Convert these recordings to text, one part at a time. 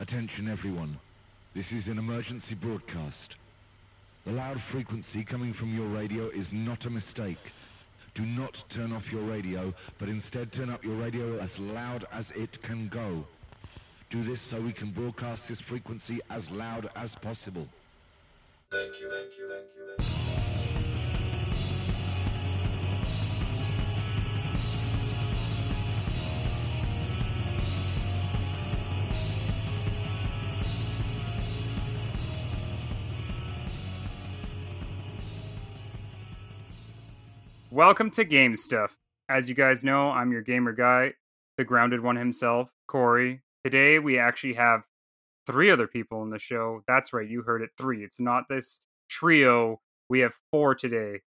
Attention everyone. This is an emergency broadcast. The loud frequency coming from your radio is not a mistake. Do not turn off your radio, but instead turn up your radio as loud as it can go. Do this so we can broadcast this frequency as loud as possible. Thank you, thank you, thank you, Welcome to Game Stuff. As you guys know, I'm your gamer guy, the grounded one himself, Corey. Today we actually have three other people in the show. That's right, you heard it three. It's not this trio. We have four today.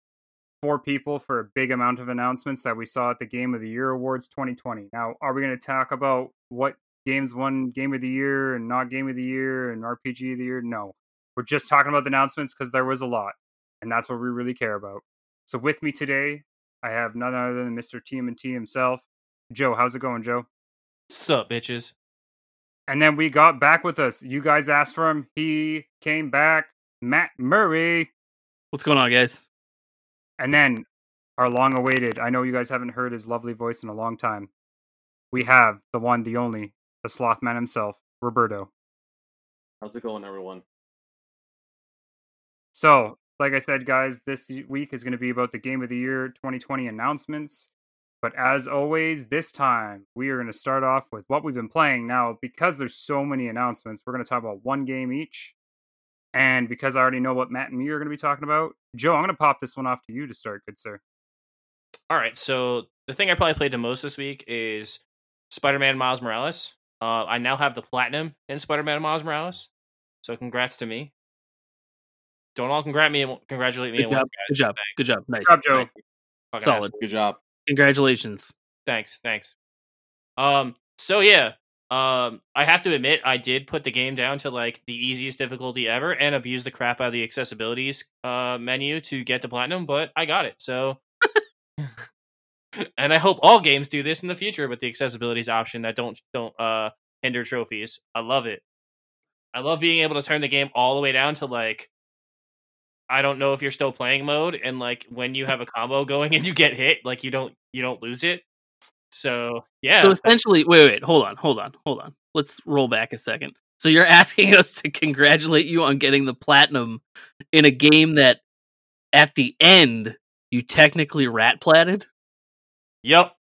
Four people for a big amount of announcements that we saw at the Game of the Year Awards 2020. Now, are we going to talk about what games won Game of the Year and not Game of the Year and RPG of the Year? No. We're just talking about the announcements because there was a lot, and that's what we really care about. So with me today, I have none other than Mr. TMNT himself, Joe. How's it going, Joe? Sup, bitches? And then we got back with us. You guys asked for him. He came back. Matt Murray. What's going on, guys? And then our long awaited, I know you guys haven't heard his lovely voice in a long time. We have the one, the only, the sloth man himself, Roberto. How's it going, everyone? So, like I said, guys, this week is going to be about the Game of the Year 2020 announcements. But as always, this time we are going to start off with what we've been playing. Now, because there's so many announcements, we're going to talk about one game each. And because I already know what Matt and me are going to be talking about, Joe, I'm going to pop this one off to you to start, good sir. All right, so the thing I probably played the most this week is Spider-Man Miles Morales. Uh, I now have the platinum in Spider-Man Miles Morales, so congrats to me. Don't all congrat me, congratulate me. Good job. Good job. Thanks. Good job. Nice. Good job, Joe. Thank you. Solid. asshole. Good job. Congratulations. Thanks, thanks. Um, so yeah, um, I have to admit I did put the game down to like the easiest difficulty ever and abuse the crap out of the accessibilities uh menu to get to platinum, but I got it. So, and I hope all games do this in the future with the accessibilities option that don't don't uh hinder trophies. I love it. I love being able to turn the game all the way down to like I don't know if you're still playing mode and like when you have a combo going and you get hit, like you don't you don't lose it. So yeah, So essentially, wait, wait, hold on, hold on, hold on. Let's roll back a second. So you're asking us to congratulate you on getting the platinum in a game that, at the end, you technically rat platted. Yep.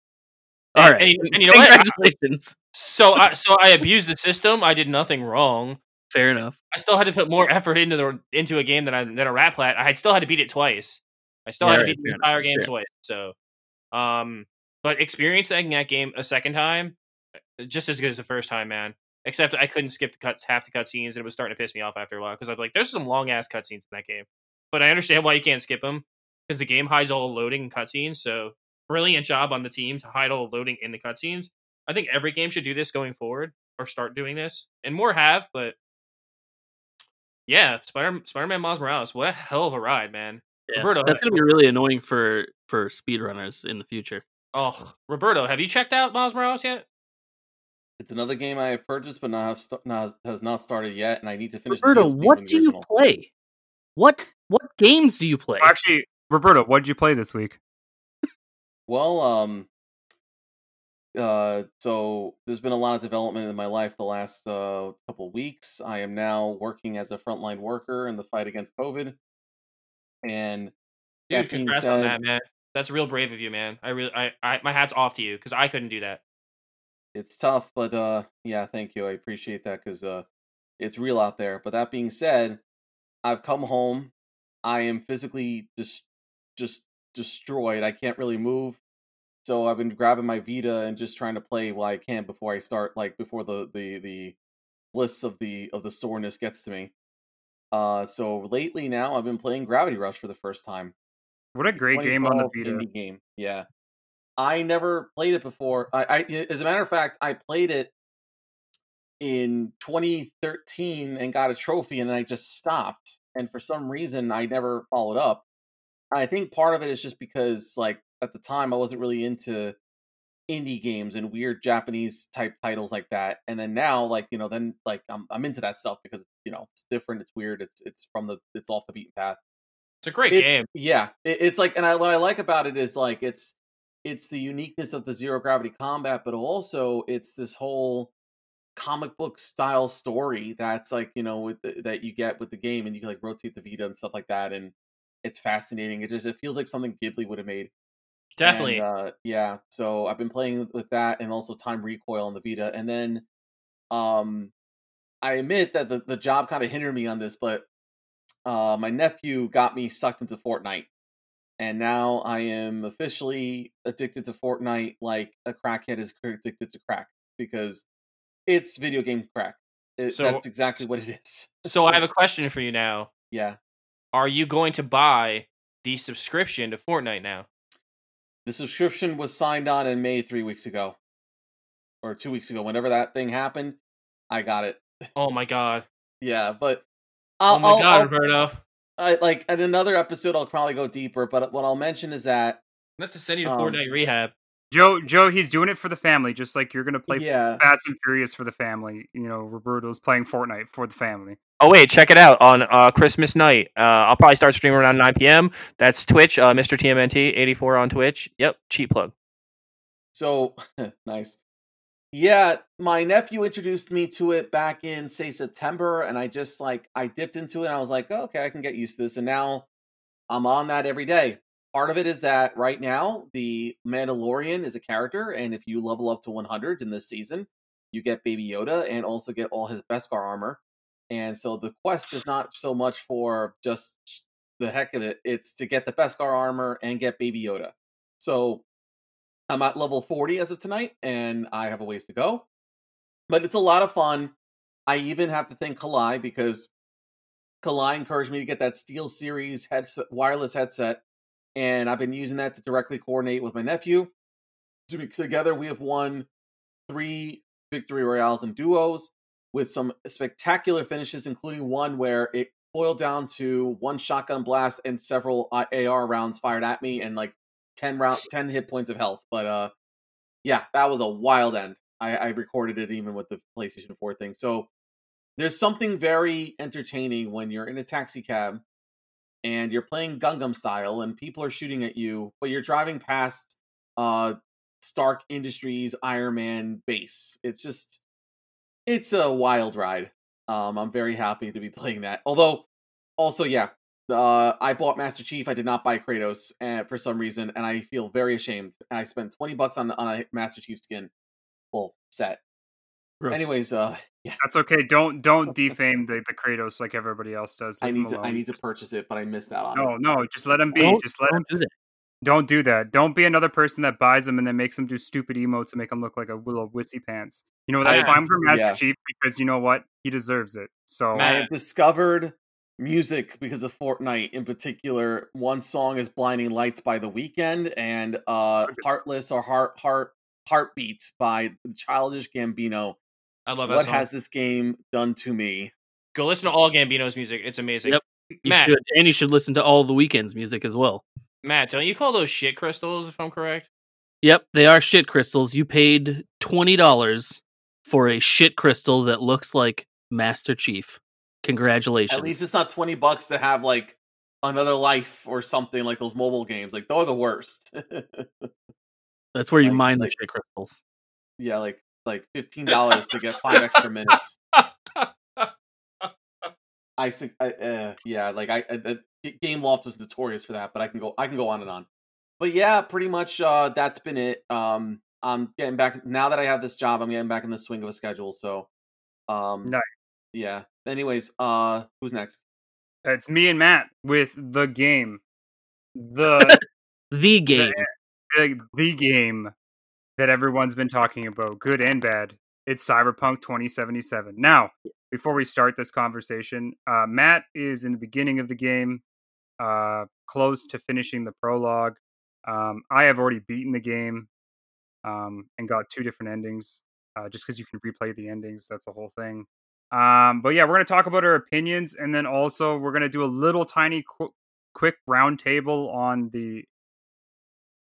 All And- right, and, and you know what? Congratulations. so I so I abused the system. I did nothing wrong. Fair enough. I still had to put more effort into the into a game than I than a rat plat. I had still had to beat it twice. I still Yeah, had to beat the enough, entire game fair. twice. So, um, but experiencing that game a second time, uh, just as good as the first time, man. Except I couldn't skip the cuts half the cutscenes, and it was starting to piss me off after a while because I'm like, there's some long ass cutscenes in that game. But I understand why you can't skip them because the game hides all the loading and cutscenes. So brilliant job on the team to hide all the loading in the cutscenes. I think every game should do this going forward or start doing this, and more have. But yeah, Spider Spider-Man Miles Morales, what a hell of a ride, man. Yeah, Roberto, that's gonna be really annoying for for speedrunners in the future. Oh, Roberto, have you checked out Miles Morales yet? It's another game I have purchased, but not have st- not, has not started yet, and I need to finish. Roberto, the what from the do you play? What what games do you play? Actually, Roberto, what did you play this week? Well, um, uh, so there's been a lot of development in my life the last uh, couple weeks. I am now working as a frontline worker in the fight against COVID, and Dude, congrats on that, man. That's real brave of you, man. I really, I, I, my hat's off to you because I couldn't do that. it's tough, but uh, yeah, thank you. I appreciate that because uh, it's real out there. But that being said, I've come home. I am physically just just destroyed. I can't really move. So I've been grabbing my Vita and just trying to play while I can before I start, like before the the the bliss of the of the soreness gets to me. Uh, so lately now I've been playing Gravity Rush for the first time. What a great game on the Vita. indie game. Yeah, I never played it before. I, I, as a matter of fact, I played it in 2013 and got a trophy, and then I just stopped. And for some reason, I never followed up. I think part of it is just because, like, at the time, I wasn't really into indie games and weird Japanese type titles like that. And then now, like you know, then like I'm I'm into that stuff because you know it's different, it's weird, it's it's from the it's off the beaten path. It's a great It's- game. Yeah, it, it's like, and I, what I like about it is like it's it's the uniqueness of the zero gravity combat, but also it's this whole comic book style story that's like you know with the, that you get with the game, and you can like rotate the Vita and stuff like that, and it's fascinating. It just it feels like something Ghibli would have made. Definitely. And, uh, yeah. So I've been playing with that and also Time Recoil on the Vita. And then um I admit that the, the job kind of hindered me on this, but uh my nephew got me sucked into Fortnite. And now I am officially addicted to Fortnite like a crackhead is addicted to crack because it's video game crack. It, So- that's exactly what it is. so I have a question for you now. Yeah. Are you going to buy the subscription to Fortnite now? The subscription was signed on in May three weeks ago. Or two weeks ago. Whenever that thing happened, I got it. Oh my god. Yeah, but I'll, oh my I'll- god, I'll- Roberto. I, like in another episode, I'll probably go deeper. But what I'll mention is that Not to send you to Um, Fortnite rehab. Joe, Joe, he's doing it for the family, just like you're gonna play yeah, Fast and Furious for the family. You know, Roberto's playing Fortnite for the family. Oh wait, check it out on uh, Christmas night. Uh, I'll probably start streaming around 9 p.m. That's Twitch, uh, Mr. TMNT 84 on Twitch. Yep, cheap plug. so nice. Yeah, my nephew introduced me to it back in say September, and I just like I dipped into it. and I was like, oh, okay, I can get used to this, and now I'm on that every day. Part of it is that right now the Mandalorian is a character, and if you level up to 100 in this season, you get Baby Yoda and also get all his Beskar armor. And so the quest is not so much for just the heck of it; it's to get the Beskar armor and get Baby Yoda. So I'm at level 40 as of tonight, and I have a ways to go. But it's a lot of fun. I even have to thank Kalai because Kalai encouraged me to get that Steel Series headset, wireless headset, and I've been using that to directly coordinate with my nephew. Together, we have won three victory royales and duos with some spectacular finishes, including one where it boiled down to one shotgun blast and several uh, AR rounds fired at me, and like 10 round 10 hit points of health but uh yeah that was a wild end. I i recorded it even with the playstation 4 thing. So there's something very entertaining when you're in a taxi cab and you're playing Gangnam style and people are shooting at you but you're driving past uh stark industries iron man base. It's just it's a wild ride um i'm very happy to be playing that although also yeah uh, I bought Master Chief. I did not buy Kratos uh, for some reason, and I feel very ashamed. And I spent twenty bucks on on a Master Chief skin, well set. Gross. Anyways, uh, yeah, That's okay. Don't don't defame the, the Kratos like everybody else does. I need to I need to purchase it, but I missed out on No, it. no, just let him be. Don't- just let him. don't do that. Don't do that. Don't be another person that buys them and then makes them do stupid emotes to make them look like a little witsy pants. You know that's I- fine for Master yeah. Chief because you know what he deserves it. So I have discovered music because of Fortnite. In particular, one song is "Blinding Lights" by The Weeknd, and uh, "Heartless" or "Heart Heart Heartbeat" by Childish Gambino. I love that What song. has this game done to me? Go listen to all Gambino's music. It's amazing. Yep. You Matt, should, and you should listen to all the Weeknd's music as well. Matt, don't you call those shit crystals if I'm correct? Yep, they are shit crystals. You paid twenty dollars for a shit crystal that looks like Master Chief. Congratulations. At least it's not twenty bucks to have like another life or something like those mobile games. Like they're the worst. That's where you like- mine like- the shit crystals. yeah, like like fifteen dollars to get five extra minutes. I I, uh, yeah, like I, I, I Gameloft was notorious for that, but I can go, I can go on and on. But yeah, pretty much, uh, that's been it. Um, I'm getting back now that I have this job. I'm getting back in the swing of a schedule. So, um, Nice. yeah. Anyways, uh, who's next? it's me and Matt with the game, the The game. the, the game that everyone's been talking about, good and bad. It's Cyberpunk 2077. Now, before we start this conversation, uh, Matt is in the beginning of the game, uh, close to finishing the prologue. Um, I have already beaten the game um, and got two different endings. Uh, just because you can replay the endings, that's the whole thing. Um, but yeah, we're going to talk about our opinions, and then also we're going to do a little tiny qu- quick roundtable on the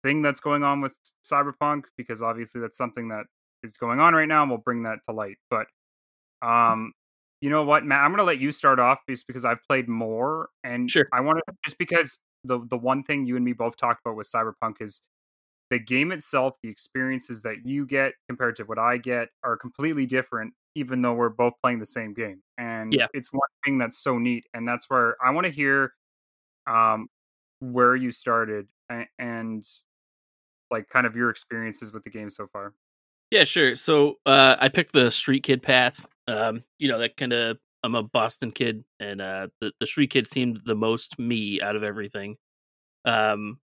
thing that's going on with Cyberpunk because obviously that's something that is going on right now, and we'll bring that to light. But um, you know what, Matt? I'm going to let you start off just because I've played more, and Sure. I want to just because the the one thing you and me both talked about with Cyberpunk is the game itself, the experiences that you get compared to what I get are completely different, even though we're both playing the same game. And Yeah. it's one thing that's so neat, and that's where I want to hear um, where you started and, and like kind of your experiences with the game so far. Yeah, sure. So uh, I picked the street kid path. Um, you know, that kind of I'm a Boston kid, and uh, the the street kid seemed the most me out of everything. Um,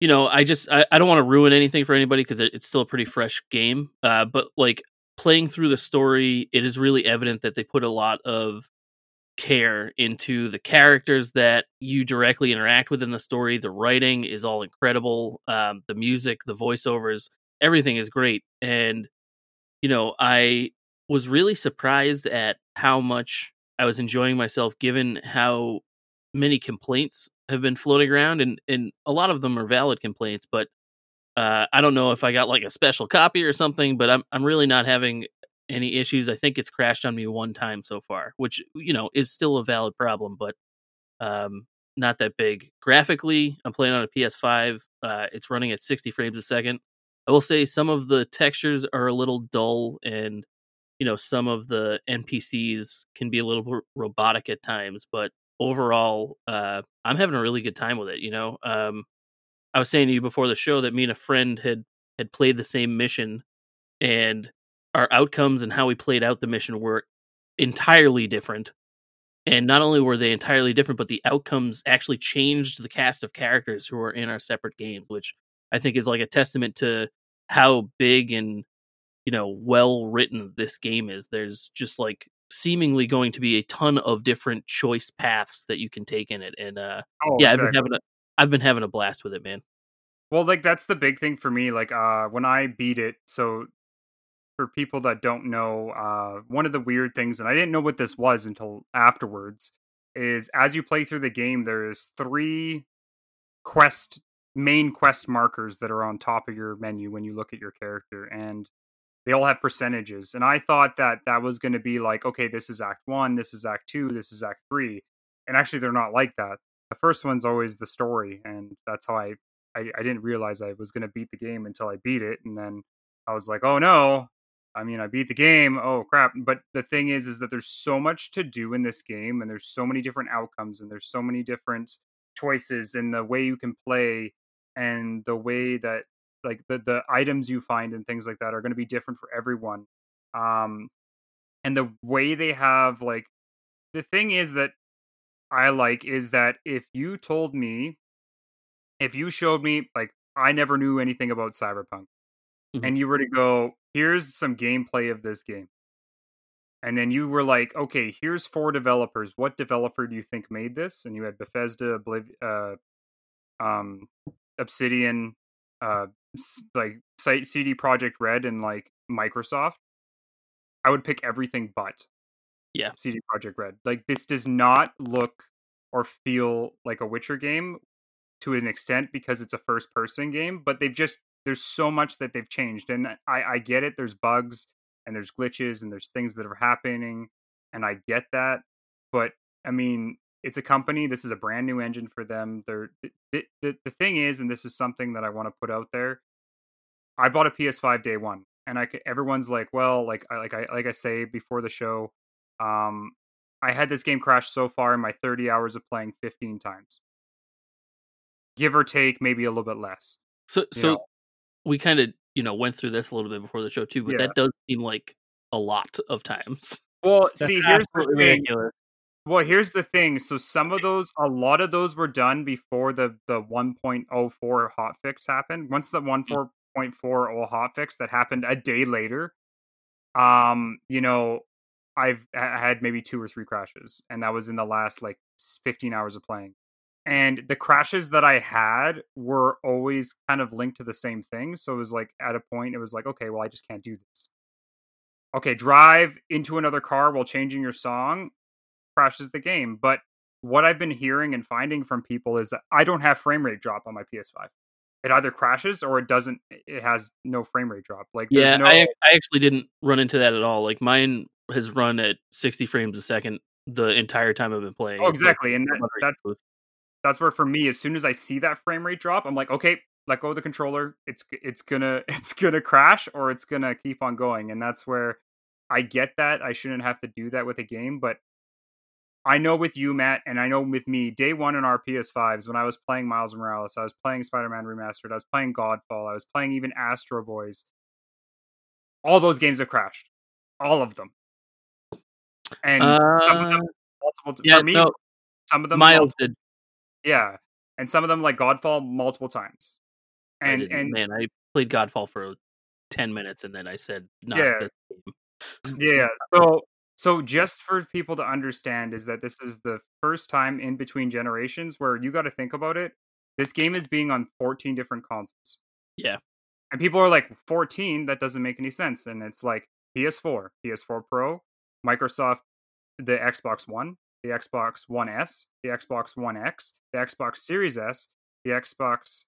you know, I just I, I don't want to ruin anything for anybody because it, it's still a pretty fresh game. Uh, but like playing through the story, it is really evident that they put a lot of care into the characters that you directly interact with in the story. The writing is all incredible. Um, the music, the voiceovers, everything is great. And you know, I was really surprised at how much I was enjoying myself given how many complaints have been floating around and and a lot of them are valid complaints, but uh, I don't know if I got like a special copy or something, but I'm I'm really not having any issues. I think it's crashed on me one time so far, which you know is still a valid problem, but um, not that big. Graphically, I'm playing on a PS5. Uh, it's running at 60 frames a second. I will say some of the textures are a little dull, and you know some of the NPCs can be a little robotic at times. But overall, uh, I'm having a really good time with it. You know, um, I was saying to you before the show that me and a friend had had played the same mission, and our outcomes and how we played out the mission were entirely different. And not only were they entirely different, but the outcomes actually changed the cast of characters who are in our separate games, which I think is like a testament to how big and you know well written this game is. There's just like seemingly going to be a ton of different choice paths that you can take in it, and uh, Oh, yeah, I've been having a I've been having a blast with it, man. Well, like that's the big thing for me. Like uh when I beat it, so for people that don't know, uh one of the weird things, and I didn't know what this was until afterwards, is as you play through the game, there's three quest main quest markers that are on top of your menu when you look at your character and they all have percentages and i thought that that was going to be like okay this is act 1 this is act 2 this is act 3 and actually they're not like that. The first one's always the story and that's how i i, I didn't realize i was going to beat the game until i beat it and then i was like oh no i mean i beat the game oh crap but the thing is is that there's so much to do in this game and there's so many different outcomes and there's so many different choices in the way you can play and the way that like the the items you find and things like that are going to be different for everyone um and the way they have like the thing is that i like is that if you told me if you showed me like i never knew anything about cyberpunk Mhm. and you were to go here's some gameplay of this game and then you were like okay here's four developers what developer do you think made this and you had bethesda Obliv- uh um obsidian uh like site CD Projekt Red and like microsoft i would pick everything but Yeah. CD Projekt Red like this does not look or feel like a witcher game to an extent because it's a first person game but they've just there's so much that they've changed and i i get it there's bugs and there's glitches and there's things that are happening and i get that but i mean it's a company this is a brand new engine for them they're the, the, the thing is and this is something that i want to put out there i bought a ps5 day one and i could, everyone's like well like i like i like i say before the show um i had this game crash so far in my 30 hours of playing 15 times give or take maybe a little bit less So so know? we kind of you know went through this a little bit before the show too, but Yeah. that does seem like a lot of times. well see here's the thing ridiculous. Well, here's the thing. So some of those, a lot of those were done before the the 1.04 hotfix happened. Once the 1.4.40 hotfix that happened a day later, um, you know, I've I had maybe two or three crashes, and that was in the last like 15 hours of playing. And the crashes that I had were always kind of linked to the same thing. So it was like at a point, it was like, okay, well, I just can't do this. Okay, drive into another car while changing your song crashes the game. But what I've been hearing and finding from people is that I don't have frame rate drop on my PS5. it either crashes or it doesn't. It has no frame rate drop. Like Yeah, no, I I actually didn't run into that at all. Like mine has run at 60 frames a second the entire time I've been oh, playing. oh It's, like, exactly, and that, that's that's where for me, as soon as I see that frame rate drop, I'm like, okay, let go of the controller. It's it's gonna it's gonna crash or it's gonna keep on going, and that's where I get that I shouldn't have to do that with a game, but I know with you, Matt, and I know with me, day one in our PS5s, when I was playing Miles Morales, I was playing Spider Man Remastered, I was playing Godfall, I was playing even Astro Boys. All those games have crashed, all of them, and some of them Uh, multiple. yeah, for me, no, some of them Miles multiple- did. yeah, and some of them like Godfall multiple times, and and man, I played Godfall for 10 minutes and then I said, not Yeah. this game. yeah. So so just for people to understand is that this is the first time in between generations where you got to think about it. This game is being on 14 different consoles. Yeah. And people are like 14 that doesn't make any sense and it's like PS4, PS4 Pro, Microsoft the Xbox 1, the Xbox One S, the Xbox One X, the Xbox Series S, the Xbox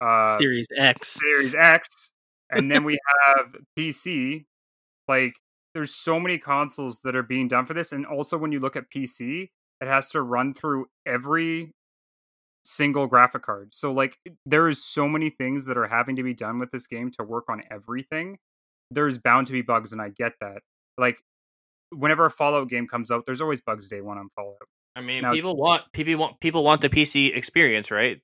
uh Series X. Series X, and then we have PC. Like, there's so many consoles that are being done for this, and also when you look at PC, it has to run through every single graphic card. So, like, there is so many things that are having to be done with this game to work on everything. There's bound to be bugs, and I get that. Like, whenever a Fallout game comes out, there's always bugs day one on Fallout. I mean, Now- people want people want people want the PC experience, right?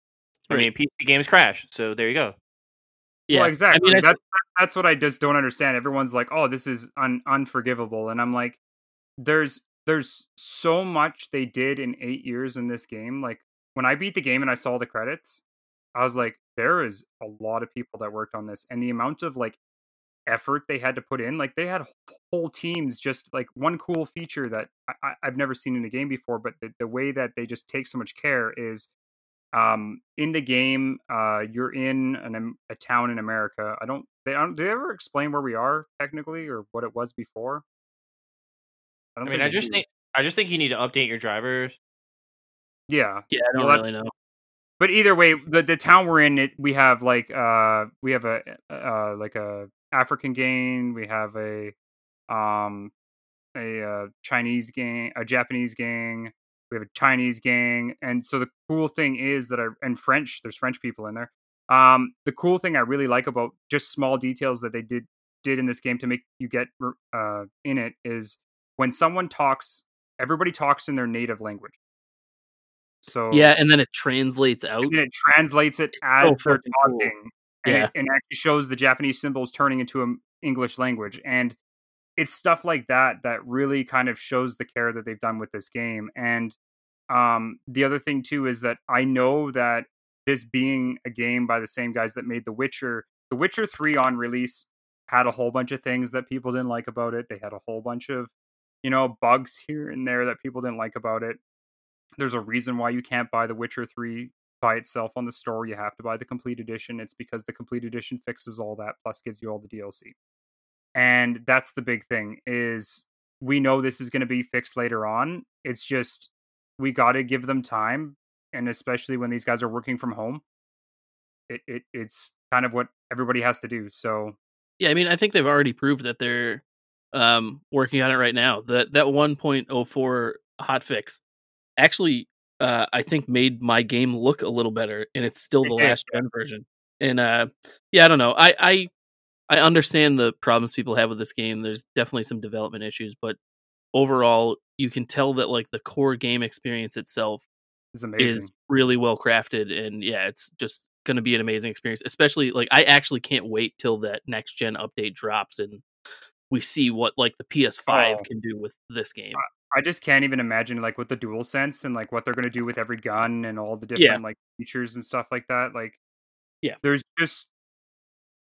I mean, PC games crash, so there you go. Yeah, Well, exactly. I mean, that's that's what I just don't understand. Everyone's like, "Oh, this is un- unforgivable," and I'm like, "There's there's so much they did in eight years in this game. Like when I beat the game and I saw the credits, I was like, there is a lot of people that worked on this, and the amount of like effort they had to put in. Like they had whole teams. Just like one cool feature that I, I've never seen in a game before, but the, the way that they just take so much care is um in the game uh you're in an, a town in america i don't they don't do they ever explain where we are technically or what it was before I don't mean, I just do. think I just think you need to update your drivers. yeah yeah, I don't Well, that- really know. but either way the the town we're in it we have like uh we have a uh like a african gang we have a um a uh, chinese gang a japanese gang we have a chinese gang and so the cool thing is that i and french there's french people in there um the cool thing i really like about just small details that they did did in this game to make you get uh in it is when someone talks everybody talks in their native language so Yeah, and then it translates out. and it translates it as so they're fucking cool. talking and, Yeah. it, and actually shows the japanese symbols turning into an english language and it's stuff like that that really kind of shows the care that they've done with this game and um, the other thing too is that i know that this being a game by the same guys that made the witcher the witcher 3 on release had a whole bunch of things that people didn't like about it they had a whole bunch of you know bugs here and there that people didn't like about it there's a reason why you can't buy the witcher 3 by itself on the store. You have to buy the complete edition. It's because the complete edition fixes all that plus gives you all the DLC. And that's the big thing is we know this is going to be fixed later on. It's just we got to give them time and especially when these guys are working from home. It, it it's kind of what everybody has to do. So Yeah, I mean, I think they've already proved that they're um, working on it right now. That that 1.04 hot fix actually, uh, I think, made my game look a little better, and it's still the last gen version. And uh, yeah, I don't know. I, I I understand the problems people have with this game. There's definitely some development issues, but overall, you can tell that like the core game experience itself is amazing. is really well crafted and yeah it's just going to be an amazing experience especially like i actually can't wait till that next gen update drops and we see what like the ps5 Oh. can do with this game I just can't even imagine like with the dual sense and like what they're gonna do with every gun and all the different like features and stuff like that. Like Yeah. there's just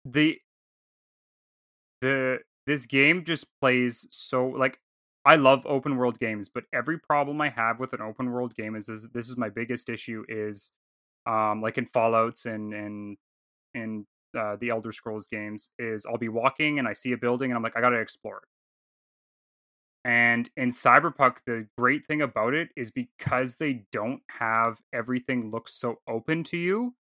the the this game just plays so like I love open world games, but every problem I have with an open world game is, is this is my biggest issue is um like in Fallout's and and in uh, the Elder Scrolls games is I'll be walking and I see a building and I'm like I gotta explore it. And in Cyberpunk, the great thing about it is because they don't have everything look so open to you,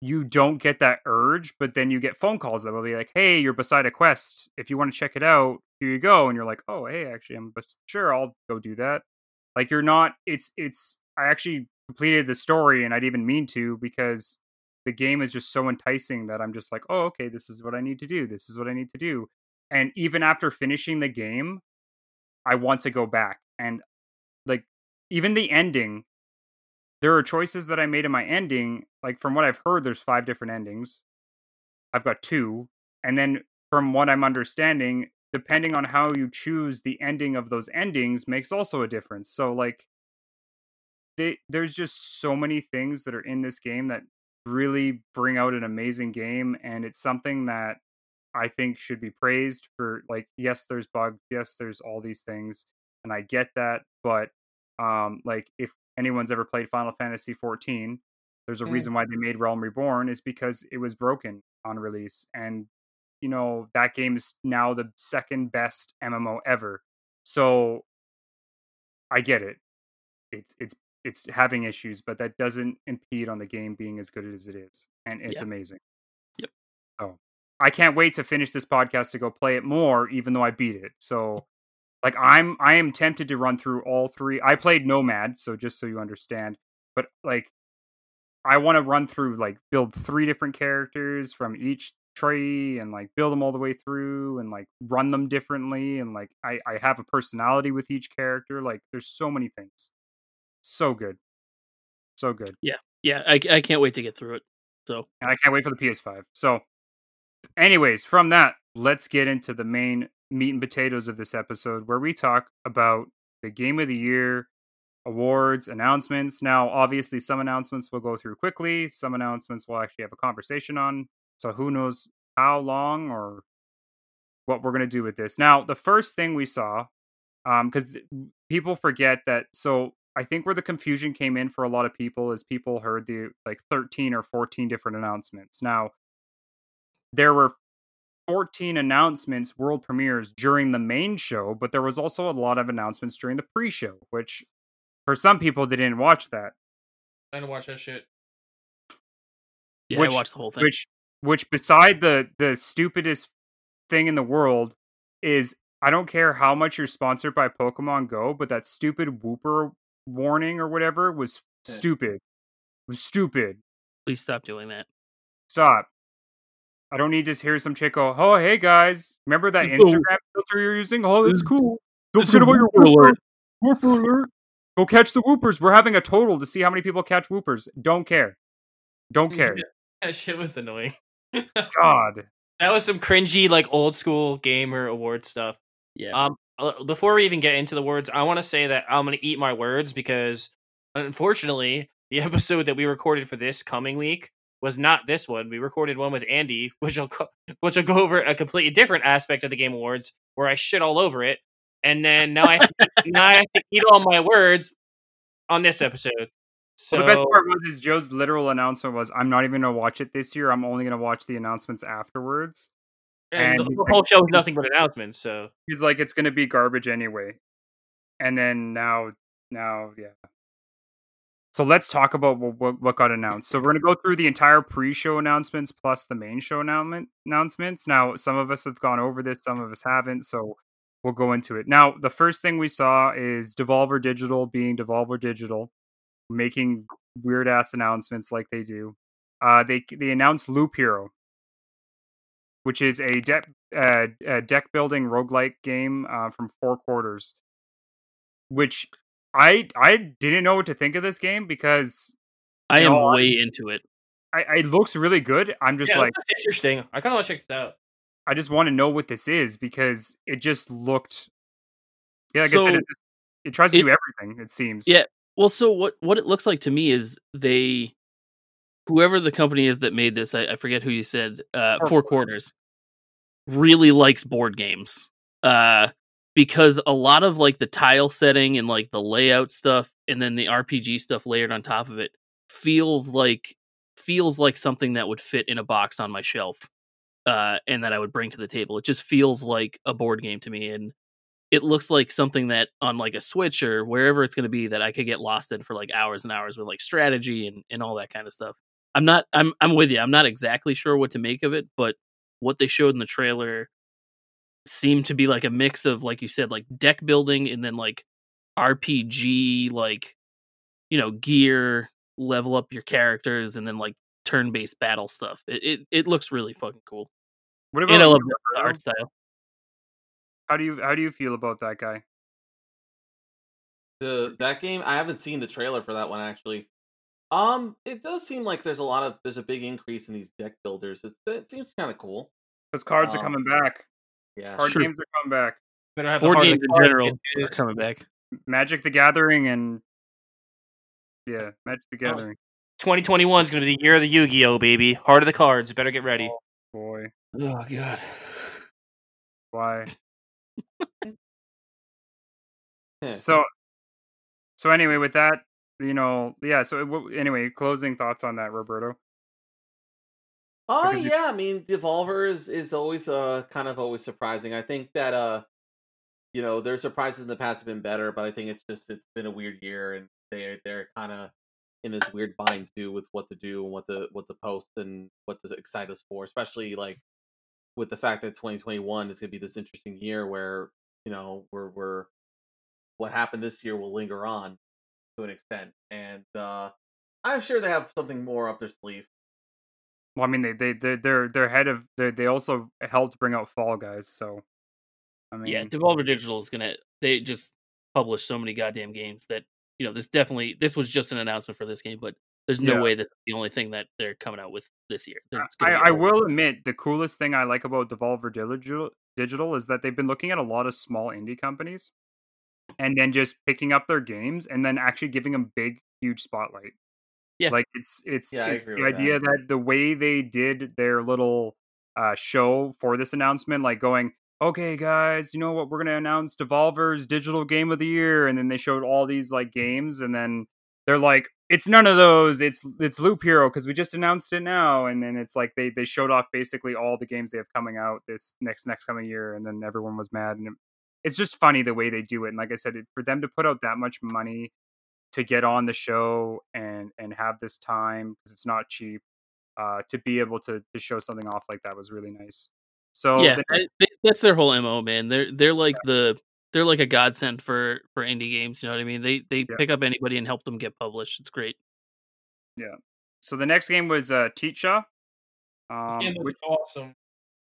you don't get that urge, but then you get phone calls that will be like, "Hey, you're beside a quest. If you want to check it out, here you go." And you're like, "Oh, hey, actually, I'm bes- sure I'll go do that." Like you're not. It's it's. I actually completed the story, and I didn't even mean to because the game is just so enticing that I'm just like, "Oh, okay, this is what I need to do. This is what I need to do." And even after finishing the game, I want to go back and like even the ending there are choices that I made in my ending. Like from what I've heard, there's five different endings. I've got two, and then from what I'm understanding, depending on how you choose the ending of those endings, makes also a difference. So like, they, there's just so many things that are in this game that really bring out an amazing game, and it's something that I think should be praised for. Like, yes, there's bugs, yes, there's all these things, and I get that, but um, like if anyone's ever played Final Fantasy 14, there's a Mm. reason why they made Realm Reborn is because it was broken on release, and you know that game is now the second best MMO ever. So I get it. It's it's it's having issues, but that doesn't impede on the game being as good as it is, and it's Yeah. amazing. Yep. So I can't wait to finish this podcast to go play it more, even though I beat it. So like I'm I am tempted to run through all three. I played Nomad, so just so you understand, but like I want to run through like build three different characters from each tree and like build them all the way through and like run them differently and like I I have a personality with each character. Like there's so many things. So good. So good. Yeah, Yeah, I, I can't wait to get through it. So and I can't wait for the PS5. So, anyways, from that, let's get into the main meat and potatoes of this episode, where we talk about the game of the year, awards, announcements. Now, obviously, some announcements we'll go through quickly. Some announcements we'll actually have a conversation on. So, who knows how long or what we're going to do with this. Now, the first thing we saw, um, because people forget that. So, I think where the confusion came in for a lot of people is people heard the like 13 or 14 different announcements. Now, there were 14 announcements, world premieres during the main show, but there was also a lot of announcements during the pre show, which for some people they didn't watch that. I didn't watch that shit. yeah, Which- I watched the whole thing. Which, which beside the the stupidest thing in the world is I don't care how much you're sponsored by Pokemon Go, but that stupid Whooper warning or whatever was Yeah. stupid. It was stupid. Please stop doing that. Stop. I don't need to hear some chick go, oh, hey guys, remember that. Instagram filter you're using? Oh, that's cool. Don't forget about your Whooper alert." Whooper alert. Go catch the whoopers. We're having a total to see how many people catch whoopers. Don't care. Don't care. That shit was annoying. God. That was some cringy, like old school gamer award stuff. Yeah. Um, uh, before we even get into the words, I want to say that I'm going to eat my words because, unfortunately, the episode that we recorded for this coming week was not this one. We recorded one with Andy, which will co- which will go over a completely different aspect of the Game Awards, where I shit all over it, and then now I have to, now I have to eat all my words on this episode. So Well, the best part was is Joe's literal announcement was, "I'm not even gonna watch it this year. I'm only gonna watch the announcements afterwards." and, and the, the like- whole show is nothing but announcements. So He's like, "It's gonna be garbage anyway." And then now, now, yeah. So let's talk about what, what, got announced. So we're gonna go through the entire pre-show announcements plus the main show announcement announcements. Now, some of us have gone over this, some of us haven't. So we'll go into it. Now, the first thing we saw is Devolver Digital being Devolver Digital, making weird ass announcements like they do. Uh, they they announced Loop Hero, which is a deck uh, deck building roguelike game uh, from Four Quarters, which I I didn't know what to think of this game because I am no, I- way into it. I, it looks really good. I'm just yeah, like that's interesting. I kind of want to check this out. I just want to know what this is because it just looked. Yeah, like I said, So, it, it tries to it- do everything. It seems. Yeah. Well, so what what it looks like to me is they, whoever the company is that made this, I, I forget who you said, uh, Four Four Quarters, really likes board games, uh, because a lot of like the tile setting and like the layout stuff, and then the RPG stuff layered on top of it, feels like feels like something that would fit in a box on my shelf, uh, and that I would bring to the table. It just feels like a board game to me, and it looks like something that on like a switch or wherever it's going to be that i could get lost in for like hours and hours with like strategy and, and all that kind of stuff I'm not. I'm. I'm with you. I'm not exactly sure what to make of it, but what they showed in the trailer seemed to be like a mix of, like you said, like deck building and then like RPG, like you know, gear, level up your characters, and then like turn-based battle stuff. It it, it looks really fucking cool. What about And I love the art style. How do you how do you feel about that guy? The that game, I haven't seen the trailer for that one actually. Um, it does seem like there's a lot of there's a big increase in these deck builders. It, it seems kind of cool. Because cards are Um, coming back. Yeah. Card Sure. games are coming back. Better have the Board heart games in general are is. coming back. Magic the Gathering and yeah, Magic the Oh. Gathering. 2021 is going to be the year of the Yu-Gi-Oh, baby. Heart of the cards. Better get ready. Oh, boy, Oh god. why? So, so anyway, with that, you know, yeah. So uh, anyway, closing thoughts on that, Roberto. Oh Because yeah, I mean, Devolver is is always uh kind of always surprising. I think that uh, you know, their surprises in the past have been better, but I think it's just it's been a weird year, and they they're kind of in this weird bind too with what to do and what to what to post and what to excite us for, especially like with the fact that 2021 is going to be this interesting year where you know we're we're what happened this year will linger on to an extent, and uh I'm sure they have something more up their sleeve. Well, I mean, they they they they're they're head of they they also helped bring out Fall Guys. So, I mean, Yeah, Devolver Digital is gonna. They just publish so many goddamn games that you know this definitely. This was just an announcement for this game, but there's no Yeah. way that's the only thing that they're coming out with this year. I, I will admit the coolest thing I like about Devolver Digital, Digital is that they've been looking at a lot of small indie companies and then just picking up their games and then actually giving them big, huge spotlight. Yeah. like it's it's, Yeah, it's the idea that. the way they did their little uh, show for this announcement, like going, okay, guys, you know what? We're gonna announce Devolver's Digital Game of the Year, and then they showed all these like games, and then they're like, it's none of those. It's it's Loop Hero because we just announced it now, and then it's like they they showed off basically all the games they have coming out this next next coming year, and then everyone was mad, and it, it's just funny the way they do it. And like I said, it, for them to put out that much money to get on the show and and have this time because it's not cheap, uh, to be able to to show something off like that was really nice. So yeah, the I- they- that's their whole mo, man. They're they're like the they're like a godsend for for indie games. You know what I mean? They they Yeah. pick up anybody and help them get published. It's great. Yeah. So the next game was uh, Tchia. Um, This game which, awesome.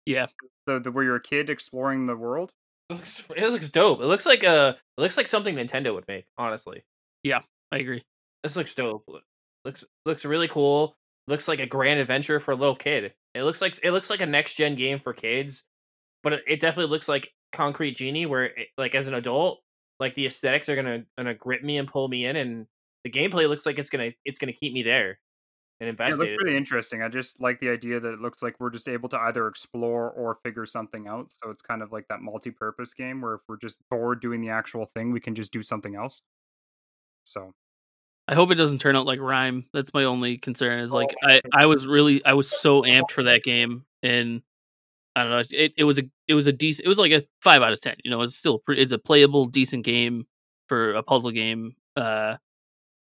Yeah, the, the where you're a kid exploring the world. It looks, it looks dope. It looks like a it looks like something Nintendo would make. Honestly, I agree. this looks dope. Looks looks really cool. Looks like a grand adventure for a little kid. It looks like it looks like a next gen game for kids, but it, it definitely looks like Concrete Genie, where it, like as an adult, like the aesthetics are gonna gonna grip me and pull me in, and the gameplay looks like it's gonna it's gonna keep me there and Yeah, it looks really interesting. I just like the idea that it looks like we're just able to either explore or figure something out. So it's kind of like that multi-purpose game where if we're just bored doing the actual thing, we can just do something else. So I hope it doesn't turn out like RiME. That's my only concern. Is like Oh, I I was really I was so amped for that game, and I don't know. It it was a it was a decent. It was like a five out of ten. You know, it's still it's a playable decent game for a puzzle game. Uh,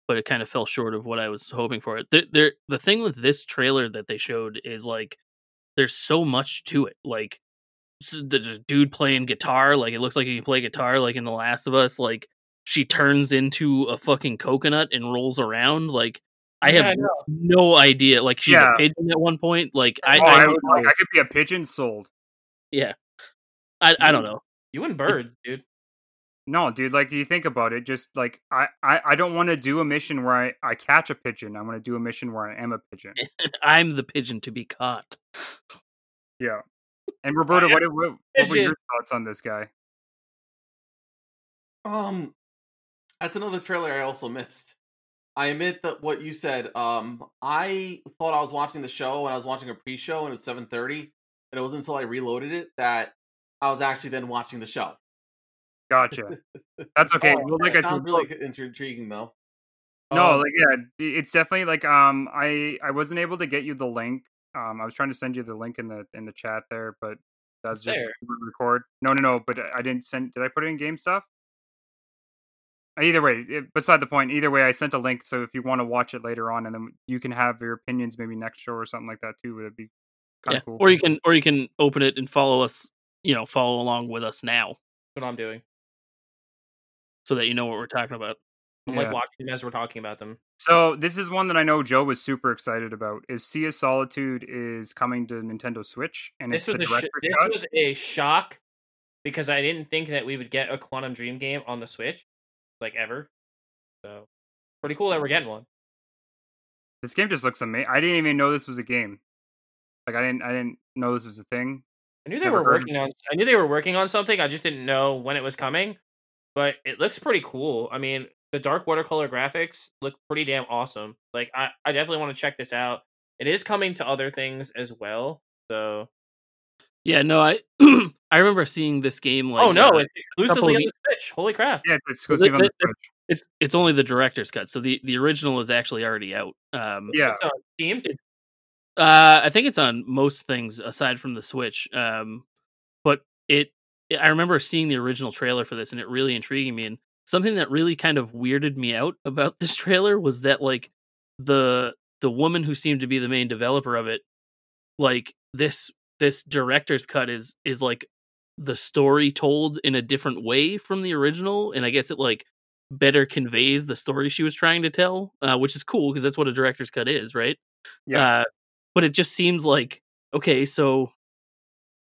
but it kind of fell short of what I was hoping for. It there, there the thing with this trailer that they showed is like there's so much to it. Like a dude playing guitar. Like it looks like he can play guitar. Like in The Last of Us. Like she turns into a fucking coconut and rolls around. Like I Yeah, have I no idea. Like she's Yeah. a pigeon at one point. Like I, oh, I, I, was like. I could be a pigeon sold. yeah, I, I don't know. you and birds, dude. No, dude, like you think about it, just like I, I, I don't want to do a mission where I, I catch a pigeon. I want to do a mission where I am a pigeon. I'm the pigeon to be caught. Yeah. And Roberta, what, what, what were your thoughts on this guy? Um, that's another trailer I also missed. I admit that what you said. Um, I thought I was watching the show and I was watching a pre-show and it's seven thirty, and it wasn't until I reloaded it that I was actually then watching the show. Gotcha. That's okay. Oh, well, like I said, sounds really int- intriguing though. No, Um, like yeah, it's definitely like um I I wasn't able to get you the link. Um I was trying to send you the link in the in the chat there, but that's just There. record. No, no, no, but I didn't send did I put it in game stuff? Either way, eh, beside the point. Either way, I sent a link, so if you want to watch it later on, and then you can have your opinions maybe next show or something like that too. would It'd be kind Yeah. of cool. Or you can or you can open it and follow us, you know, follow along with us now That's what I'm doing. so that you know what we're talking about. I'm Yeah. like watching as we're talking about them. So this is one that I know Joe was super excited about. Is Sea of Solitude is coming to Nintendo Switch, and This it's was the a sh- this cut. was a shock because I didn't think that we would get a Quantic Dream game on the Switch, like ever. So pretty cool that we're getting one. This game just looks amazing. I didn't even know this was a game. Like I didn't, I didn't know this was a thing. I knew they Never were working on. I knew they were working on something. I just didn't know when it was coming. But it looks pretty cool. I mean, the dark watercolor graphics look pretty damn awesome. Like, I, I definitely want to check this out. It is coming to other things as well. So, Yeah, no, I I remember seeing this game like oh no, uh, it's exclusively on the Switch. Holy crap! Yeah, it's exclusive on the th- th- Switch. it's it's only the director's cut. So the the original is actually already out. Um Yeah, It's on Steam. Uh, I think it's on most things aside from the Switch. Um, but it, I remember seeing the original trailer for this, and it really intriguing me. And something that really kind of weirded me out about this trailer was that like the the woman who seemed to be the main developer of it, like this this director's cut is is like the story told in a different way from the original, and I guess it like better conveys the story she was trying to tell, uh, which is cool because that's what a director's cut is, right? Yeah. Uh, but it just seems like okay, so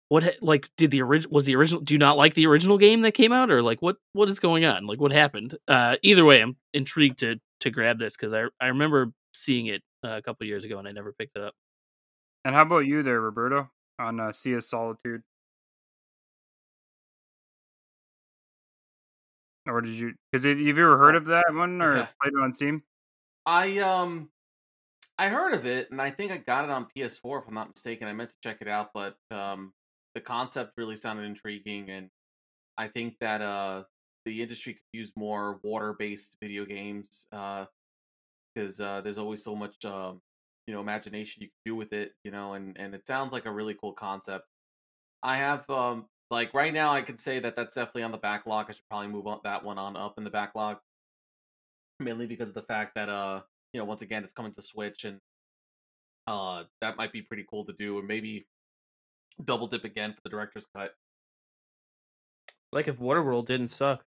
what? Like, did the original was the original? Do you not like the original game that came out, or like what? What is going on? Like, what happened? Uh, either way, I'm intrigued to to grab this because I I remember seeing it uh, a couple years ago and I never picked it up. and how about you there, Roberto, on uh, Sea of Solitude? Or did you? Because have you ever heard of that one or Yeah. played it on Steam? I um I heard of it and I think I got it on PS4 if I'm not mistaken. I meant to check it out, but um the concept really sounded intriguing and I think that uh the industry could use more water-based video games uh because uh there's always so much um you know imagination you can do with it, you know, and and it sounds like a really cool concept. I have um like right now I could say that that's definitely on the backlog. I should probably move on that one on up in the backlog mainly because of the fact that uh you know once again it's coming to switch and uh that might be pretty cool to do or maybe double dip again for the director's cut Like if Waterworld didn't suck.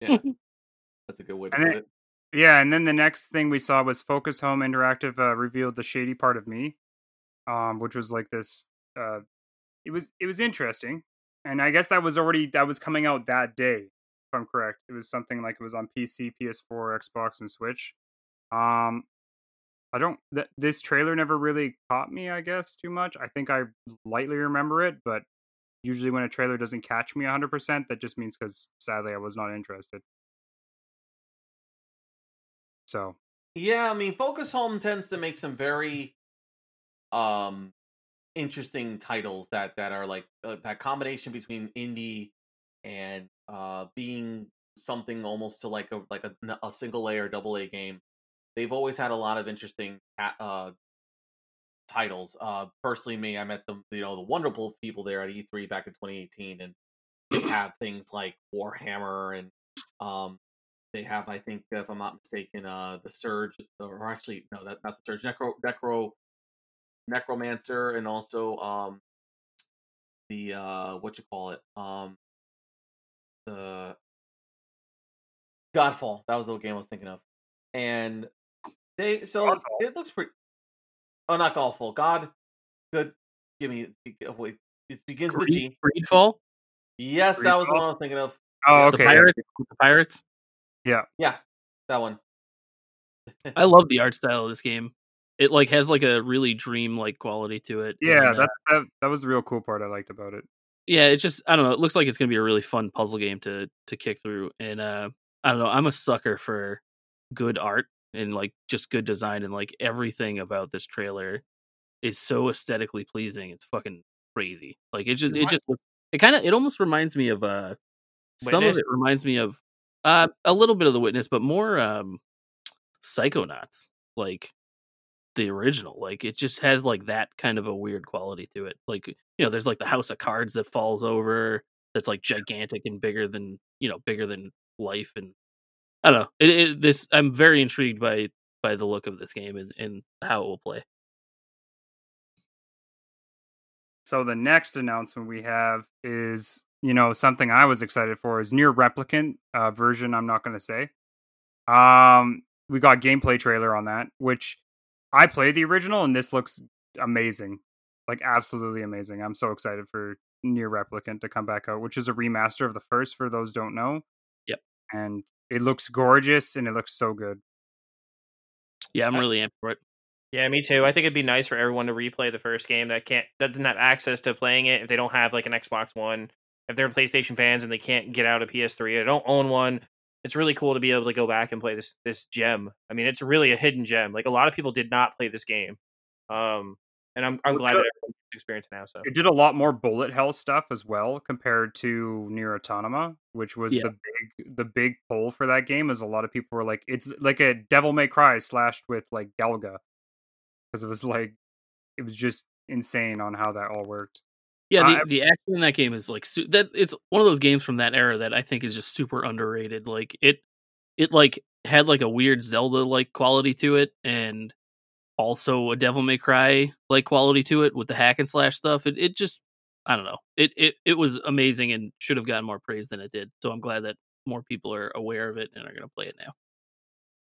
yeah that's a good way to And put it- it Yeah, and then the next thing we saw was Focus Home Interactive uh, revealed the shady part of me, um, which was like this. Uh, it was it was interesting, and I guess that was already that was coming out that day, if I'm correct. It was something like it was on PC, PS4, Xbox, and Switch. Um, I don't. Th- this trailer never really caught me. I guess too much. I think I lightly remember it, but usually when a trailer doesn't catch me 100%, that just means because sadly I was not interested. So yeah i mean focus home tends to make some very um interesting titles that that are like uh, that combination between indie and uh being something almost to like a like a, a single A or double A game. They've always had a lot of interesting uh titles. Uh personally me, I met them, you know, the wonderful people there at E3 back in 2018 and have things like Warhammer and um they have I think if I'm not mistaken uh the Surge or actually no that not the Surge Necro Necro Necromancer and also um the uh what you call it um the Godfall that was the game I was thinking of and they so Godfall? it looks pretty oh not Godfall God good give me wait it begins with G Greedfall, yes that was the one I was thinking of Oh, the okay. yeah. pirates, the pirates. Yeah Yeah. that one I love the art style of this game. It like has like a really dream like quality to it. Yeah, and, uh, that's that, that was the real cool part I liked about it. yeah, it's just I don't know. It looks like it's gonna be a really fun puzzle game to to kick through, and uh, I don't know. I'm a sucker for good art and like just good design, and like everything about this trailer is so aesthetically pleasing. It's fucking crazy. Like it just it just look- it kind of it almost reminds me of uh some of it reminds me of uh a little bit of the witness, but more um Psychonauts like the original. Like it just has like that kind of a weird quality to it. Like you know, there's like the house of cards that falls over that's like gigantic and bigger than you know bigger than life and I don't know. It, it, this I'm very intrigued by by the look of this game and, and how it will play. So the next announcement we have is, you know, something I was excited for is NieR Replicant uh, version. I'm not going to say. Um, we got gameplay trailer on that, which I played the original, and this looks amazing, like absolutely amazing. I'm so excited for NieR Replicant to come back out, which is a remaster of the first. For those don't know, Yep. and it looks gorgeous and it looks so good. Yeah, I'm really amped for it. Yeah, me too. I think it'd be nice for everyone to replay the first game that can't that doesn't have access to playing it if they don't have like an Xbox One. If they're PlayStation fans and they can't get out a PS3 or don't own one, it's really cool to be able to go back and play this this gem. I mean, it's really a hidden gem. Like a lot of people did not play this game. Um and I'm I'm glad that everyone's experienced it now. So It did a lot more bullet hell stuff as well compared to NieR Automata, which was Yeah. the big the big pull for that game. Is a lot of people were like, it's like a Devil May Cry slashed with like Galaga, because it was like it was just insane on how that all worked. Yeah, the, I- the action in that game is like su- that. It's one of those games from that era that I think is just super underrated. Like it, it like had like a weird Zelda like quality to it, and also a Devil May Cry like quality to it with the hack and slash stuff. It it just I don't know. It it it was amazing and should have gotten more praise than it did. So I'm glad that more people are aware of it and are going to play it now.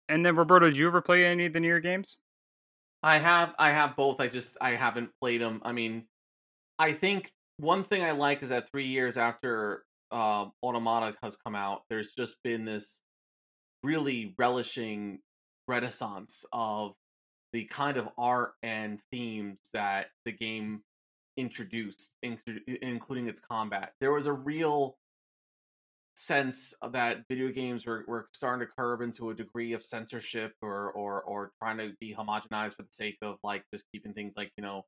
And then Roberto, did you ever play any of the newer games? I have I have both. I just I haven't played them. I mean, I think one thing I like is that three years after uh, Automata has come out, there's just been this really relishing renaissance of the kind of art and themes that the game introduced, including its combat. There was a real sense that video games were, were starting to curb into a degree of censorship or or or trying to be homogenized for the sake of like just keeping things like you know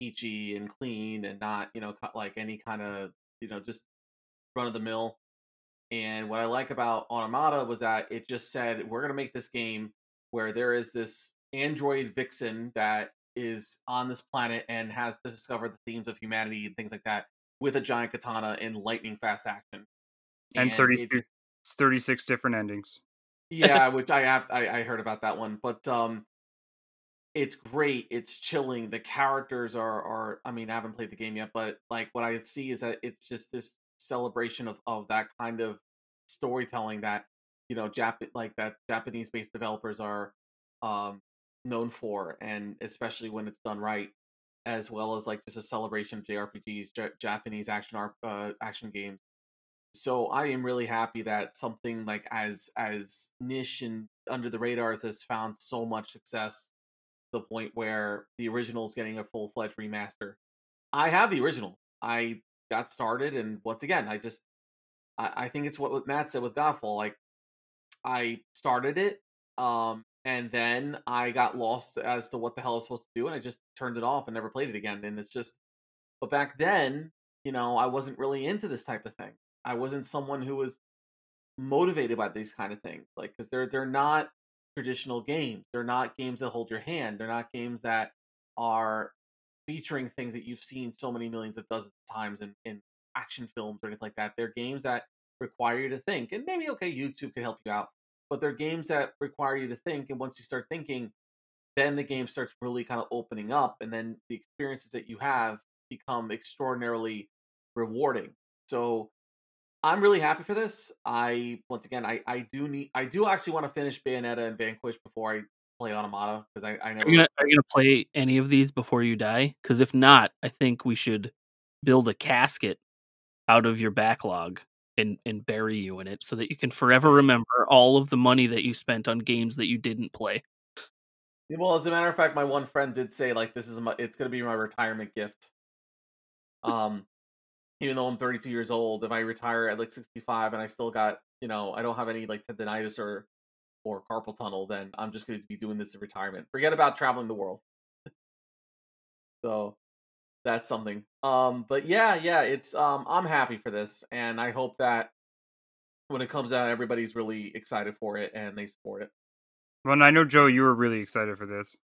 peachy and clean and not you know like any kind of you know just run of the mill and what i like about automata was that it just said we're going to make this game where there is this android vixen that is on this planet and has to discover the themes of humanity and things like that with a giant katana in lightning fast action And, it 36 just- 36 different endings. yeah, which I have I, I heard about that one, but um, it's great. It's chilling. The characters are are I mean I haven't played the game yet, but like what I see is that it's just this celebration of of that kind of storytelling that you know Jap like that Japanese based developers are um known for, and especially when it's done right, as well as like just a celebration of JRPGs, J- Japanese action art uh, action games so I am really happy that something like as as niche and under the radars has found so much success the point where the original is getting a full fledged remaster. I have the original. I got started, and once again, I just I, I think it's what Matt said with Godfall. Like I started it, um, and then I got lost as to what the hell I was supposed to do, and I just turned it off and never played it again. And it's just, but back then, you know, I wasn't really into this type of thing. I wasn't someone who was motivated by these kind of things, like because they're they're not traditional games. They're not games that hold your hand. They're not games that are featuring things that you've seen so many millions of dozens of times in, in action films or anything like that. They're games that require you to think, and maybe okay, YouTube can help you out, but they're games that require you to think. And once you start thinking, then the game starts really kind of opening up, and then the experiences that you have become extraordinarily rewarding. So I'm really happy for this. I once again, I I do need, I do actually want to finish Bayonetta and Vanquish before I play Automata because I I never. Are you gonna, are you gonna play any of these before you die? Because if not, I think we should build a casket out of your backlog and and bury you in it, so that you can forever remember all of the money that you spent on games that you didn't play. Well, as a matter of fact, my one friend did say like this is my it's gonna be my retirement gift. Um, even though I'm 32 years old, if I retire at like 65 and I still got you know I don't have any like tendonitis or or carpal tunnel, then I'm just going to be doing this in retirement. Forget about traveling the world. so that's something. Um, but yeah, yeah, it's um, I'm happy for this, and I hope that when it comes out, everybody's really excited for it and they support it. Well, and I know Joe, you were really excited for this.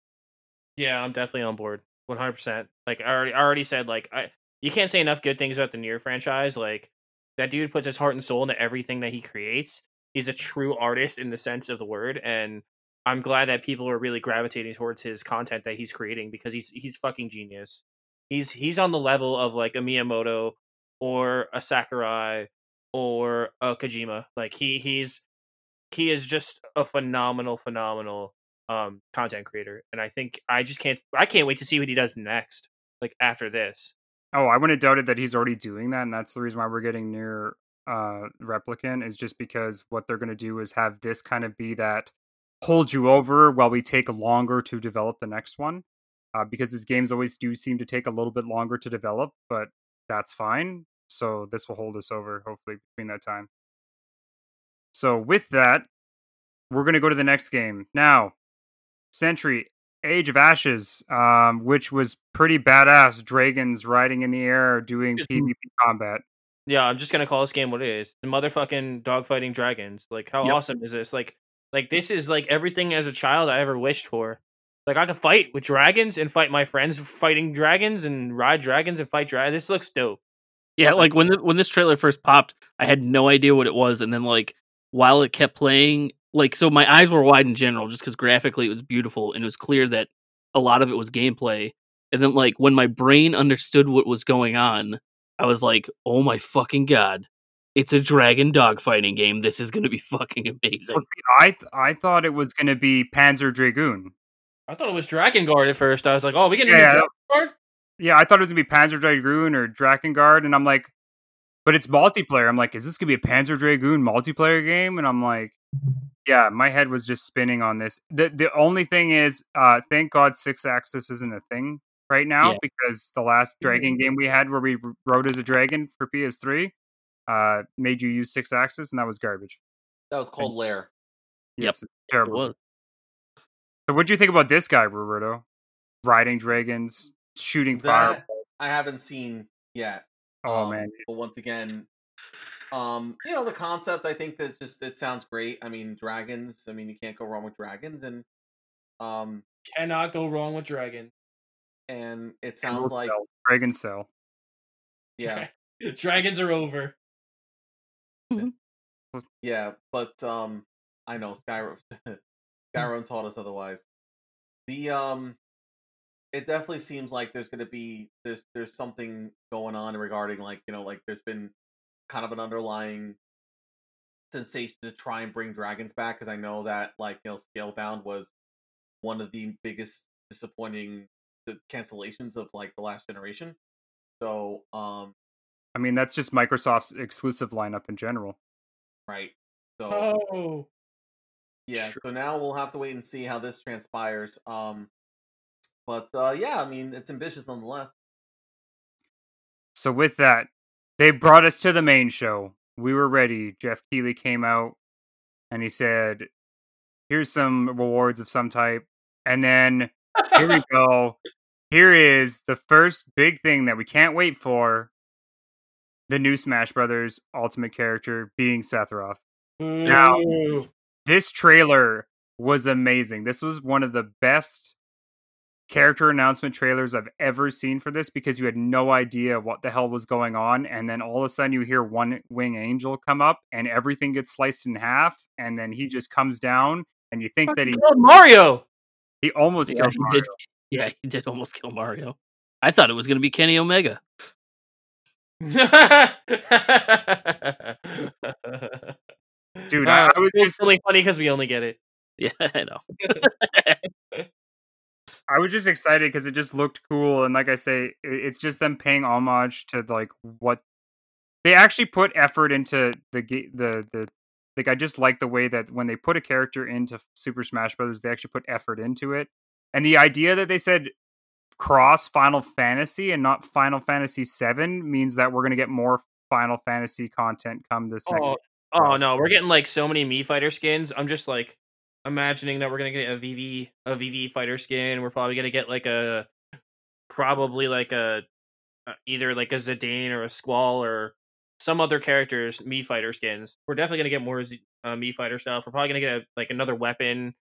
Yeah, I'm definitely on board. 100%. Like I already I already said like I you can't say enough good things about the NieR franchise. Like that dude puts his heart and soul into everything that he creates. he's a true artist in the sense of the word, and I'm glad that people are really gravitating towards his content that he's creating because he's he's fucking genius. He's he's on the level of like a Miyamoto or a Sakurai or a Kojima. Like he he's he is just a phenomenal, phenomenal um content creator. And I think I just can't I can't wait to see what he does next. Like after this. Oh, I wouldn't have doubted that he's already doing that, and that's the reason why we're getting NieR uh replicant is just because what they're gonna do is have this kind of be that hold you over while we take longer to develop the next one. Uh, because his games always do seem to take a little bit longer to develop, but that's fine. So this will hold us over, hopefully, between that time. So with that, we're gonna go to the next game now. Century Age of Ashes, um, which was pretty badass. Dragons riding in the air, doing Just- PvP combat. Yeah, I'm just gonna call this game what it is. The motherfucking dogfighting dragons. Like how Yep. awesome is this? Like like this is like everything as a child I ever wished for. Like I could fight with dragons and fight my friends fighting dragons and ride dragons and fight dragons. This looks dope. Yeah, like when the, when this trailer first popped, I had no idea what it was, and then like while it kept playing, like so my eyes were wide in general, just because graphically it was beautiful, and it was clear that a lot of it was gameplay. And then like when my brain understood what was going on, I was like, "Oh my fucking god, it's a dragon dog fighting game! This is gonna be fucking amazing." I th- I thought it was gonna be Panzer Dragoon. I thought it was Drakengard at first. I was like, oh, we getting Yeah, into yeah. Dragon Guard? Yeah, I thought it was gonna be Panzer Dragoon or Drakengard, and I'm like, but it's multiplayer. I'm like, is this gonna be a Panzer Dragoon multiplayer game? And I'm like, yeah, my head was just spinning on this. The the only thing is, uh, thank God Sixaxis isn't a thing right now Yeah. because the last dragon game we had where we rode as a dragon for PS3 uh made you use Sixaxis and that was garbage. That was called Lair. Yep, Yes, it's It terrible. was. So what do you think about this guy, Roberto? Riding dragons, shooting fire. I haven't seen yet. Oh Um, man, But once again, um, you know, the concept I think that just it sounds great. I mean, dragons, I mean you can't go wrong with dragons and um Cannot go wrong with Dragon. and it sounds we'll like sell. dragon cell. yeah, Dragons are over. yeah, but um I know Skyrim Skyrim taught us otherwise. The um it definitely seems like there's going to be there's there's something going on regarding like, you know, like there's been kind of an underlying sensation to try and bring dragons back because I know that like you know Scalebound was one of the biggest disappointing cancellations of like the last generation. So um I mean, that's just Microsoft's exclusive lineup in general. right. So Oh. yeah, so now we'll have to wait and see how this transpires. Um but uh yeah, I mean it's ambitious nonetheless. So with that, they brought us to the main show. We were ready. Geoff Keighley came out and he said, "Here's some rewards of some type." And then here we go. Here is the first big thing that we can't wait for. The new Smash Brothers Ultimate character being Sephiroth. Now- This trailer was amazing. This was one of the best character announcement trailers I've ever seen for this because you had no idea what the hell was going on. And then all of a sudden you hear one wing angel come up and everything gets sliced in half. And then he mm. just comes down and you think that he, Killed Mario. he almost Yeah, killed he Mario. did. Yeah, he did almost kill Mario. I thought it was going to be Kenny Omega. Dude, I- ah, I was it's just- really funny because we only get it. Yeah, I know. I was just excited because it just looked cool. And like I say, it's just them paying homage to like what they actually put effort into the the the like. I just like the way that when they put a character into Super Smash Brothers, they actually put effort into it. And the idea that they said cross Final Fantasy and not Final Fantasy Seven means that we're gonna get more Final Fantasy content come this next. Oh, oh no, we're getting like so many Mii fighter skins. I'm just like imagining that we're gonna get a Vivi a Vivi fighter skin. We're probably gonna get like a probably like a uh, either like a Zidane or a Squall or some other characters Mii fighter skins. We're definitely gonna get more Z- uh, Mii fighter stuff. We're probably gonna get a, like another weapon.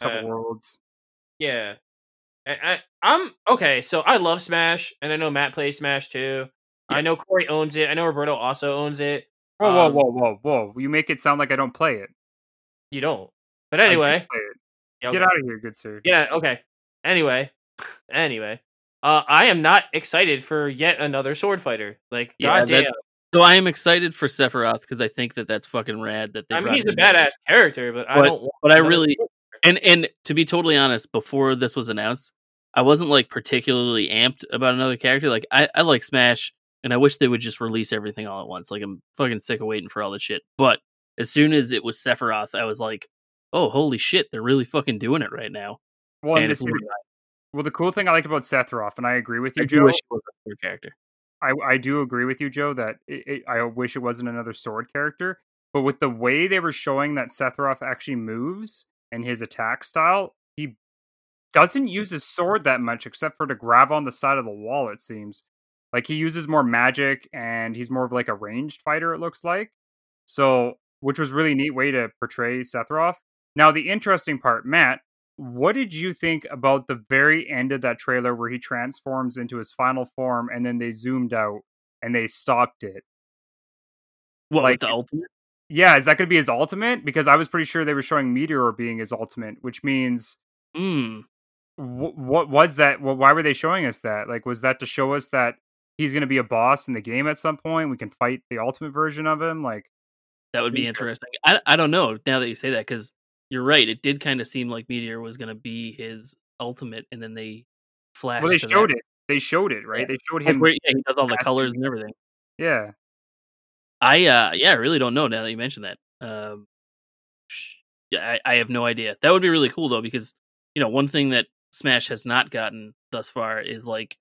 couple uh, worlds. Yeah. I, I'm okay. So I love Smash, and I know Matt plays Smash too. I know Corey owns it. I know Roberto also owns it. Whoa, whoa, Um, whoa, whoa, whoa! You make it sound like I don't play it. You don't. But anyway, yeah, get out of here, good sir. Yeah, okay. Anyway, anyway, uh, I am not excited for yet another sword fighter. Like, Yeah, goddamn. So I am excited for Sephiroth because I think that that's fucking rad. That they I mean, he's a badass character, but, I don't. But I really- And and to be totally honest, before this was announced, I wasn't like particularly amped about another character. Like I, I like Smash, and I wish they would just release everything all at once. Like I'm fucking sick of waiting for all this shit. But as soon as it was Sephiroth, I was like, oh holy shit, they're really fucking doing it right now. Well, and And well, the cool thing I liked about Sephiroth, and I agree with you, I Joe. wish it was a character. I, I do agree with you, Joe, that it, it, I wish it wasn't another sword character. But with the way they were showing that Sephiroth actually moves and his attack style, he doesn't use his sword that much except for to grab on the side of the wall, it seems. Like he uses more magic and he's more of like a ranged fighter, it looks like. So, which was really neat way to portray Sephiroth. Now, the interesting part, Matt, what did you think about the very end of that trailer where he transforms into his final form and then they zoomed out and they stopped it? What Like the ultimate? Yeah, is that going to be his ultimate? Because I was pretty sure they were showing Meteor being his ultimate, which means hmm. wh- what was that? Well, why were they showing us that? Like, was that to show us that he's going to be a boss in the game at some point? We can fight the ultimate version of him. Like, That would be interesting. I I don't know now that you say that because you're right. It did kind of seem like Meteor was going to be his ultimate, and then they flashed. well, they showed that. it. They showed it, right? Yeah. They showed him. where- yeah, he does all the colors and everything. Yeah. I uh yeah, I really don't know now that you mentioned that. Um yeah, I, I have no idea. That would be really cool though, because you know, one thing that Smash has not gotten thus far is like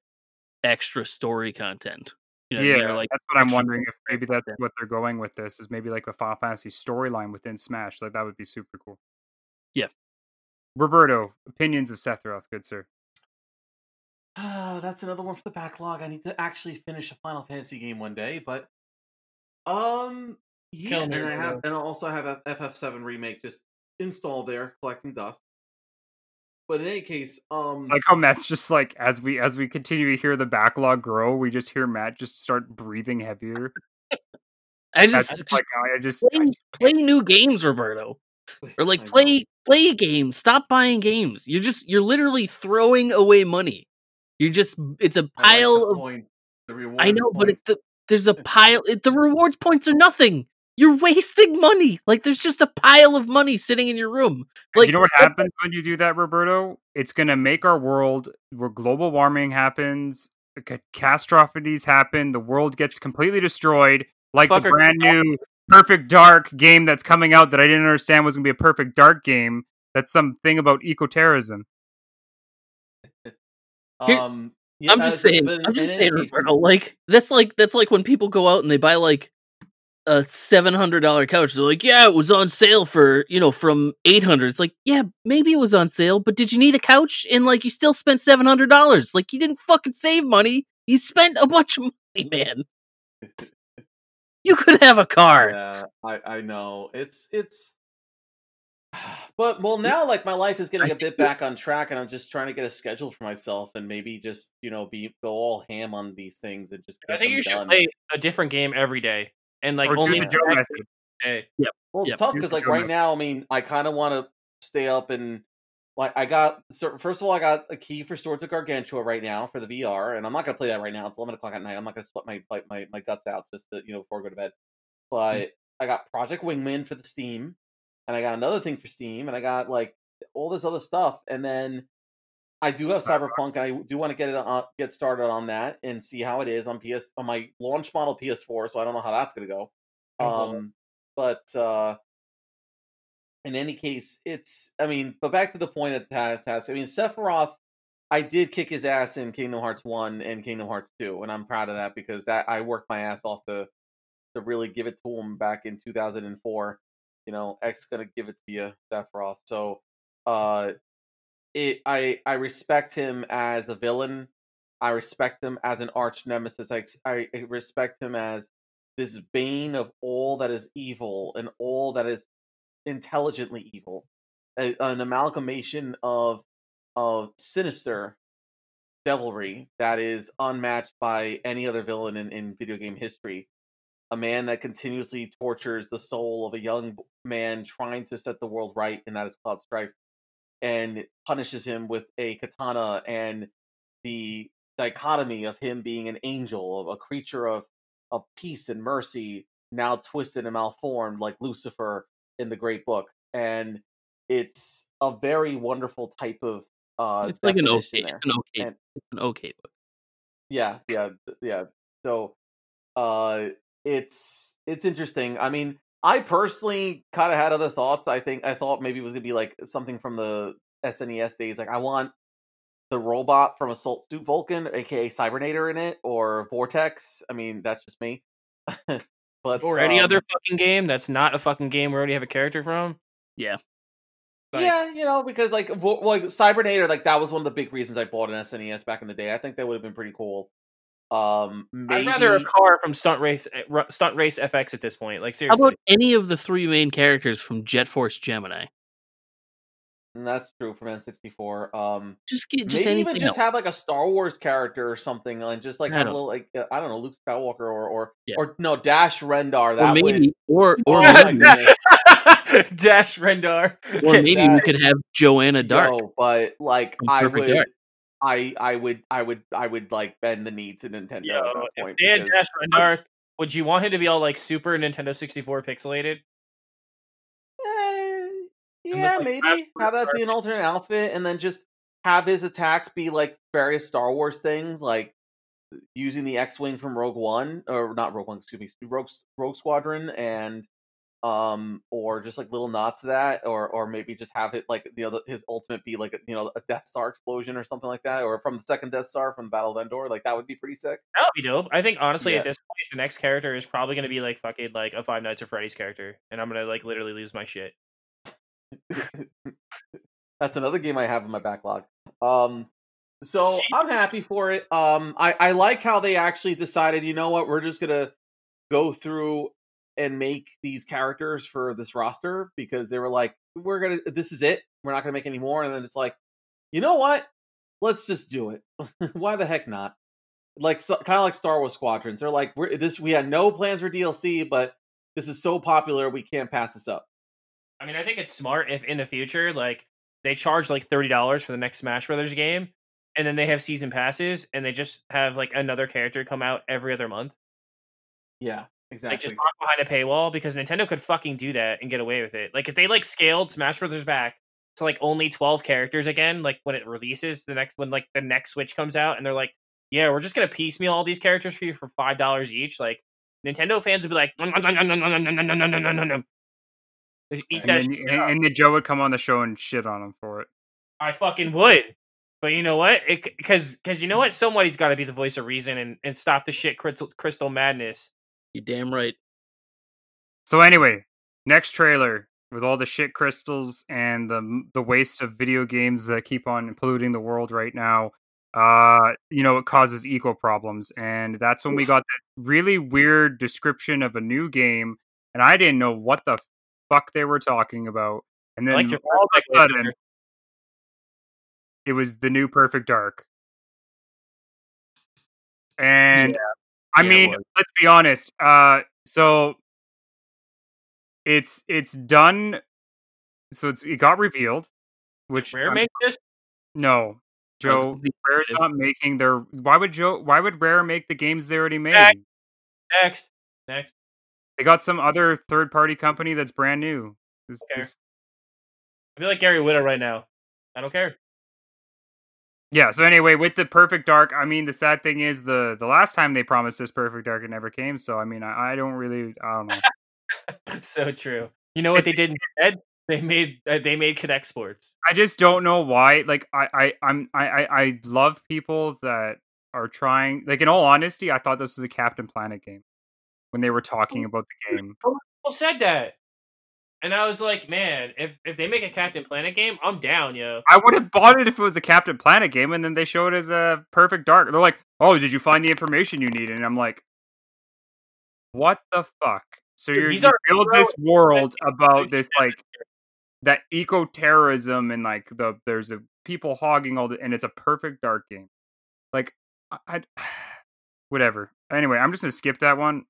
extra story content. You know, what I mean? yeah, like that's what I'm wondering if maybe that's content. what they're going with this is maybe like a Final Fantasy storyline within Smash. Like that would be super cool. Yeah. Roberto, opinions of Sephiroth, good sir. Ah, that's another one for the backlog. I need to actually finish a Final Fantasy game one day, but um, yeah, and I have, and I also have a FF7 remake just installed there, collecting dust. But in any case, um, Like how Matt's just like as we as we continue to hear the backlog grow, we just hear Matt just start breathing heavier. I just, just just like I just play, play new games, Roberto. Or like I play play games. Stop buying games. You're just you're literally throwing away money. you're just it's a I like pile of point, the I rewards know, but it's the, there's a pile. It, the rewards points are nothing. You're wasting money. Like there's just a pile of money sitting in your room. Like you know what happens when you do that, Roberto? It's gonna make our world where global warming happens, ca- catastrophes happen, the world gets completely destroyed, like the brand new Perfect Dark game that's coming out that I didn't understand was gonna be a Perfect Dark game. That's something about ecoterrorism. Here- um, yeah, I'm just saying. but in- I'm just saying, Roberto. Like that's like that's like when people go out and they buy like a seven hundred dollar couch. They're like, yeah, it was on sale for you know from eight hundred. It's like, yeah, maybe it was on sale, but did you need a couch? And like, you still spent seven hundred dollars. Like, you didn't fucking save money. You spent a bunch of money, man. You could have a car. Yeah, I I know it's it's. But well, now like my life is getting a bit back on track, and I'm just trying to get a schedule for myself, and maybe just you know be go all ham on these things and just. I think you should done. play a different game every day, and like or only do the Joe that method. day. Well, it's Yep. tough because like right now, I mean, I kind of want to stay up and like I got so first of all, I got a key for Swords of Gargantua right now for the VR, and I'm not gonna play that right now. It's 11 o'clock at night. I'm not gonna sweat my my my, my guts out just to you know before I go to bed. But I got Project Wingman for the Steam, and I got another thing for Steam, and I got like all this other stuff, and then. I do have Cyberpunk, and I do want to get it on, get started on that and see how it is on PS on my launch model PS4. So I don't know how that's gonna go. Boy. Um, but uh, in any case, it's I mean, but back to the point of task. task I mean, Sephiroth, I did kick his ass in Kingdom Hearts One and Kingdom Hearts Two, and I'm proud of that because that I worked my ass off to to really give it to him back in 2004. You know, X gonna give it to you, Sephiroth. So, uh, it I I respect him as a villain. I respect him as an arch nemesis. I I respect him as this bane of all that is evil and all that is intelligently evil, a, an amalgamation of of sinister devilry that is unmatched by any other villain in, in video game history. a man that continuously tortures the soul of a young man trying to set the world right, and that is Cloud Strife, and punishes him with a katana, and the dichotomy of him being an angel, of a creature of of peace and mercy, now twisted and malformed like Lucifer in the Great Book, and it's a very wonderful type of uh it's like an okay, there. it's an okay, And- it's an okay book. Yeah, yeah, yeah. So, uh, it's it's interesting. I mean, I personally kind of had other thoughts. I think I thought maybe it was gonna be like something from the SNES days. Like, I want the robot from Assault Suit Valken, aka Cybernator, in it, or Vortex. I mean, that's just me. but or any um, other fucking game that's not a fucking game we already have a character from. Yeah. Like- yeah, you know, because like vo- like Cybernator, like that was one of the big reasons I bought an SNES back in the day. I think that would have been pretty cool. Um, maybe I'd rather a car from Stunt Race eh, Stunt Race FX at this point. Like How seriously, about any of the three main characters from Jet Force Gemini? And that's true from N64. Um, Just get just maybe anything even just else. have like a Star Wars character or something, and just like I have a don't- little like uh, I don't know Luke Skywalker or or Yeah. or no Dash Rendar. That would- maybe, or Oh or maybe. Dash Rendar. or Get maybe we could have Joanna Dark. Yo, but like I would, Dark. I I would I would I would like bend the knee to Nintendo Yo, at that if point. they had because- Dash Rendar, would you want him to be all like super Nintendo 64 pixelated? Yeah, like, maybe have that be an alternate outfit, and then just have his attacks be like various Star Wars things, like using the X-wing from Rogue One, or not Rogue One, excuse me, Rogue Rogue Squadron, and um, or just like little nods to that, or or maybe just have it like you know the- his ultimate be like a, you know a Death Star explosion or something like that, or from the second Death Star from Battle of Endor, like that would be pretty sick. That would be dope. I think honestly, Yeah. at this point, the next character is probably going to be like fucking like a Five Nights at Freddy's character, and I'm gonna like literally lose my shit. That's another game I have in my backlog. Um, so? I'm happy for it. Um, I I like how they actually decided. You know what? We're just gonna go through and make these characters for this roster because they were like, we're gonna. This is it. We're not gonna make any more. And then it's like, you know what? Let's just do it. Why the heck not? Like so, kind of like Star Wars Squadrons. They're like, we're this. We had no plans for DLC, but this is so popular, we can't pass this up. I mean, I think it's smart if in the future, like they charge like thirty dollars for the next Smash Brothers game, and then they have season passes, and they just have like another character come out every other month. Yeah, exactly. Like just lock behind a paywall because Nintendo could fucking do that and get away with it. Like if they like scaled Smash Brothers back to like only twelve characters again, like when it releases the next when like the next Switch comes out, and they're like, yeah, we're just gonna piecemeal all these characters for you for five dollars each. Like Nintendo fans would be like, no, no, no, Just eat And that. then, shit and, and then Joe would come on the show and shit on him for it. I fucking would. But you know what? Because because you know what? Somebody's got to be the voice of reason and, and stop the shit crystal, crystal madness. You damn right. So anyway, next trailer with all the shit crystals and the the waste of video games that keep on polluting the world right now. Uh, you know, it causes eco problems, and that's when we got this really weird description of a new game, and I didn't know what the fuck they were talking about. And then Electric- all of a sudden, it was the new Perfect Dark. And I Yeah, mean, let's be honest. Uh, so it's it's done. So it's it got revealed, which Rare I'm- make this? no, Joe. the- Rare's not making their. Why would Joe? Why would Rare make the games they already made? Next. Next, next. They got some other third party company that's brand new. Okay. this- I feel like Gary Whitta right now. I don't care. yeah. So anyway, with the Perfect Dark, I mean, the sad thing is the the last time they promised this Perfect Dark, it never came. So I mean, I, I don't really. I don't know. so true. You know what they did instead? They made uh, they made Kinect Sports. I just don't know why. Like I, I I'm I, I I love people that are trying like in all honesty, I thought this was a Captain Planet game when they were talking about the game. People said that, and I was like, man, if if they make a Captain Planet game, I'm down, yo. I would have bought it if it was a Captain Planet game, and then they show it as a Perfect Dark. They're like, "Oh, did you find the information you need? And I'm like, "What the fuck?" So Dude, you're, you are build this world about this like that eco terrorism and like the there's a people hogging all the and it's a Perfect Dark game. Like I, I whatever. Anyway, I'm just gonna skip that one.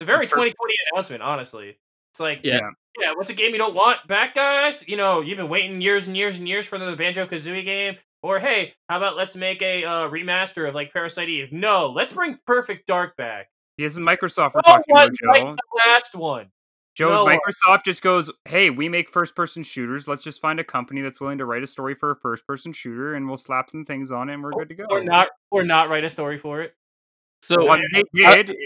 It's a very 2020 announcement, honestly. It's like, Yeah. Yeah. what's a game you don't want back, guys? You know, you've been waiting years and years and years for another Banjo Kazooie game. Or hey, how about let's make a uh, remaster of like Parasite Eve? No, let's bring Perfect Dark back. Yes, Microsoft we're No talking about, Joe. the last one. Joe, no one. Microsoft just goes, "Hey, we make first-person shooters. Let's just find a company that's willing to write a story for a first-person shooter, and we'll slap some things on it, and we're good to go." Or not, or not write a story for it. So I mean, they did.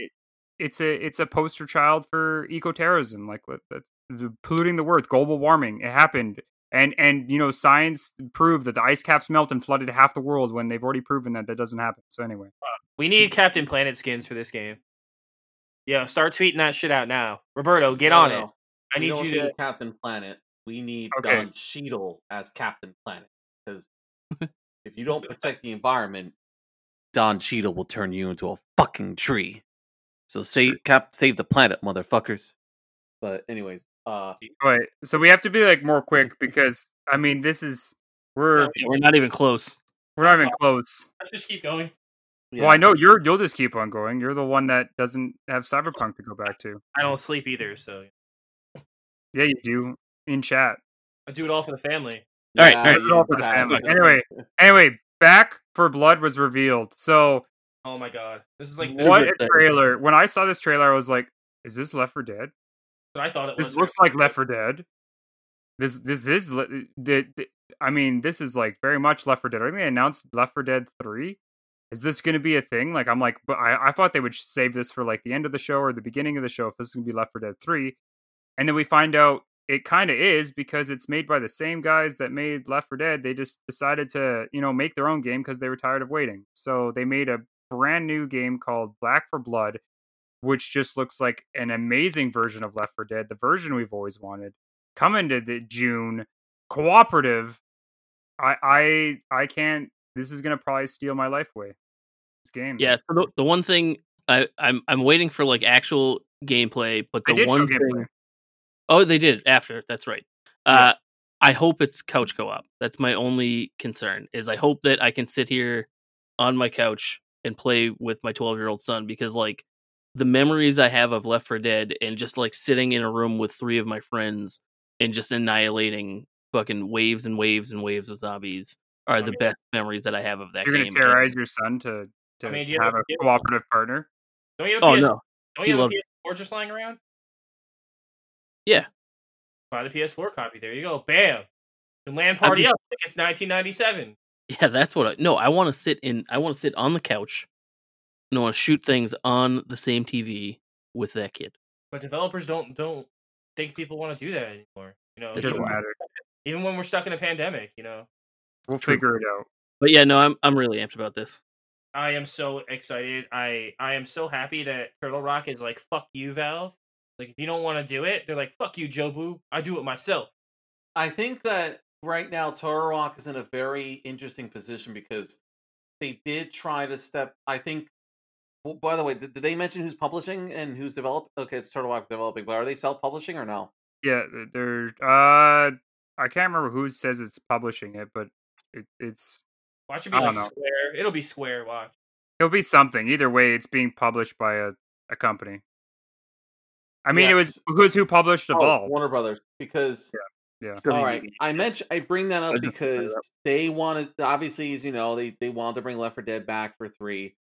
It- it's a it's a poster child for eco-terrorism, like that's the- polluting the earth, global warming. It happened, and and you know, science proved that the ice caps melt and flooded half the world when they've already proven that that doesn't happen. So anyway, We need Captain Planet skins for this game. Yeah, start tweeting that shit out now. Roberto, get No, on no. it. I We need don't you to. need Captain Planet. We need Okay. Don Cheadle as Captain Planet. Because if you don't protect the environment, Don Cheadle will turn you into a fucking tree. So save cap save the planet, motherfuckers. But anyways, uh Wait, so we have to be like more quick because I mean, this is we're No, Yeah, we're not even close. we're not even close. Let's just keep going. yeah. Well, I know you're you'll just keep on going. You're the one that doesn't have Cyberpunk to go back to. I don't sleep either, so Yeah, you do in chat. I do it all for the family. All right, Yeah, all right. you All for the family. Anyway, Anyway, Back 4 Blood was revealed. So Oh my god, this is like what a trailer! When I saw this trailer, I was like, "Is this Left 4 Dead? what I thought it was. This looks like Left 4 Dead. This this is le- uh, the, the I mean, this is like very much Left 4 Dead. I think they announced Left 4 Dead Three. Is this going to be a thing? Like, I'm like, but I, I thought they would save this for like the end of the show or the beginning of the show if this is going to be Left 4 Dead Three, and then we find out it kind of is because it's made by the same guys that made Left 4 Dead. They just decided to you know make their own game because they were tired of waiting. So they made a brand new game called Back 4 Blood, which just looks like an amazing version of Left 4 Dead, the version we've always wanted. Coming to the June, cooperative. I I I can't. This is gonna probably steal my life away. This game. Yeah. So the, the one thing I, I'm I'm waiting for like actual gameplay, but the one gameplay. thing. Oh, they did after. That's right. Uh, I hope it's couch co-op. That's my only concern. Is I hope that I can sit here on my couch and play with my 12 year old son because like the memories I have of Left 4 Dead and just like sitting in a room with three of my friends and just annihilating fucking waves and waves and waves of zombies are I the mean- best memories that I have of that You're game. gonna terrorize your son to to I mean, do you have have a a- cooperative partner. Don't you have a Oh PS- no. Don't he you have loved a PS4 just lying around? Yeah. Buy the PS4 copy. There you go. Bam. And land party up like it's 1997. Yeah, that's what I no, I want to sit in I want to sit on the couch and I want to shoot things on the same TV with that kid. But developers don't don't think people want to do that anymore. You know, It It's doesn't a lot. matter. even when we're stuck in a pandemic. You know, We'll True. figure it out. But yeah, no, I'm I'm really amped about this. I am so excited. I I am so happy that Turtle Rock is like fuck you, Valve. Like if you don't want to do it, they're like fuck you, Jobu. I do it myself. I think that right now Turtle Rock is in a very interesting position because they did try to step. I think. Well, by the way, did, did they mention who's publishing and who's developed? Okay, it's Turtle Rock developing, but are they self-publishing or no? Yeah, th- there. Uh, I can't remember who says it's publishing it, but it, it's Watch it be I like know. Square. It'll be Square. Watch. it'll be something. Either way, it's being published by a, a company. I mean, it was who's who published Oh, Evolve. Warner Brothers, because yeah. All right, I mentioned I bring that up was just gonna bring it because they wanted, obviously, as you know, they they wanted to bring Left 4 Dead back for three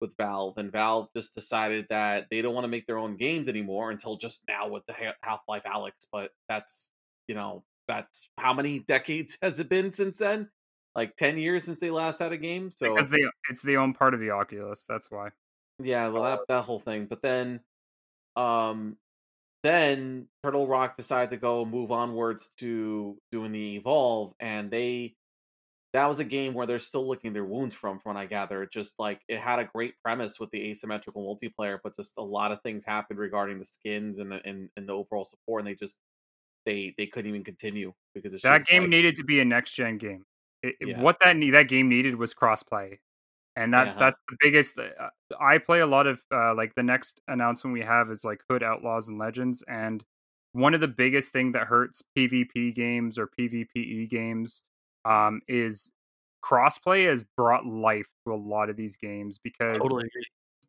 with Valve, and Valve just decided that they don't want to make their own games anymore until just now with the Half Life Alyx. But that's you know that's how many decades has it been since then? Like ten years since they last had a game. So because they it's the own part of the Oculus. That's why. yeah, well that that whole thing. But then um then Turtle Rock decided to go move onwards to doing the Evolve and they that was a game where they're still licking their wounds from from what I gather. It just like it had a great premise with the asymmetrical multiplayer, but just a lot of things happened regarding the skins and the and, and the overall support and they just they they couldn't even continue because it's That game like, needed to be a next gen game. It, Yeah. What that need, that game needed was crossplay, and that's Yeah. that's the biggest. Uh, I play a lot of uh, like the next announcement we have is like Hood Outlaws and Legends, and one of the biggest thing that hurts PvP games or PvPe games um, is crossplay has brought life to a lot of these games because Totally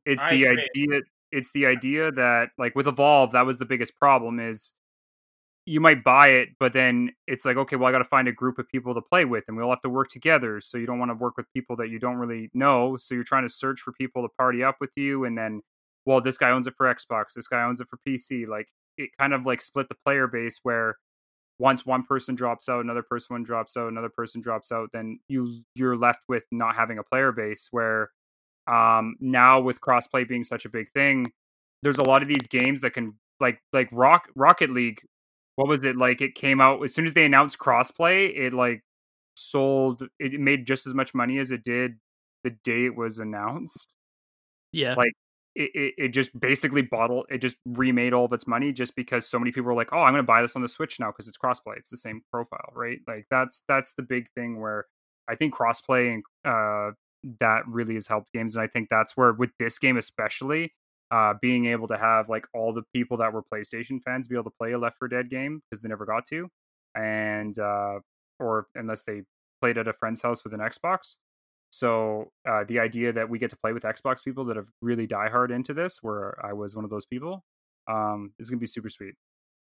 it's I the agree. idea it's the idea that like with Evolve, that was the biggest problem is you might buy it, but then it's like, okay, well, I got to find a group of people to play with, and we all have to work together. So you don't want to work with people that you don't really know. So you're trying to search for people to party up with you, and then, well, this guy owns it for Xbox, this guy owns it for PC. Like it kind of like split the player base where once one person drops out, another person drops out, another person drops out, then you you're left with not having a player base. Where um, now with crossplay being such a big thing, there's a lot of these games that can like like Rock Rocket League what was it like? It came out as soon as they announced crossplay it like sold it made just as much money as it did the day it was announced. Yeah. like it, it, it just basically bottled it just remade all of its money just because so many people were like oh i'm gonna buy this on the switch now because it's crossplay it's the same profile right? Like that's that's the big thing where i think crossplay and uh that really has helped games and i think that's where with this game especially uh, being able to have like all the people that were PlayStation fans be able to play a Left 4 Dead game because they never got to, and uh, or unless they played at a friend's house with an Xbox. So uh, the idea that we get to play with Xbox people that have really die hard into this, where I was one of those people, um, is gonna be super sweet.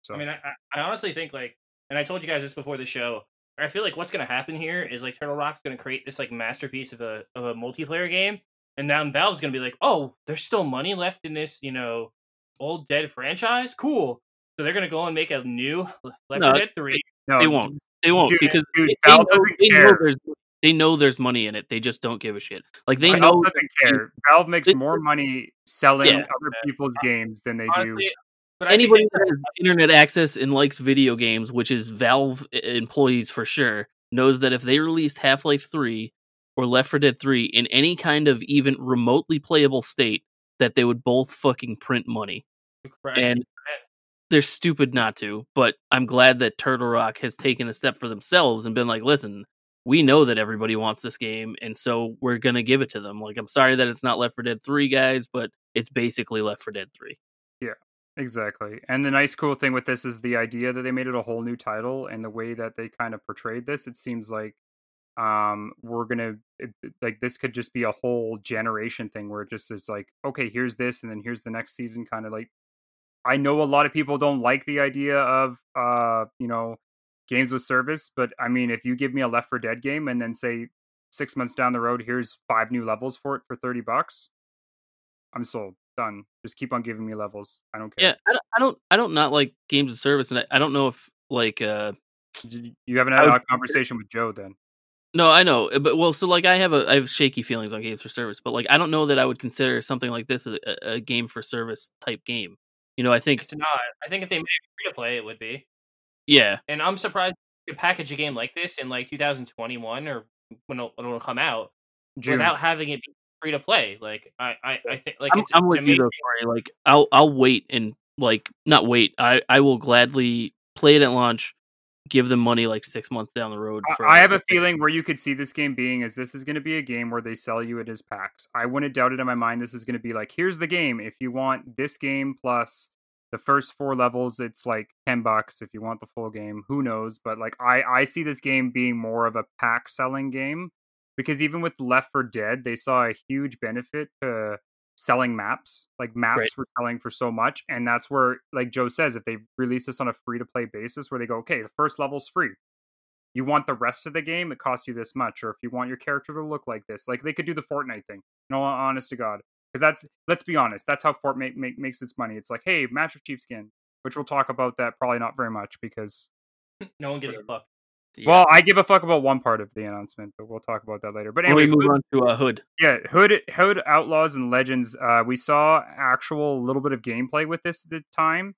So I mean, I, I honestly think like, and I told you guys this before the show. I feel like what's going to happen here is like Turtle Rock's going to create this like masterpiece of a of a multiplayer game, and now Valve's going to be like, oh, there's still money left in this, you know, old dead franchise. Cool. So they're going to go and make a new Left 4 No, Dead Three. no, They won't. They won't Dude, because dude, they, they Valve know, doesn't they know care. there's they know there's money in it. They just don't give a shit. Like they Valve know doesn't care. Valve makes they- more money selling Yeah. other people's games than they do. But anybody that has internet access and likes video games, which is Valve e- employees for sure, knows that if they released Half Life Three or Left 4 Dead Three in any kind of even remotely playable state, that they would both fucking print money. And they're stupid not to. But I'm glad that Turtle Rock has taken a step for themselves and been like, listen. We know that everybody wants this game, and so we're gonna give it to them. Like, I'm sorry that it's not Left 4 Dead 3, guys, but it's basically Left 4 Dead 3. Yeah, Exactly. And the nice cool thing with this is the idea that they made it a whole new title and the way that they kind of portrayed this, it seems like um we're going to like this could just be a whole generation thing where it just is like okay, here's this and then here's the next season kind of like I know a lot of people don't like the idea of uh, you know, games with service, but I mean if you give me a Left 4 Dead game and then say 6 months down the road here's five new levels for it for 30 bucks, I'm sold. Done. Just keep on giving me levels. I don't care. Yeah, I don't, I don't, I don't not like games of service, and I, I don't know if like, uh, You haven't had would- a conversation with Joe then. No, I know, uh, but well, so like I have a, I have shaky feelings on games for service, but like I don't know that I would consider something like this a, a- game for service type game. You know, I think, It's not. I think if they made it free to play, it would be. yeah, And I'm surprised you could package a game like this in like 2021 or when it'll, when it'll come out June. without having it be free to play. Like I, I, I think like I'm, it's I'm to with you though, Corey. Like I'll, I'll wait and like not wait. I, I will gladly play it at launch, give them money like six months down the road. I- For I have a feeling where you could see this game being is this is going to be a game where they sell you it as packs. I wouldn't doubt it in my mind. This is going to be like, here's the game. If you want this game plus the first four levels, it's like ten bucks. If you want the full game, who knows? But like, I I see this game being more of a pack selling game because even with Left 4 Dead, they saw a huge benefit to selling maps. Like maps Right. were selling for so much, and that's where, like Joe says, if they release this on a free to play basis, where they go, okay, the first level's free. You want the rest of the game, it costs you this much, or if you want your character to look like this, like they could do the Fortnite thing. No, honest to God, because that's let's be honest, that's how Fortnite make, make, makes its money. It's like, hey, Master Chief skin, which we'll talk about that probably not very much because no one gives a fuck. Yeah. well, I give a fuck about one part of the announcement, but we'll talk about that later. But anyway, we move on to uh, Hood. yeah, Hood Hood Outlaws and Legends. Uh, we saw actual little bit of gameplay with this the time,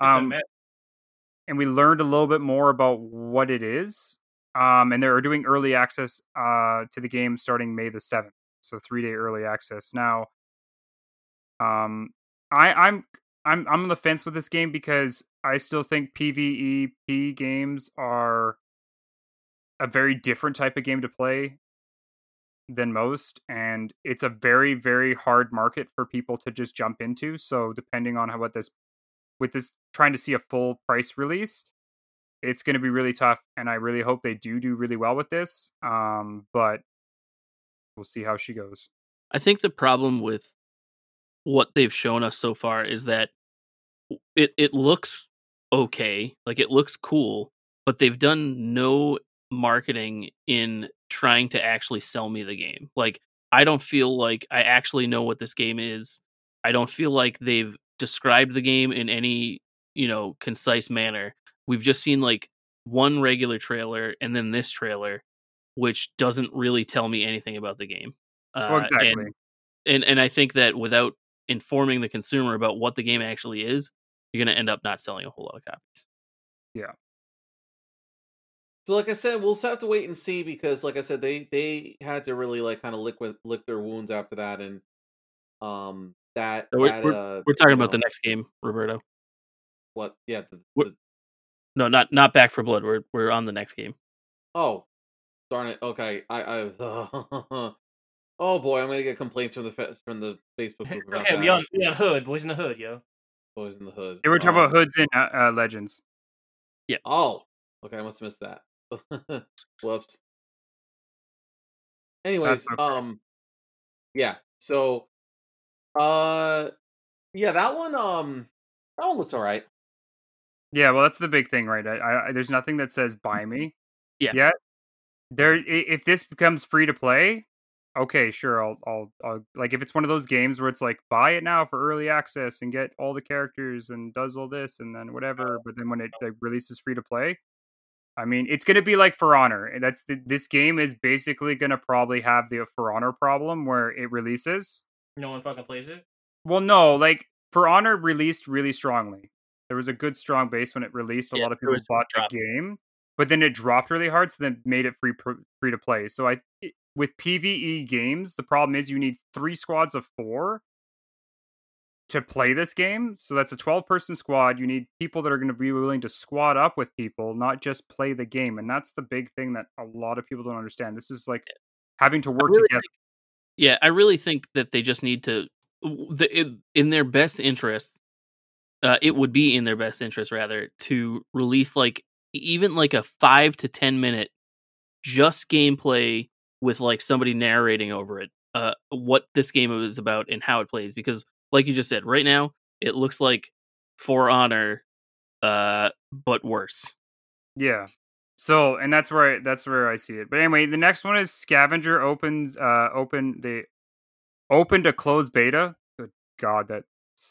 um, and we learned a little bit more about what it is. Um, and they're doing early access uh to the game starting May the seventh, so three day early access. Now, um, I I'm I'm I'm on the fence with this game because I still think PVEP games are a very different type of game to play than most and it's a very very hard market for people to just jump into so depending on how what this with this trying to see a full price release it's going to be really tough and i really hope they do do really well with this um but we'll see how she goes. I think the problem with what they've shown us so far is that it it looks okay, like it looks cool, but they've done no marketing in trying to actually sell me the game. Like I don't feel like I actually know what this game is. I don't feel like they've described the game in any, you know, concise manner. We've just seen like one regular trailer and then this trailer which doesn't really tell me anything about the game. Uh, exactly. And, and and I think that without informing the consumer about what the game actually is, you're going to end up not selling a whole lot of copies. So, like I said, we'll just have to wait and see because, like I said, they they had to really like kind of lick lick their wounds after that, and um that, So we're- that uh, We're talking you about the next game, Roberto. what? Yeah. The, the- No, not not Back 4 Blood. We're we're on the next game. oh, darn it. Okay, I I. oh boy, I'm gonna get complaints from the fa- from the Facebook group about Okay, that. we on we on hood, boys in the hood, yo. Boys in the hood. They were talking Um, about hoods in uh, uh, Legends. Yeah. Oh, okay. I must have missed that. Whoops. Anyways, okay. um, yeah. So, uh, yeah, that one, um, that one looks all right. Yeah, well, that's the big thing, right? I, I, there's nothing that says buy me. Yeah. Yet there, if this becomes free to play, okay, sure, I'll, I'll, I'll, like if it's one of those games where it's like buy it now for early access and get all the characters and does all this and then whatever, but then when it like, releases free to play, I mean, it's gonna be like For Honor. That's the, this game is basically gonna probably have the For Honor problem where it releases. No one fucking plays it. Well, no, like For Honor released really strongly. There was a good strong base when it released. A Yeah, lot of people bought the game, but then it dropped really hard, so then made it free free to play. So I with PVE games, the problem is you need three squads of four to play this game. So that's a 12 person squad. You need people that are going to be willing to squad up with people, not just play the game. And that's the big thing that a lot of people don't understand. This is like having to work really together. Yeah, I really think that they just need to, the, in- their best interest, uh, it would be in their best interest rather to release like even like a five to ten minute just gameplay with like somebody narrating over it, uh, what this game is about and how it plays. Because, like you just said, right now it looks like For Honor, uh, but worse. Yeah. So, and that's where I, that's where I see it. But anyway, the next one is Scavenger opens uh open the opened a closed beta. Good God, that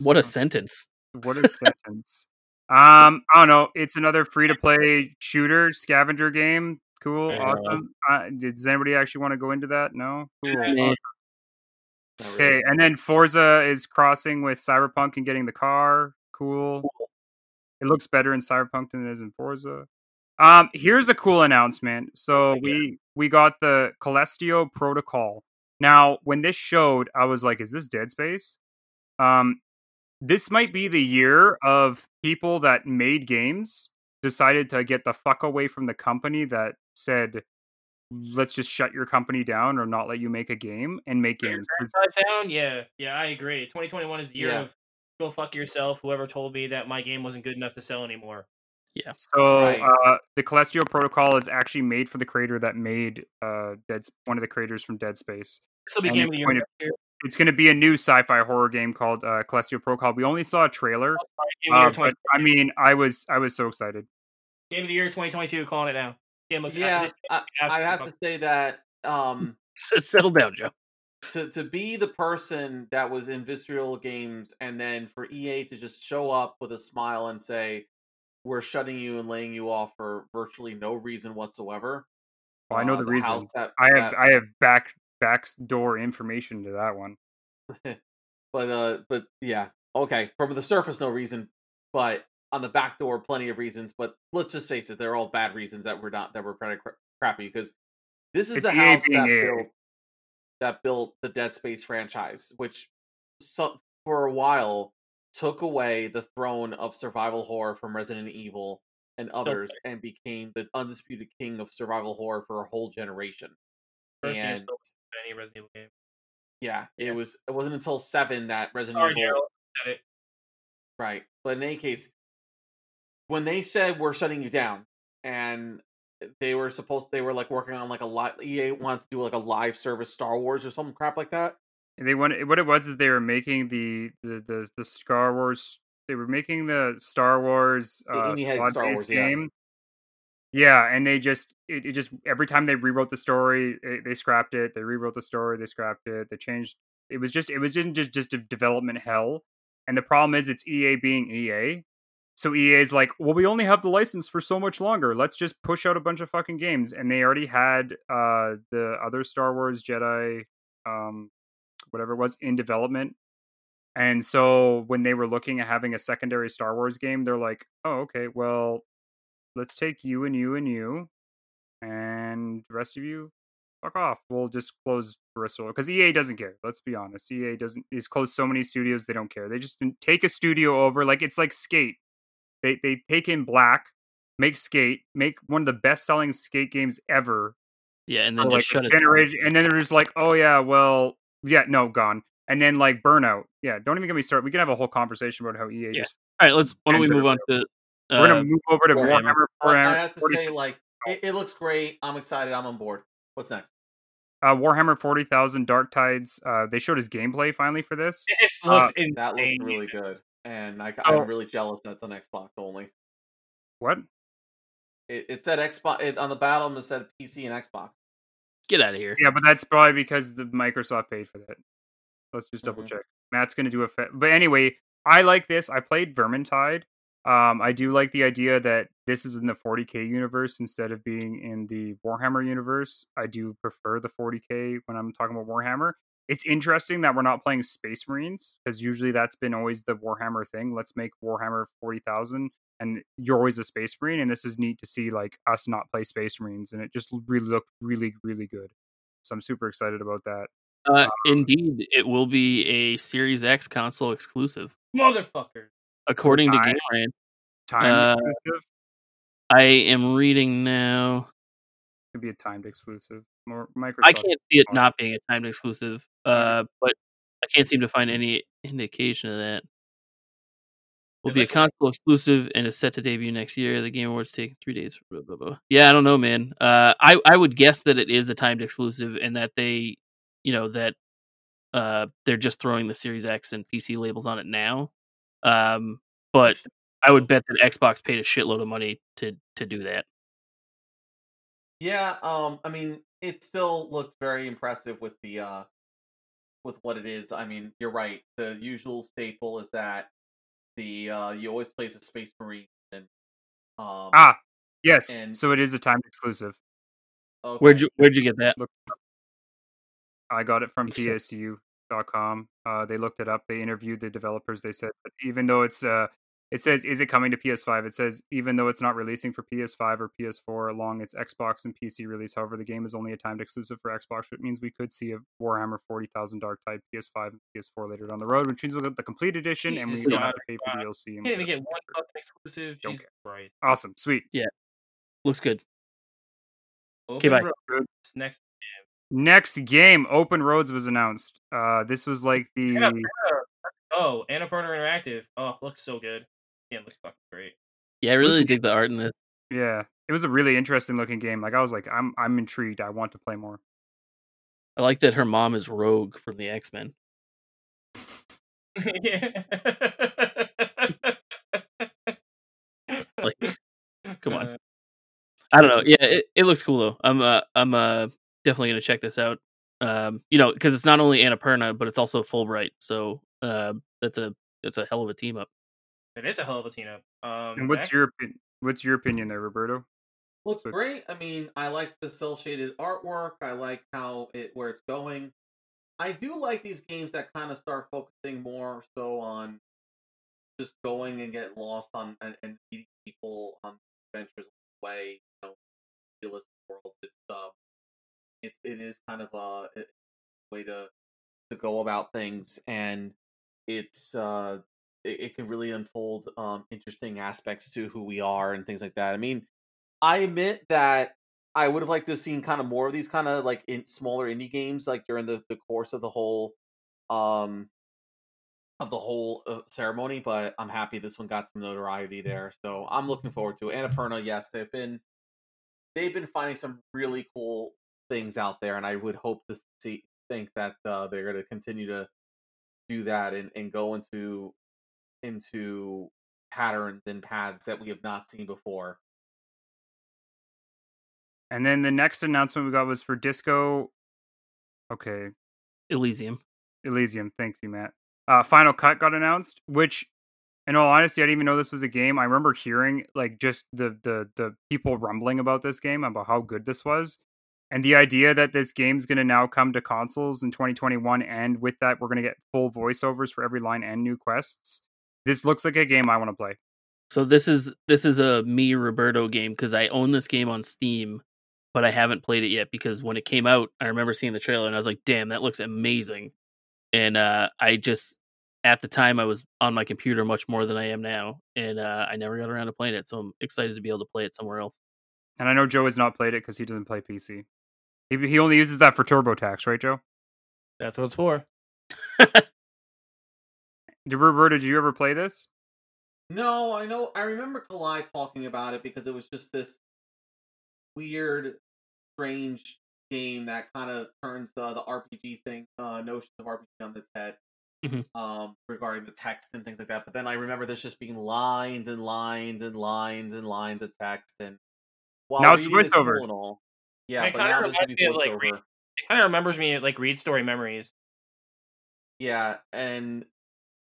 What a sentence! what a sentence. Um, I don't know. It's another free to play shooter scavenger game. Cool, awesome. Uh, does anybody actually want to go into that? No. Cool. Awesome. Not Okay, and then Forza is crossing with Cyberpunk and getting the car. Cool. It looks better in Cyberpunk than it is in Forza. Um, here's a cool announcement. So we we got the Callisto Protocol. Now, when this showed, I was like, "Is this Dead Space?" Um, this might be the year of people that made games decided to get the fuck away from the company that said, "Let's just shut your company down or not let you make a game and make games. Down, yeah, yeah, I agree. 2021 is the year Yeah. of go fuck yourself. Whoever told me that my game wasn't good enough to sell anymore. Yeah. So Right. uh, the Celestial Protocol is actually made for the creator that made uh, Dead, one of the creators from Dead Space. This will be And game of the year. point next year. It's going to be a new sci-fi horror game called uh, Celestial Protocol. We only saw a trailer, Game of the year uh, but I mean, I was I was so excited. game of the year 2022. Calling it now. Game looks Yeah, I, I have to say that um Settle down, Joe. to to be the person that was in Visceral Games and then for EA to just show up with a smile and say we're shutting you and laying you off for virtually no reason whatsoever. Oh, I know Uh, the reason. house that- I have that- I have back backdoor information to that one. but uh but yeah okay from the surface no reason but on the back door plenty of reasons but let's just face it they're all bad reasons that we're not that we're pretty cra- crappy because this is It's the house that built that built the dead space franchise which so, for a while took away the throne of survival horror from resident evil and others and became the undisputed king of survival horror for a whole generation First and any Resident Evil game. yeah it was it wasn't until seven that resident Sorry, evil Said it. Right. But in any case, when they said we're shutting you down, and they were supposed they were like working on like a live EA wanted to do like a live service Star Wars or some crap like that. They wanted what it was is they were making the the the, the Star Wars. They were making the Star Wars uh, squad Star based Wars, yeah. game. Yeah, and they just it, it just every time they rewrote the story, it, they scrapped it. They rewrote the story, they scrapped it. They changed. It was just it was just just a development hell. And the problem is, it's EA being EA. So EA is like, well, we only have the license for so much longer. Let's just push out a bunch of fucking games. And they already had uh the other Star Wars Jedi, um, whatever it was, in development. And so when they were looking at having a secondary Star Wars game, they're like, oh, okay, well, let's take you and you and you, and the rest of you, fuck off. We'll just close Bristol because EA doesn't care. Let's be honest. EA doesn't. It's closed so many studios they don't care. They just take a studio over. Like it's like Skate. They they take in Black, make Skate, make one of the best selling Skate games ever. Yeah, and then just like shut it. down. generation, and then they're just like, oh yeah, well, yeah, no, gone. And then like Burnout. Yeah, don't even get me started. We can have a whole conversation about how EA Yeah. just. All right, let's. Why don't we move on to? We're Uh, gonna move over to Warhammer. Warhammer. I have to 40 say, like, it, it looks great. I'm excited. I'm on board. What's next? uh, Warhammer 40,000 Dark Tides. Uh, they showed his gameplay finally for this. This Uh, looks That looked really good, and I, Oh. I'm really jealous that's on Xbox only. What? It, it said Xbox it, on the bottom. It said PC and Xbox. get out of here. Yeah, but that's probably because the Microsoft paid for that. Let's just double Mhm. check. Matt's going to do a. Fa- but anyway, I like this. I played Vermintide. Um, I do like the idea that this is in the 40k universe instead of being in the Warhammer universe. I do prefer the 40k when I'm talking about Warhammer. It's interesting that we're not playing Space Marines because usually that's been always the Warhammer thing. Let's make Warhammer 40,000 and you're always a Space Marine. And this is neat to see like us not play Space Marines. And it just really looked really, really good. So I'm super excited about that. Uh, indeed, it will be a Series X console exclusive, motherfucker. according to time. GameRant. Time Uh, exclusive I am reading now. Could be a timed exclusive. More Microsoft. I can't see it not being a timed exclusive, uh, but I can't seem to find any indication of that. Will be a console exclusive and is set to debut next year. The Game Awards taking three days. Blah, blah, blah. Yeah, I don't know, man. Uh, I I would guess that it is a timed exclusive and that they, you know, that uh, they're just throwing the Series X and PC labels on it now. Um, but I would bet that Xbox paid a shitload of money to to do that. Yeah, um, I mean, it still looks very impressive with the uh with what it is. I mean, you're right. The usual staple is that the uh you always play as a space marine and um Ah, yes. And- so it is a timed exclusive. okay. Where'd you Where'd you get that? I got it from Makes sense. PSU.com. Uh, they looked it up. They interviewed the developers. They said that even though it's uh, it says is it coming to PS5? It says even though it's not releasing for PS5 or PS4 along its Xbox and PC release. However, the game is only a timed exclusive for Xbox, which means we could see a Warhammer 40,000 Dark Tide PS5 and PS4 later down the road, which means we'll get the complete edition and we Jesus don't have to pay for DLC. And Can't even we'll get get- one fucking exclusive. Don't Jesus Christ. Awesome, sweet. Yeah, looks good. Open bye. Roads, Next. Next game, Open Roads was announced. Uh, this was like the Annapurna. Let's. Annapurna Interactive. Oh, looks so good. Looks fucking great. Yeah, I really dig the art in this. yeah. It was a really interesting looking game. Like I was like, I'm I'm intrigued. I want to play more. I like that her mom is Rogue from the X Men. yeah. Like, come Uh, on. I don't know. Yeah, it, it looks cool though. I'm uh I'm uh definitely gonna check this out. Um, you know, because it's not only Annapurna, but it's also Fullbright. So uh, that's a that's a hell of a team up. It is a hell of a team up. Um, And what's your opin- what's your opinion there, Roberto? looks great. I mean, I like the cell shaded artwork. I like how it where it's going. I do like these games that kind of start focusing more so on just going and get lost on and, and meeting people on adventures way, you know, realistic worlds. It's um, it's it is kind of a, a way to to go about things, and it's uh, it, it can really unfold um interesting aspects to who we are and things like that. I mean, I admit that I would have liked to have seen kind of more of these kind of like in smaller indie games like during the, the course of the whole um of the whole uh, ceremony, but I'm happy this one got some notoriety there. So I'm looking forward to it. Annapurna, yes, they've been they've been finding some really cool things out there, and I would hope to see think that uh, they're going to continue to do that and, and go into into patterns and paths that we have not seen before. And then the next announcement we got was for Disco. Okay, Elysium. Elysium. Thanks you, Matt. Uh, Final Cut got announced, which, in all honesty, I didn't even know this was a game. I remember hearing like just the the the people rumbling about this game about how good this was, and the idea that this game's going to now come to consoles in 2021, and with that, we're going to get full voiceovers for every line and new quests. This looks like a game I want to play. So this is this is a me Roberto game because I own this game on Steam, but I haven't played it yet because when it came out, I remember seeing the trailer and I was like, "Damn, that looks amazing!" And uh, I just at the time I was on my computer much more than I am now, and uh, I never got around to playing it. So I'm excited to be able to play it somewhere else. And I know Joe has not played it because he doesn't play PC. He, he only uses that for TurboTax, right, Joe? That's what it's for. Did Roberto, did you ever play this? No, I know. I remember Kalai talking about it because it was just this weird, strange game that kind of turns uh, the RPG thing, uh, notions of RPG on its head, Mhm. um, regarding the text and things like that. But then I remember this just being lines and lines and lines and lines of text, and while Now it's reading is cool voiceover. and all, yeah, It but kinda now there's reminds me of, like, voiceover. It kind of remembers me like Read Story Memories. Yeah, and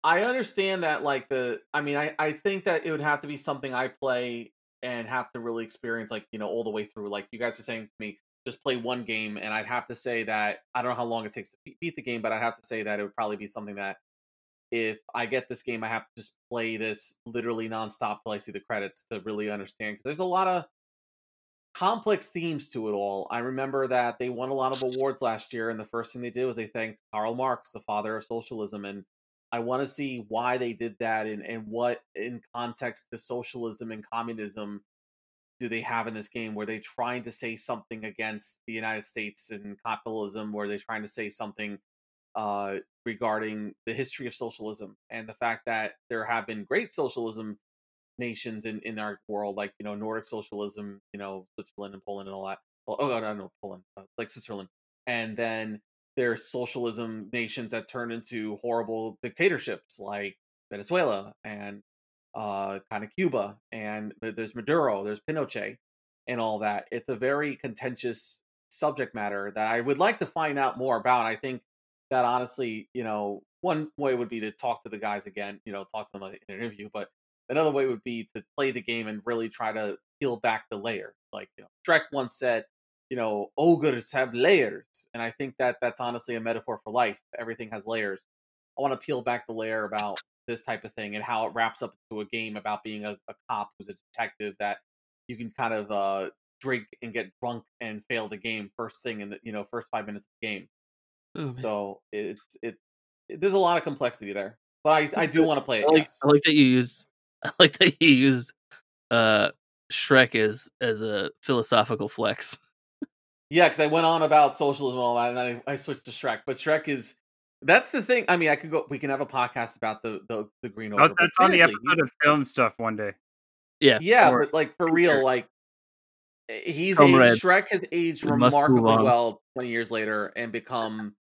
I understand that like the I mean I I think that it would have to be something I play and have to really experience like, you know, all the way through. Like you guys are saying to me, just play one game and I'd have to say that I don't know how long it takes to beat the game, but I'd have to say that it would probably be something that if I get this game, I have to just play this literally nonstop till I see the credits to really understand because there's a lot of complex themes to it all. I remember that they won a lot of awards last year, and the first thing they did was they thanked Karl Marx, the father of socialism, and I want to see why they did that and, and what in context to socialism and communism do they have in this game? Were they trying to say something against the United States and capitalism? Were they trying to say something uh, regarding the history of socialism and the fact that there have been great socialism nations in, in our world, like you know Nordic socialism, you know Switzerland and Poland and all that. Well, oh no, no, no Poland, uh, like Switzerland, and then there's socialism nations that turn into horrible dictatorships, like Venezuela and uh, kind of Cuba, and there's Maduro, there's Pinochet, and all that. It's a very contentious subject matter that I would like to find out more about. I think that honestly, you know, one way would be to talk to the guys again, you know, talk to them in an interview, but another way would be to play the game and really try to peel back the layer. Like you know, Shrek once said, you know, ogres have layers, and I think that that's honestly a metaphor for life. Everything has layers. I want to peel back the layer about this type of thing and how it wraps up to a game about being a, a cop who's a detective that you can kind of uh, drink and get drunk and fail the game first thing in the you know first five minutes of the game. Oh. So it's it's there's a lot of complexity there, but I I do want to play it. I like, yes. I like that you use I like that you use uh Shrek as as a philosophical flex. Yeah, because I went on about socialism and all that, and then I, I switched to Shrek. But Shrek is that's the thing. I mean, I could go. We can have a podcast about the the, the Green Oh, Ogre. but that's on the seriously, episode of film stuff one day. Yeah. Yeah, but like for future. real, like eh, he's Comrade, aged, Shrek has aged we must move remarkably well twenty years later and become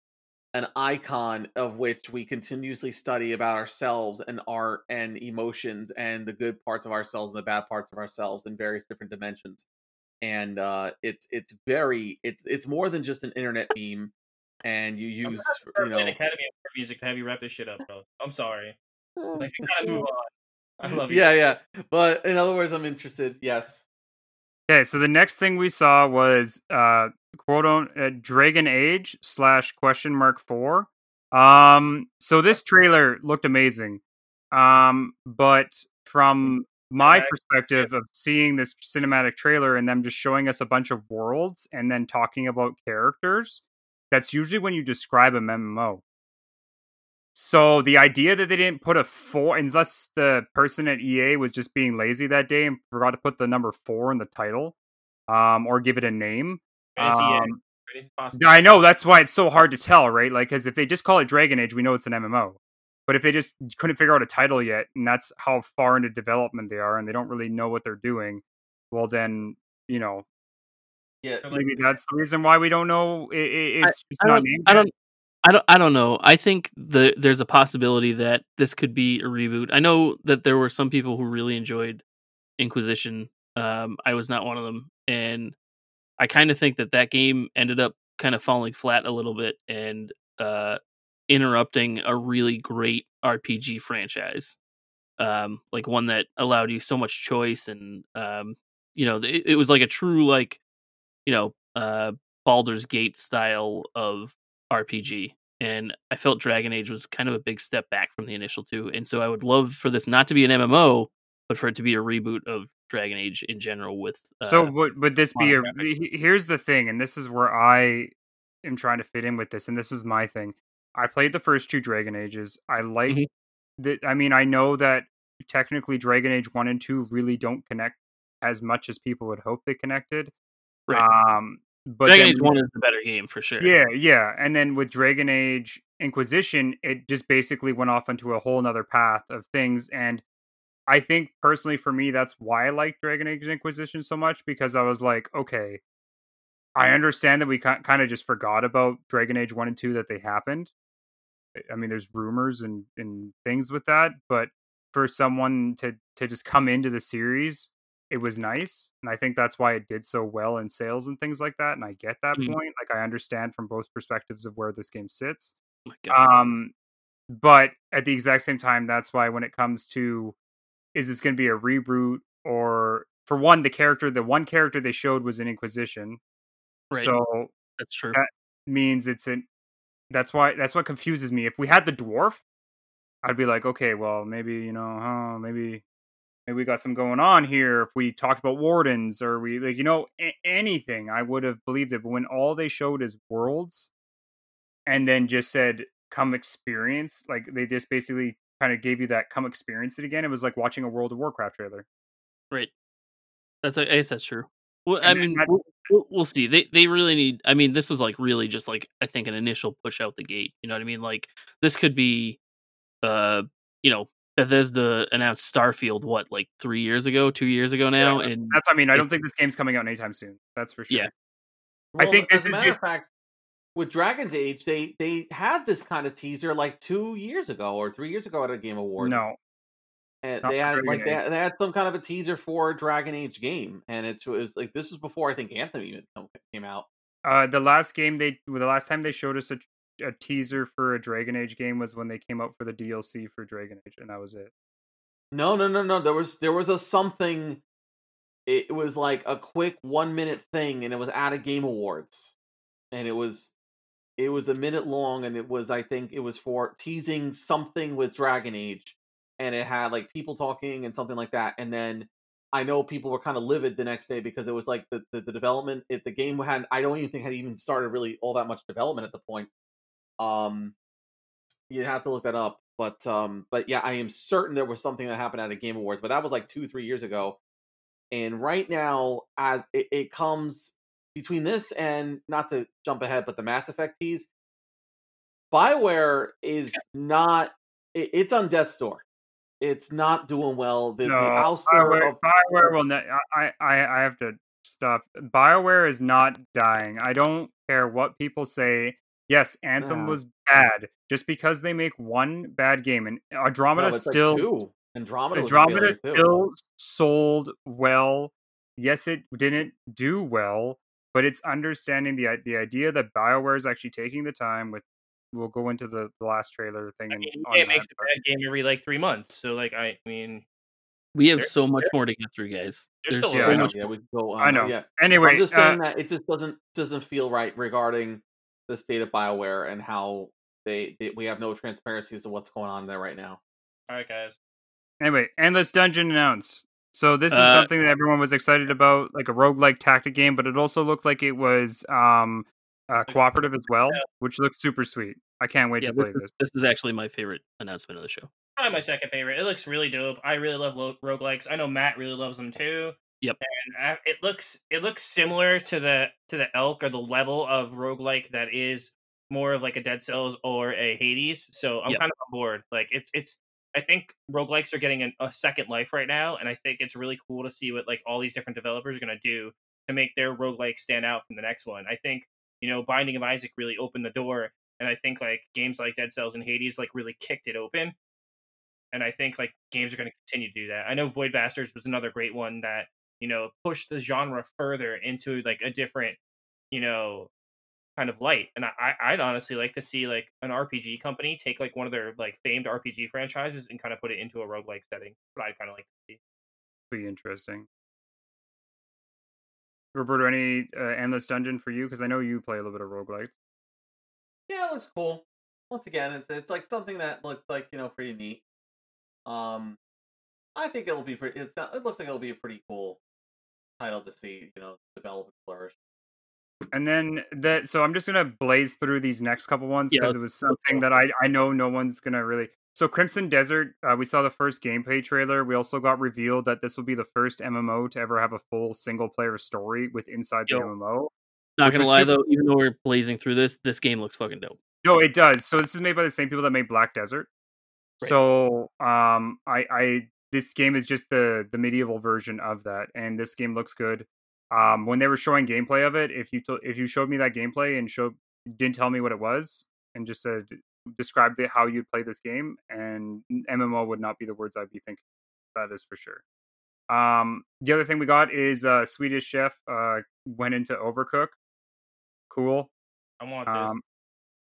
an icon of which we continuously study about ourselves and art and emotions and the good parts of ourselves and the bad parts of ourselves in various different dimensions and uh it's it's very it's it's more than just an internet meme and you I'm use not you know Academy of Music to have you wrap this shit up, bro. I'm sorry. Like, you gotta move on. I love you. yeah yeah but in other words i'm interested yes Okay, so the next thing we saw was uh quote on uh, Dragon Age slash question mark four. Um, so this trailer looked amazing. Um, but from my Yeah, perspective of seeing this cinematic trailer and them just showing us a bunch of worlds and then talking about characters, that's usually when you describe a MMO. So the idea that they didn't put a four, unless the person at EA was just being lazy that day and forgot to put the number four in the title, um, or give it a name. Um. I know that's why it's so hard to tell, right? Like, because if they just call it Dragon Age, we know it's an MMO. But if they just couldn't figure out a title yet, and that's how far into development they are, and they don't really know what they're doing, well, then you know yeah maybe that's the reason why we don't know. It, it, it's just I not don't named. I don't I don't. I don't know. I think the there's a possibility that this could be a reboot. I know that there were some people who really enjoyed Inquisition. Um, I was not one of them, and I kind of think that that game ended up kind of falling flat a little bit and uh, interrupting a really great RPG franchise. Um, like one that allowed you so much choice, and um, you know, it, it was like a true like, you know, uh, Baldur's Gate style of RPG. And I felt Dragon Age was kind of a big step back from the initial two. And so I would love for this not to be an MMO, but for it to be a reboot of Dragon Age in general with uh, so would would this be a? Here's the thing, and this is where I am trying to fit in with this, and this is my thing. I played the first two Dragon Ages. I like Mhm. that. I mean, I know that technically Dragon Age one and two really don't connect as much as people would hope they connected. right. Um, but Dragon then Age One is the better game for sure. Yeah, yeah. And then with Dragon Age Inquisition, it just basically went off into a whole nother path of things. And I think personally for me, that's why I like Dragon Age Inquisition so much because I was like, okay, I understand that we kind of just forgot about Dragon Age 1 and 2 that they happened. I mean, there's rumors and, and things with that, but for someone to to just come into the series, it was nice, and I think that's why it did so well in sales and things like that. And I get that Mhm. point; like I understand from both perspectives of where this game sits. Oh. Um, but at the exact same time, that's why when it comes to is this going to be a reboot or for one, the character, the one character they showed was an Inquisition, right. so That's true. that means it's an. That's why that's what confuses me. If we had the dwarf, I'd be like, okay, well, maybe you know, huh, maybe maybe we got some going on here. If we talked about wardens or we like, you know, a- anything, I would have believed it. But when all they showed is worlds, and then just said, "Come experience," like they just basically kind of gave you that "come experience it again." It was like watching a World of Warcraft trailer. Right. That's I guess that's true. Well, And I mean, that- we'll, we'll, we'll see. They they really need. I mean, this was like really just like I think an initial push out the gate. You know what I mean? Like this could be, uh, you know, Bethesda announced Starfield what like three years ago, two years ago now, and That's. I mean, I don't think this game's coming out anytime soon. That's for sure. Yeah. I think as this a is matter just- of fact, with Dragon's Age, they they had this kind of teaser like two years ago or three years ago at a Game Award. No, and not they had like they had, they had some kind of a teaser for Dragon Age game, and it was like this was before I think Anthem even came out. Uh, the last game they, the last time they showed us a, a teaser for a Dragon Age game was when they came out for the DLC for Dragon Age, and that was it. No, no, no, no. There was there was a something. It was like a quick one minute thing, and it was at a Game Awards, and it was it was a minute long, and it was I think it was for teasing something with Dragon Age, and it had like people talking and something like that, and then I know people were kind of livid the next day because it was like the the, the development it, the game had I don't even think had even started really all that much development at the point. Um, you have to look that up, but um, but yeah, I am certain there was something that happened at a Game Awards, but that was like two three years ago. And right now, as it, it comes between this and not to jump ahead, but the Mass Effect tease, Bioware is not. It, it's on death's door. It's not doing well. The, no, the Bioware, of Bioware will. Ne- I, I, I have to stop. Bioware is not dying. I don't care what people say. Yes, Anthem No. was bad. Just because they make one bad game, and Andromeda like still two. Andromeda. Andromeda still sold well. Yes, it didn't do well, but it's understanding the the idea that Bioware is actually taking the time with. We'll go into the, the last trailer thing. I mean, on it makes that, a bad game every like three months. So like I mean, we have so much more to get through, guys. They're There's still Yeah, so I know. much. Yeah, we go. On, I know. Yeah, Anyway, I'm just uh, saying that it just doesn't doesn't feel right regarding the state of Bioware and how they, they we have no transparency as to what's going on there right now. all right, guys. Anyway, Endless Dungeon announced. So this is Uh, something that everyone was excited about, like a roguelike tactic game, but it also looked like it was um uh, cooperative as well, which looks super sweet. I can't wait Yeah, to play this, this. is, this is actually my favorite announcement of the show. Probably my second favorite. It looks really dope. I really love lo- roguelikes. I know Matt really loves them too. Yep. And uh, it looks it looks similar to the to the elk or the level of roguelike that is more of like a Dead Cells or a Hades. So I'm Yep. kind of on board. Like it's it's I think roguelikes are getting an, a second life right now, and I think it's really cool to see what like all these different developers are gonna do to make their roguelike stand out from the next one. I think you know Binding of Isaac really opened the door and I think like games like Dead Cells and Hades like really kicked it open. And I think like games are going to continue to do that. I know Void Bastards was another great one that you know pushed the genre further into like a different you know kind of light. And I, I'd honestly like to see like an RPG company take like one of their like famed RPG franchises and kind of put it into a roguelike setting. But I'd kind of like to see. Pretty interesting. Roberto, any uh, endless dungeon for you? Because I know you play a little bit of roguelites. Yeah, it looks cool. Once again, it's it's like something that looked like you know pretty neat. Um, I think it'll be pretty. It's not, it looks like it'll be a pretty cool title to see. You know, develop and flourish. And then that, so I'm just gonna blaze through these next couple ones because let's- it was something go. that I I know no one's gonna really. So Crimson Desert, uh, we saw the first gameplay trailer. We also got revealed that this will be the first MMO to ever have a full single player story with inside the MMO. Not gonna lie super- though, even though we're blazing through this, this game looks fucking dope. No, it does. So this is made by the same people that made Black Desert. Right. So um, I I this game is just the the medieval version of that, and this game looks good. Um, when they were showing gameplay of it, if you to, if you showed me that gameplay and showed didn't tell me what it was and just said described it how you'd play this game, and MMO would not be the words I'd be thinking. That is for sure. Um, the other thing we got is uh, Swedish Chef uh, went into Overcook. Cool. I want this. Um,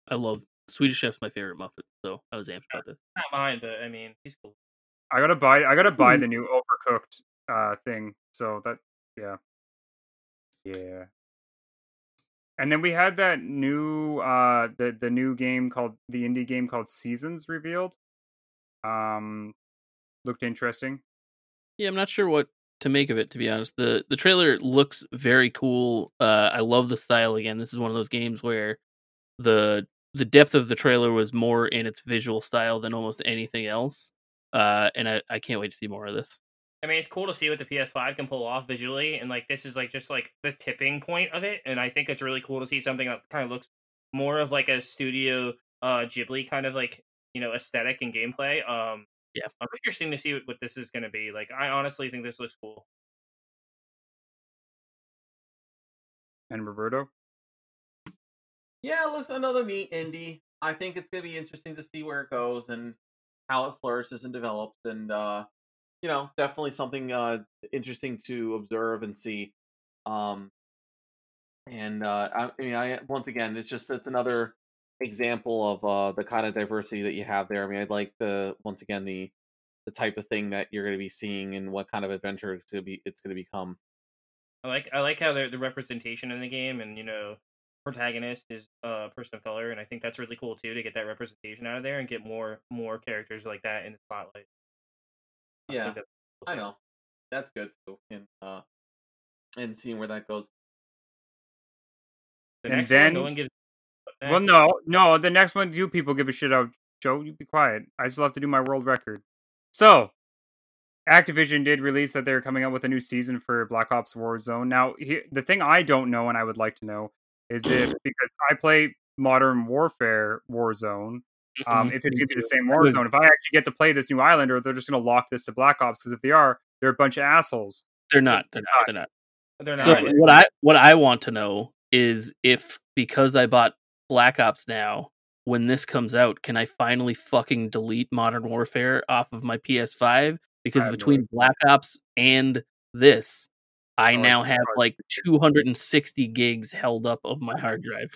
I love Swedish Chef's my favorite muffin, so I was amped about this. Not mine, but I mean, he's cool. I gotta buy. I gotta buy Hmm. the new Overcooked uh thing. So that, yeah, yeah. And then we had that new uh the the new game called the indie game called Seasons revealed. Um, looked interesting. Yeah, I'm not sure what to make of it to be honest. The the trailer looks very cool. Uh I love the style again. This is one of those games where the the depth of the trailer was more in its visual style than almost anything else. Uh and I, I can't wait to see more of this. I mean, it's cool to see what the PS5 can pull off visually, and like this is like just like the tipping point of it. And I think it's really cool to see something that kind of looks more of like a studio uh Ghibli kind of like you know aesthetic and gameplay. Um, Yeah. I'm interesting to see what, what this is going to be. Like, I honestly think this looks cool. And Roberto, Yeah, it looks another neat indie. I think it's gonna be interesting to see where it goes and how it flourishes and develops, and uh, you know, definitely something uh interesting to observe and see. Um, and uh, I, I mean, I once again, it's just it's another example of uh the kind of diversity that you have there. I mean, I'd like the once again the the type of thing that you're going to be seeing and what kind of adventure it's going to be it's going to become. I like I like how the the representation in the game, and you know, protagonist is a person of color, and I think that's really cool too to get that representation out of there and get more more characters like that in the spotlight. I Yeah, cool I know. That's good too. And uh and seeing where that goes. The And one, then- no one gives. well, no, no, the next one you people give a shit out. Joe, you be quiet. I still have to do my world record. So, Activision did release that they're coming out with a new season for Black Ops Warzone. Now, here, the thing I don't know and I would like to know is if because I play Modern Warfare Warzone, um, if it's going to be the same I would- Warzone, if I actually get to play this new island, or they're just going to lock this to Black Ops, because if they are, they're a bunch of assholes. They're not. They're not. They're not. They're not. So right. what I what I want to know is if because I bought Black Ops now, when this comes out, can I finally fucking delete Modern Warfare off of my PS5? Because have no between Black Ops and this, I Oh, now have hard. like 260 gigs held up of my hard drive.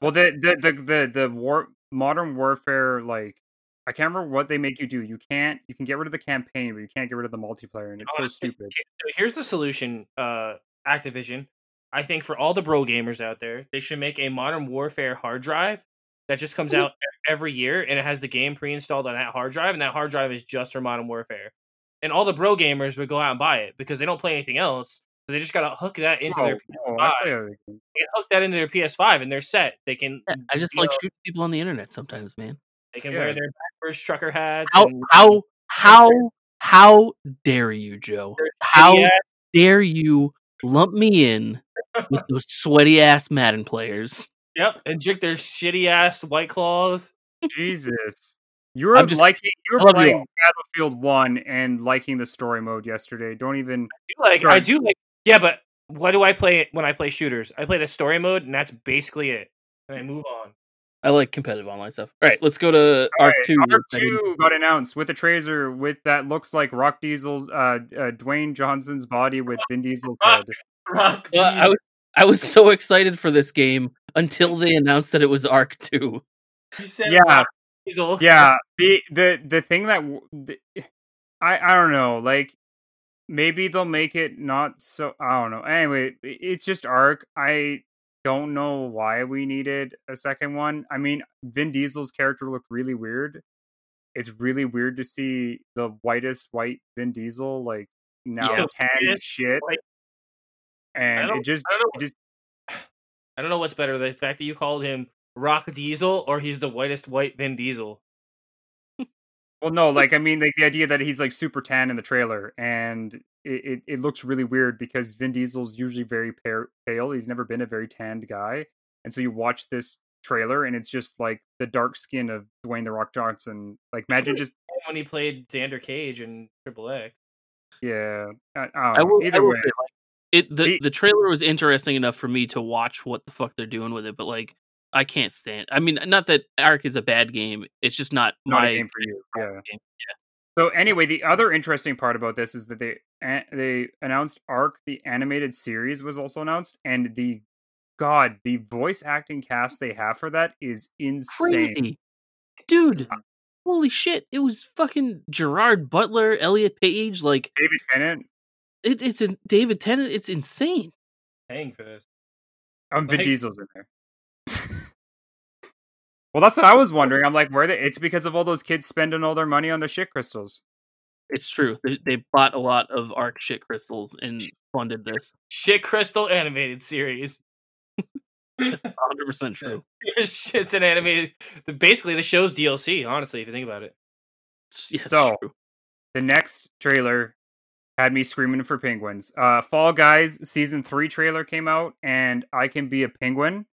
Well, the the the the, the war Modern Warfare like. I can't remember what they make you do. You can't. You can get rid of the campaign, but you can't get rid of the multiplayer, and it's so stupid. So here's the solution, uh, Activision. I think for all the bro gamers out there, they should make a Modern Warfare hard drive that just comes out every year, and it has the game pre-installed on that hard drive, and that hard drive is just for Modern Warfare. And all the bro gamers would go out and buy it because they don't play anything else. So they just gotta hook that into Oh, their oh, I play they hook that into their PS5, and they're set. They can Yeah, I just like know, shooting people on the internet sometimes, man. they can Yeah. wear their backwards trucker hats. How and how how how dare you, Joe? How ass- dare you lump me in with those sweaty ass Madden players? Yep, and drink their shitty ass white claws. Jesus, you were I'm just- liking. You were love you playing. Battlefield One and liking the story mode yesterday. Don't even. like Sorry. I do like yeah, but what do I play when I play shooters? I play the story mode, and that's basically it. And I move on. I like competitive online stuff. All right, let's go to All Arc right, Two. ARK Two got announced with a trailer with that looks like Rock Diesel, uh, uh Dwayne Johnson's body with Vin Diesel's head. Rock Well, I was I was so excited for this game until they announced that it was ARK Two. He said Yeah. Rock Diesel. Yeah, the the the thing that the, I I don't know, like maybe they'll make it not so. I don't know. Anyway, it's just ARK. I don't know why we needed a second one. I mean, Vin Diesel's character looked really weird. It's really weird to see the whitest white Vin Diesel like now Yeah. tan shit, and it just I don't know. it just I don't know what's better, the fact that you called him Rock Diesel or he's the whitest white Vin Diesel. Well, no, like I mean, like the idea that he's like super tan in the trailer, and it, it, it looks really weird because Vin Diesel's usually very pa- pale. He's never been a very tanned guy, and so you watch this trailer, and it's just like the dark skin of Dwayne the Rock Johnson. Like, imagine just When he played Xander Cage in Triple X. yeah. I, I I know. will, I Either will way, say, like, it the The- the trailer was interesting enough for me to watch what the fuck they're doing with it, but like I can't stand. I mean, not that ARK is a bad game. It's just not, not my a game for you. Yeah. game. So anyway, the other interesting part about this is that they they announced ARK, the animated series, was also announced, and the God, the voice acting cast they have for that is insane. Crazy, dude. Holy shit! It was fucking Gerard Butler, Elliot Page. Like David Tennant, it, it's a David Tennant. It's insane. Paying for this. um, Vin Like- Diesel's in there. Well, that's what I was wondering. I'm like, where they? It's because of all those kids spending all their money on the shit crystals. It's true. They, they bought a lot of ARK shit crystals and funded this. Shit Crystal animated series. 100 percent true. Shit's an animated. the- Basically, the show's DLC. Honestly, if you think about it. Yeah, So- true. The next trailer had me screaming for penguins. Uh, Fall Guys season three trailer came out, and I can be a penguin,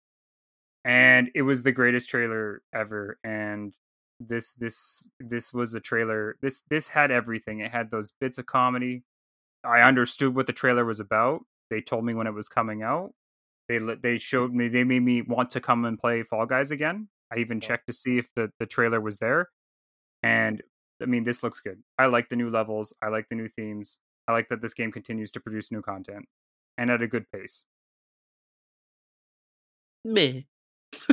and it was the greatest trailer ever. And this this this was a trailer. This this had everything. It had those bits of comedy. I understood what the trailer was about. They told me when it was coming out. They they showed me. They made me want to come and play Fall Guys again. I even checked to see if the the trailer was there, mm-hmm. and I mean, this looks good. I like the new levels. I like the new themes. I like that this game continues to produce new content and at a good pace. Meh.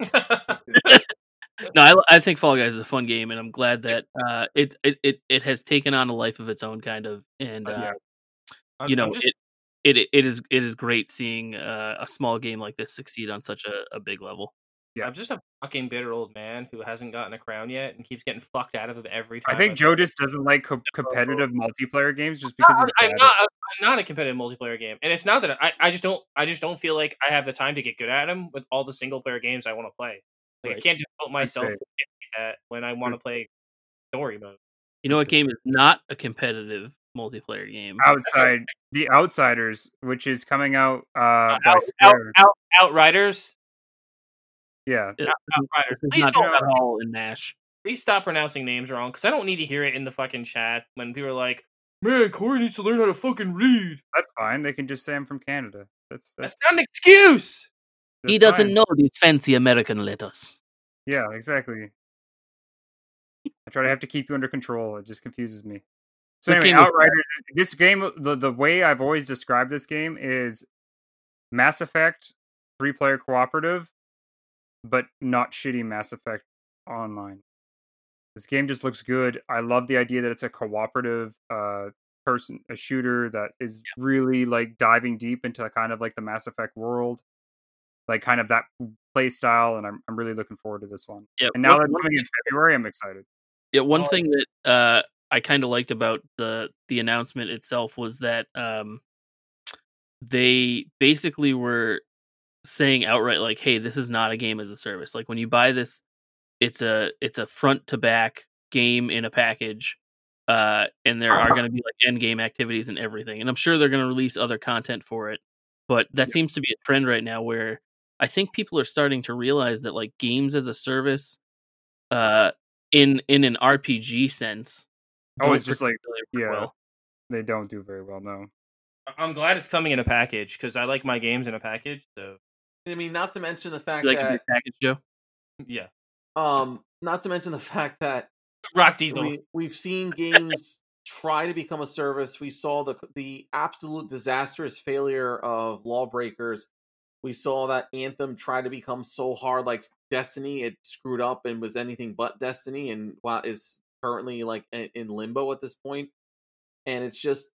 No, I, I think Fall Guys is a fun game, and I'm glad that uh, it, it it it has taken on a life of its own, kind of. And Uh, uh, yeah. You know, just- it, it it is it is great seeing uh, a small game like this succeed on such a, a big level. Yeah. I'm just a fucking bitter old man who hasn't gotten a crown yet and keeps getting fucked out of it every time. I think I- Joe just doesn't like co- competitive multiplayer games just because No, I'm not. I'm not a competitive multiplayer game, and it's not that I, I just don't. I just don't feel like I have the time to get good at them with all the single player games I want to play. Like I can't devote myself to that when I want to play story mode. You know what game is not a competitive multiplayer game? Outside the Outsiders, which is coming out uh, by out, out, out, Outriders. Yeah, It- Outriders. this Please not don't. at all in Nash. Please stop pronouncing names wrong because I don't need to hear it in the fucking chat when people are like, "Man, Corey needs to learn how to fucking read." that's fine. They can just say I'm from Canada. That's that's, That's not an excuse. He doesn't fine. know these fancy American letters. Yeah, exactly. I try to have to keep you under control. It just confuses me. So This anyway, game was- Outriders. This game, the the way I've always described this game is Mass Effect three player cooperative, but not shitty Mass Effect online. This game just looks good. I love the idea that it's a cooperative uh person, a shooter that is really like diving deep into kind of like the Mass Effect world, like kind of that play style, and I'm I'm really looking forward to this one. Yeah, And now one- that it's coming in February, I'm excited. Yeah, one Oh. thing that uh, I kind of liked about the the announcement itself was that um, they basically were saying outright like, "Hey, this is not a game as a service. Like when you buy this, it's a it's a front to back game in a package." Uh, and there are going to be like end game activities and everything, and I'm sure they're going to release other content for it. But that seems to be a trend right now, where I think people are starting to realize that like games as a service, uh, in in an RPG sense. Oh, don't it's just like particularly work yeah. They don't do very well, no. I'm glad it's coming in a package because I like my games in a package. So I mean, not to mention the fact You like that big package, Joe? Yeah. Um, not to mention the fact that Rock Diesel. we, we've seen games try to become a service. We saw the the absolute disastrous failure of Lawbreakers. We saw that Anthem try to become so hard like Destiny. It screwed up and was anything but Destiny, and while is currently like in in limbo at this point. And it's just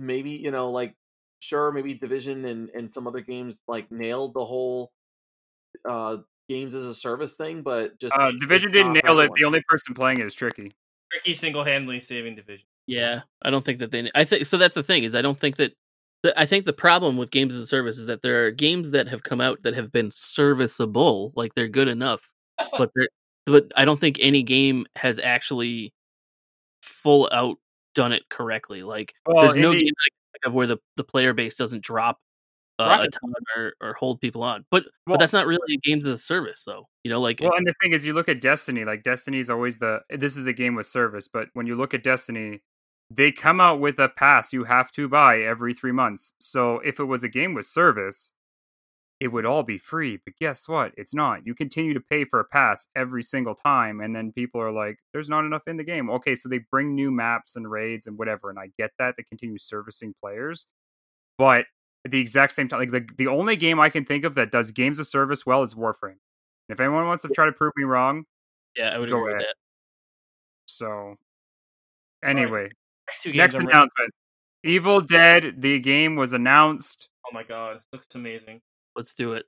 maybe you know like sure maybe Division and and some other games like nailed the whole uh games as a service thing, but just Uh, Division didn't not for nail it. The only person playing it is Tricky. Tricky single handedly saving division. Yeah, I don't think that they. I think so. That's the thing is, I don't think that. I think the problem with games as a service is that there are games that have come out that have been serviceable, like they're good enough, but they're. But I don't think any game has actually full out done it correctly. Like Well, there's no indie- game that I can think of where the, the player base doesn't drop uh, a ton or, or hold people on. But Well- but that's not really a games as a service though. You know, like Well, and the thing is, you look at Destiny. Like Destiny is always the. This is a game with service, but when you look at Destiny, they come out with a pass you have to buy every three months. So if it was a game with service, it would all be free. But guess what? It's not. You continue to pay for a pass every single time, and then people are like, "There's not enough in the game." Okay, so they bring new maps and raids and whatever, and I get that. They continue servicing players, but at the exact same time, like the the only game I can think of that does games of service well is Warframe. If anyone wants to try to prove me wrong, yeah, I would go agree with ahead. that. so anyway, Next next ready- announcement: Evil Dead. The game was announced. Oh my god, looks amazing. Let's do it.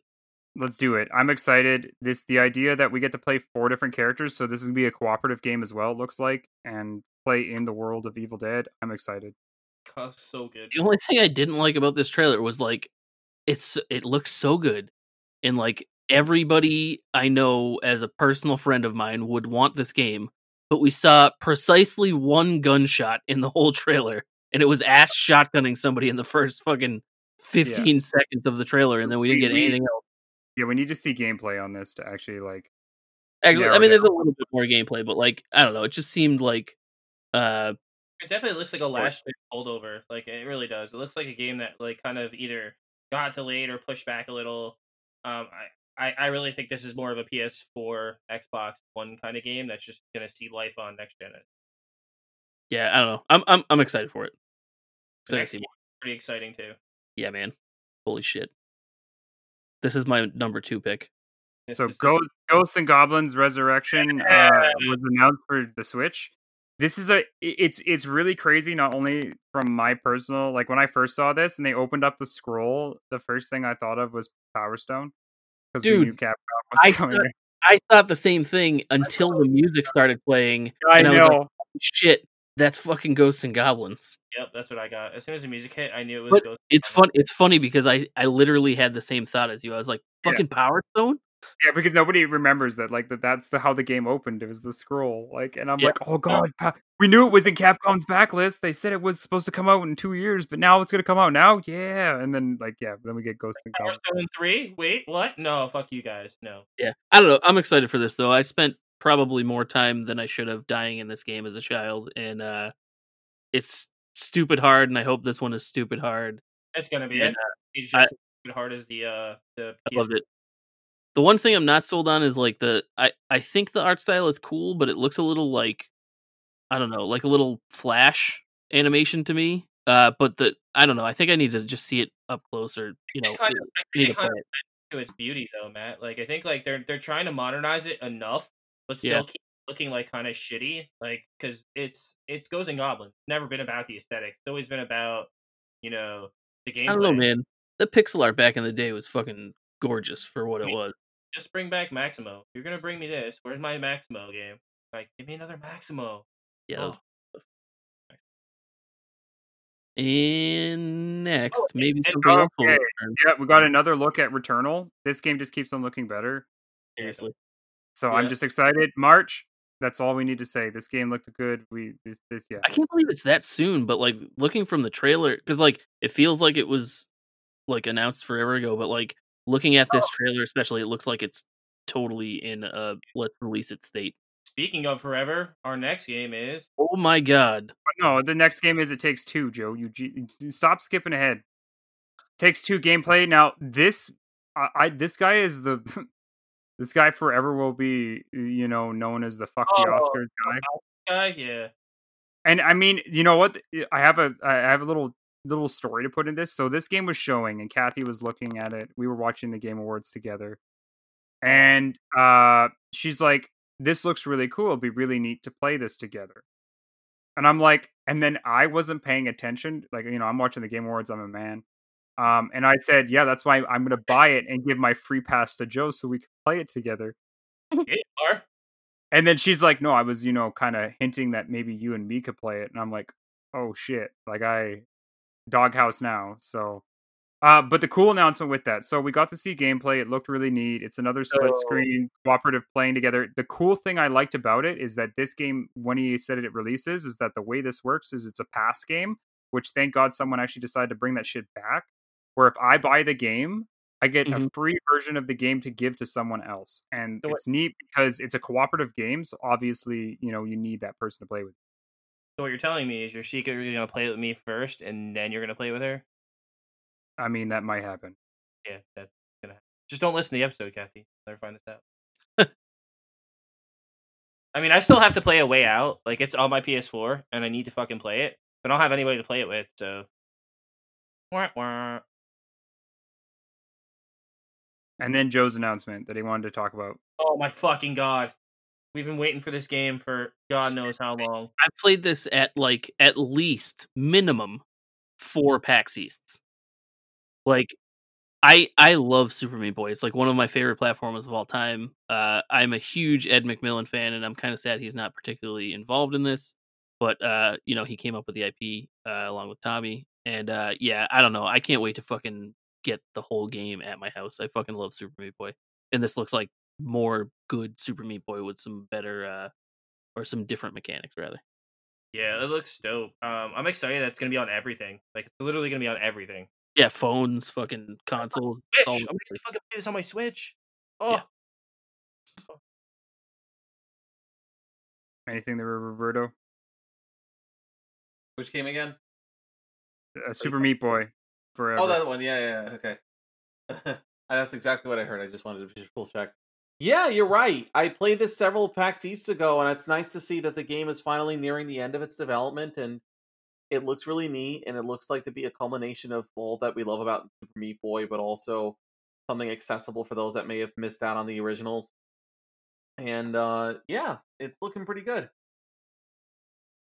Let's do it. I'm excited. This the idea that we get to play four different characters, so this is gonna be a cooperative game as well. It looks like and play in the world of Evil Dead. I'm excited. God, so good. The only thing I didn't like about this trailer was like it's it looks so good and like everybody I know as a personal friend of mine would want this game, but we saw precisely one gunshot in the whole trailer and it was ass shotgunning somebody in the first fucking 15 seconds of the trailer and then we didn't We- get we- anything else. Yeah, we need to see gameplay on this to actually like. Actually, I mean there's a little bit more gameplay, but like I don't know, it just seemed like uh It definitely looks like a last year holdover. Like it really does. It looks like a game that like kind of either got delayed or pushed back a little. Um, I, I, I really think this is more of a PS4, Xbox One kind of game that's just gonna see life on next gen. yeah, I don't know. I'm I'm I'm excited for it. Excited to see more. pretty exciting too. Yeah, man. Holy shit. This is my number 2 pick. So Ghost, Ghosts and Goblins Resurrection uh, Yeah. was announced for the Switch. This is a it's it's really crazy. Not only from my personal like when I first saw this and they opened up the scroll, the first thing I thought of was Power Stone because we Dude, knew Capcom was I coming. saw- I thought the same thing until the music started playing. I and I know. was like, shit, that's fucking Ghosts and Goblins. Yep, that's what I got. As soon as the music hit, I knew it was. But Ghost It's fun. It's funny because I I literally had the same thought as you. I was like, Yeah. fucking Power Stone. yeah, because nobody remembers that like that. That's the how the game opened. It was the scroll. Like, and I'm Yeah. like, oh god, Pa- we knew it was in Capcom's backlist. They said it was supposed to come out in two years, but now it's gonna come out now. Yeah, and then like yeah, then we get Ghosts and Power Goblins. Stone three. Wait, what? No, fuck you guys. No. Yeah, I don't know. I'm excited for this though. I spent probably more time than I should have dying in this game as a child, and uh it's stupid hard. And I hope this one is stupid hard. It's gonna be. Yeah, it. It's I- just as hard as the uh the. I loved it. The one thing I'm not sold on is like the I I think the art style is cool, but it looks a little like I don't know, like a little flash animation to me. Uh, but the I don't know. I think I need to just see it up closer. you know, kind of, I need to play it. to its beauty though, Matt. Like I think like they're they're trying to modernize it enough, but still Yeah. keep looking like kind of shitty. Like because it's it's Ghosts and Goblins. It's never been about the aesthetics. It's always been about you know the game. I don't know, man. The pixel art back in the day was fucking gorgeous for what it was. Just bring back Maximo. You're gonna bring me this. Where's my Maximo game? Like give me another Maximo. Yeah. Oh. And oh, next, Oh, maybe and- something okay. Yeah, we got another look at Returnal. This game just keeps on looking better. Seriously. So I'm just excited. March. That's all we need to say. This game looked good. We this, this yeah. I can't believe it's that soon, but like looking from the trailer, because like it feels like it was like announced forever ago, but like looking at this oh. trailer, especially, it looks like it's totally in a let's release it state. Speaking of forever, our next game is Oh my god! Oh, no, the next game is It Takes Two, Joe. You, you you stop skipping ahead. Takes Two gameplay. Now this, I, I this guy is the This guy forever will be, you know, known as the fuck the Oh, Oscars guy. Guy, yeah. And I mean, you know what? I have a I have a little little story to put in this. So this game was showing, and Kathy was looking at it. We were watching the Game Awards together, and uh, she's like, "This looks really cool. It'd be really neat to play this together." And I'm like, and then I wasn't paying attention. Like, you know, I'm watching the Game Awards. I'm a man. Um, and I said, yeah, that's why I'm going to buy it and give my free pass to Joe so we can play it together. Yeah. And then she's like, no, I was, you know, kind of hinting that maybe you and me could play it. And I'm like, oh shit. Like I doghouse now. So uh but the cool announcement with that. So we got to see gameplay. It looked really neat. It's another split So- screen cooperative playing together. The cool thing I liked about it is that this game, when he said it releases, is that the way this works is it's a pass game, which thank God someone actually decided to bring that shit back. Where if I buy the game, I get a Mhm. free version of the game to give to someone else. And So what- it's neat because it's a cooperative game. So obviously, you know, you need that person to play with. So what you're telling me is your secret? you're gonna play with me first, and then you're gonna play with her. I mean, that might happen. Yeah, that's gonna. Happen. Just don't listen to the episode, Kathy. Never find this out. I mean, I still have to play a way out. Like it's on my PS4, and I need to fucking play it, but I don't have anybody to play it with. So, Wah, wah. And then Joe's announcement that he wanted to talk about. oh my fucking god, we've been waiting for this game for God knows how long. I've played this at like at least minimum four PAX Easts. Like I I love Super Meat Boy. It's like one of my favorite platformers of all time. Uh, I'm a huge Ed McMillen fan, and I'm kind of sad he's not particularly involved in this. But uh, you know, he came up with the IP uh, along with Tommy, and uh, yeah, I don't know. I can't wait to fucking get the whole game at my house. I fucking love Super Meat Boy, and this looks like more good Super Meat Boy with some better uh, or some different mechanics rather. Yeah, it looks dope. Um, I'm excited that it's gonna be on everything. Like it's literally gonna be on everything. Yeah, phones, fucking consoles. Switch. I'm gonna fucking play this on my Switch. Oh, Yeah. Anything there, Roberto? Which game again? Uh, Super Meat Boy. Forever. Oh, that one. Yeah, yeah. yeah, Okay. That's exactly what I heard. I just wanted to full check. Yeah, you're right. I played this several PAX East ago, and it's nice to see that the game is finally nearing the end of its development, and it looks really neat, and it looks like to be a culmination of all that we love about Super Meat Boy, but also something accessible for those that may have missed out on the originals. And uh yeah, it's looking pretty good.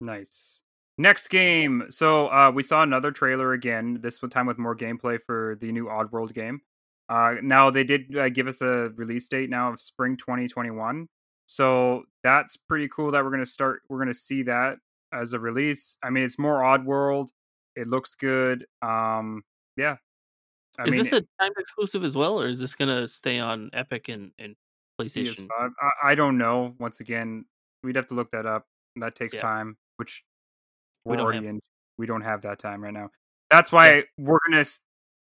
Nice. Next game. So uh, we saw another trailer again. This time with more gameplay for the new Oddworld game. Uh, now they did uh, give us a release date now of spring 2021. So that's pretty cool that we're gonna start. We're gonna see that as a release. I mean, it's more Oddworld. It looks good. Um, yeah. I is mean, this a timed exclusive as well, or is this gonna stay on Epic and, and PlayStation? I, I don't know. Once again, we'd have to look that up. That takes Yeah. time, which we're don't already have- in. We don't have that time right now. That's why we're gonna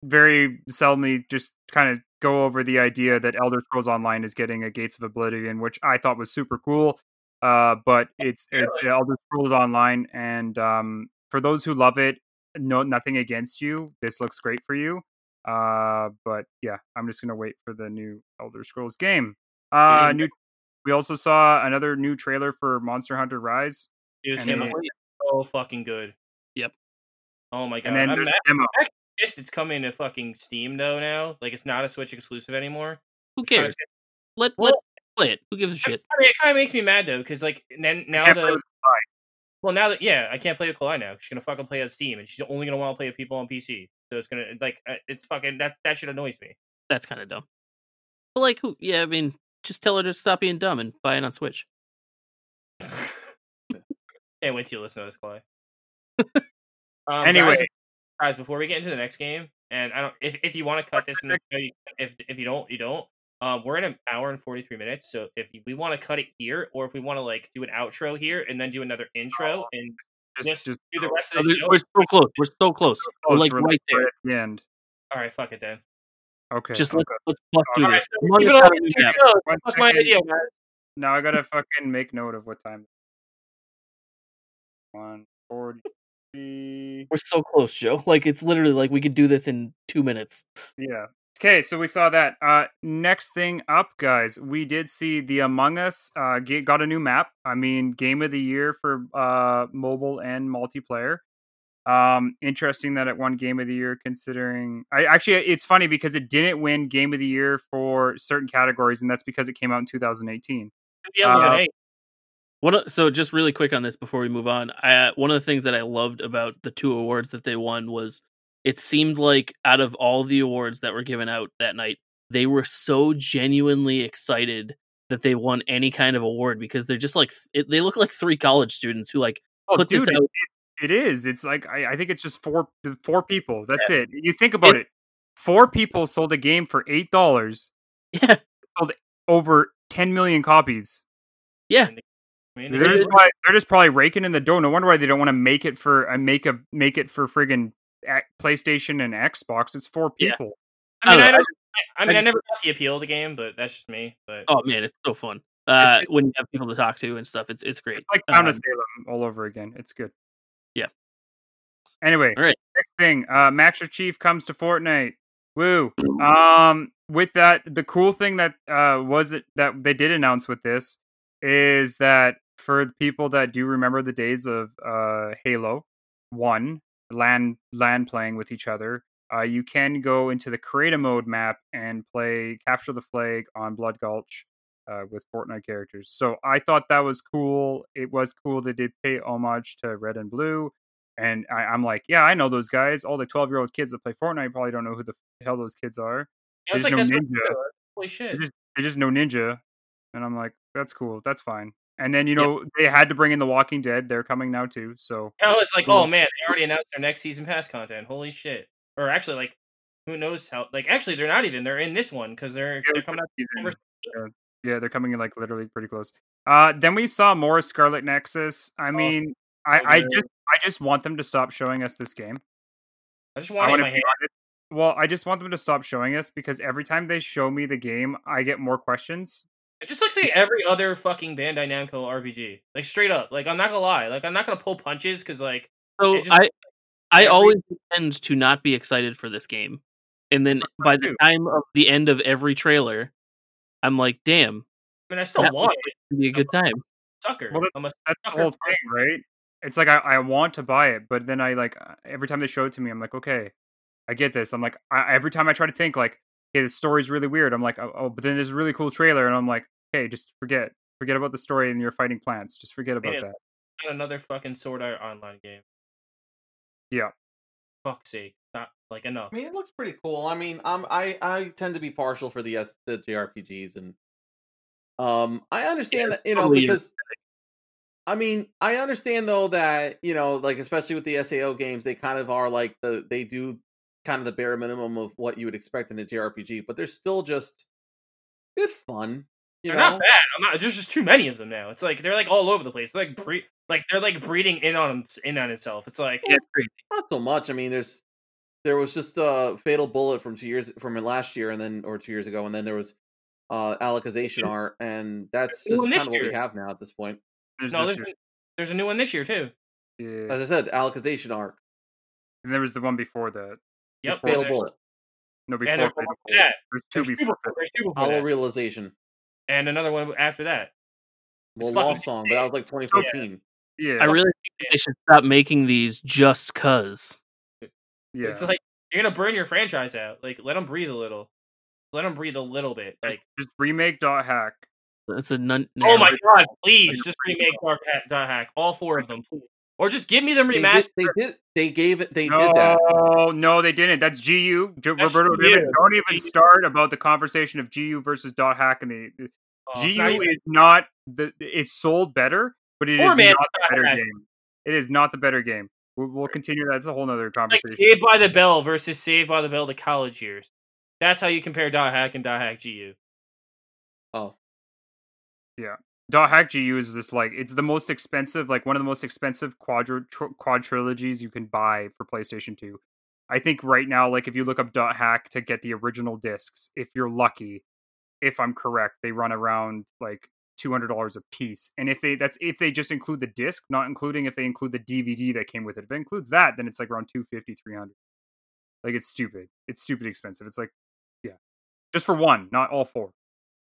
very seldomly just kind of go over the idea that Elder Scrolls Online is getting a Gates of Oblivion, which I thought was super cool. Uh, but it's, it's Elder Scrolls Online, and um, for those who love it, no, nothing against you. This looks great for you. Uh, but yeah, I'm just gonna wait for the new Elder Scrolls game. Uh, new. We also saw another new trailer for Monster Hunter Rise, It was And so fucking good. Yep. Oh my god. and then I'm there's mad- demo. pissed it's coming to fucking Steam though now. Like it's not a Switch exclusive anymore. Who cares? Let Well- let play it. Who gives a shit? I mean, it kind of makes me mad though, because like then now the well now that yeah, I can't play with Kalai now. She's gonna fucking play on Steam, and she's only gonna want to play with people on PC. So it's gonna like uh, it's fucking that that shit annoys me. That's kind of dumb. But like, who? Yeah, I mean, just tell her to stop being dumb and buy it on Switch. Can't wait till you listen to this, Clay. um, Anyway. guys, guys, before we get into the next game, and I don't if if you want to cut this, the show, you, if if you don't, you don't. Um, we're in an hour and forty three minutes, so if we want to cut it here, or if we want to like do an outro here and then do another intro and Just, just, just do the rest Oh, of the show. We're so close. We're so close. We're like we're right there. at the end. All right, fuck it then. Okay. Just okay. let's let's bust through All right, this. so I'm on keep the it top on of the the map. show. One Fuck my idea. Now I gotta fucking make note of what time. One forty. We're so close, Joe. Like it's literally like we could do this in two minutes. Yeah. Okay, so we saw that. Uh, next thing up, guys, we did see the Among Us uh, got a new map. I mean, game of the year for uh, mobile and multiplayer. Um, interesting that it won game of the year, considering. I actually, it's funny because it didn't win game of the year for certain categories, and that's because it came out in 2018. Yeah, Uh, hey, One of, so just really quick on this before we move on. I, one of the things that I loved about the two awards that they won was it seemed like out of all the awards that were given out that night, they were so genuinely excited that they won any kind of award because they're just like it, they look like three college students who like Oh, put this dude, out. it, it is. It's like I, I think it's just four four people. That's it. You think about it. Four people sold a game for eight dollars, Yeah, sold over ten million copies. yeah. I mean, They're just, probably, they're just probably raking in the dough. No wonder why they don't want to make it for uh, make a make it for friggin' PlayStation and Xbox. It's four Yeah. people. I mean, I I, don't know, I, I mean, I never got the appeal of the game, but that's just me. But Oh man, it's so fun. Uh, It's- when you have people to talk to and stuff, it's it's great. It's like Town Um, of Salem all over again. It's good. Yeah. Anyway, All right. next thing, uh, Master Chief comes to Fortnite. Woo. Um, with that, the cool thing that uh was it that they did announce with this is that for people that do remember the days of uh Halo One land land playing with each other, uh, you can go into the creative mode map and play capture the flag on Blood Gulch uh, with Fortnite characters. So I thought that was cool. It was cool they did pay homage to Red and Blue. And I, I'm like, yeah, I know those guys. All the 12 year old kids that play Fortnite probably don't know who the hell those kids are. Was there's like, ninja. Holy shit. They just, they just know Ninja. And I'm like, that's cool. That's fine. And then, you know, they had to bring in The Walking Dead. They're coming now too. So I was like, oh man, they already announced their next season pass content. Holy shit! Or actually, like, who knows how? Like, actually, they're not even. They're in this one because they're they're coming out. season. Yeah, yeah, they're coming in like literally pretty close. Uh, then we saw more Scarlet Nexus. I mean, I, I just I just want them to stop showing us this game. I just I want in my to hand. Well, I just want them to stop showing us because every time they show me the game, I get more questions. It just looks like every other fucking Bandai Namco RPG. Like straight up. Like I'm not gonna lie. Like I'm not gonna pull punches because like So just- I I every- always tend to not be excited for this game, and then by the time of the end of every trailer, I'm like, damn, I mean I still that want it. it'd be a good time. Sucker. Well, I'm a That's the whole thing, right? It's like I, I want to buy it, but then I like uh, every time they show it to me, I'm like, okay, I get this. I'm like, I, every time I try to think like, okay, the story's really weird. I'm like, oh, oh, but then there's a really cool trailer, and I'm like, okay, just forget, forget about the story and you're fighting plants. Just forget about that. Another fucking Sword Art Online game. Yeah. Fuck's sake. Not like enough. I mean, it looks pretty cool. I mean, um, I I tend to be partial for the S the JRPGs, and um, I understand that you know totally because. I mean, I understand though that you know, like especially with the SAO games, they kind of are like the they do kind of the bare minimum of what you would expect in a JRPG, but they're still just good fun. You They're know, not bad. I'm not. There's just too many of them now. It's like they're like all over the place. They're like bre- like they're like breeding in on 'em- in on itself. It's like Yeah, it's crazy. not so much. I mean, there's there was just a fatal bullet from two years from last year, and then or two years ago, and then there was uh Alicization art, and that's Well, just kind of what we have now at this point. There's no. this There's, year- there's a new one this year too. yeah. As I said, Alicization arc, and there was the one before that. Yep. fatal there's- bullet, No, before And there's Fatal one Bullet. after that. There's two There's two before. before, there's two before Hollow that. Realization, and another one after that. well, fucking Lost Song, but that was like 2014. Yeah, I really think they should stop making these just cause. yeah. It's like you're gonna burn your franchise out. Like let them breathe a little. Let them breathe a little bit. Like just remake Dot Hack. That's a nun. oh my god, please just remake Dark Hack, Dot Hack, all four of them, please. Or just give me them They did, they did. They gave it. They did that. No, no, they didn't. That's GU. That's Roberto, GU. David, don't even start about the conversation of GU versus Dot Hack and the the- Oh, GU not is not the. It's sold better, but it is Poor not man, the better Hack. game. It is not the better game. We'll, we'll continue. That's a whole nother like conversation. Saved by the Bell versus Saved by the Bell the college years. That's how you compare Dot Hack and Dot Hack GU. Oh, Dot Hack GU is just like it's the most expensive, like one of the most expensive quadra tr- quad trilogies you can buy for PlayStation Two. I think right now, like if you look up Dot Hack to get the original discs, if you're lucky, if I'm correct, they run around like two hundred dollars a piece. And if they that's if they just include the disc, not including if they include the DVD that came with it. If it includes that, then it's like around 250 300 Like it's stupid. It's stupid expensive. It's like, yeah. just for one, not all four.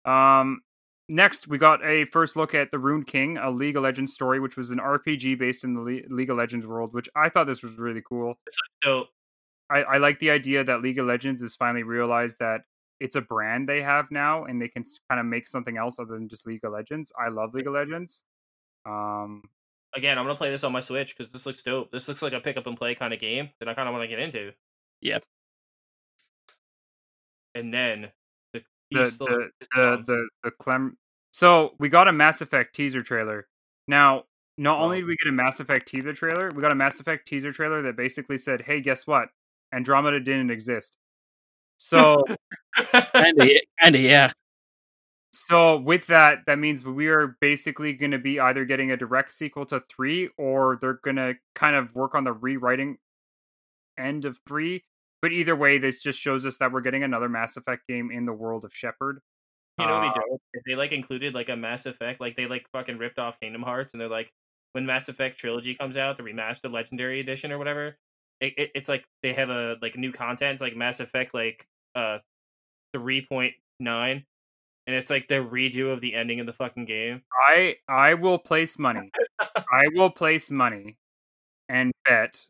Um, next, we got a first look at the Ruined King, a League of Legends story, which was an RPG based in the Le- League of Legends world, which I thought this was really cool. So I, I like the idea that League of Legends has finally realized that it's a brand they have now, and they can kind of make something else other than just League of Legends. I love League of Legends. Um, again, I'm gonna play this on my Switch because this looks dope. This looks like a pick up and play kind of game that I kind of want to get into. Yep. And then the the the the the, the Clem. So we got a Mass Effect teaser trailer. Now, not only Oh. did we get a Mass Effect teaser trailer, we got a Mass Effect teaser trailer that basically said, "Hey, guess what? Andromeda didn't exist." So, Kinda, yeah- kinda, yeah. so with that, that means we are basically going to be either getting a direct sequel to three, or they're going to kind of work on the rewriting end of three. But either way, this just shows us that we're getting another Mass Effect game in the world of Shepard. You know, what'd Uh, dope they like included like a Mass Effect, like they like fucking ripped off Kingdom Hearts, and they're like, when Mass Effect trilogy comes out, the remastered Legendary Edition or whatever, it, it, it's like they have a like new content, like Mass Effect like uh three point nine, and it's like the redo of the ending of the fucking game. I I will place money. I will place money and bet.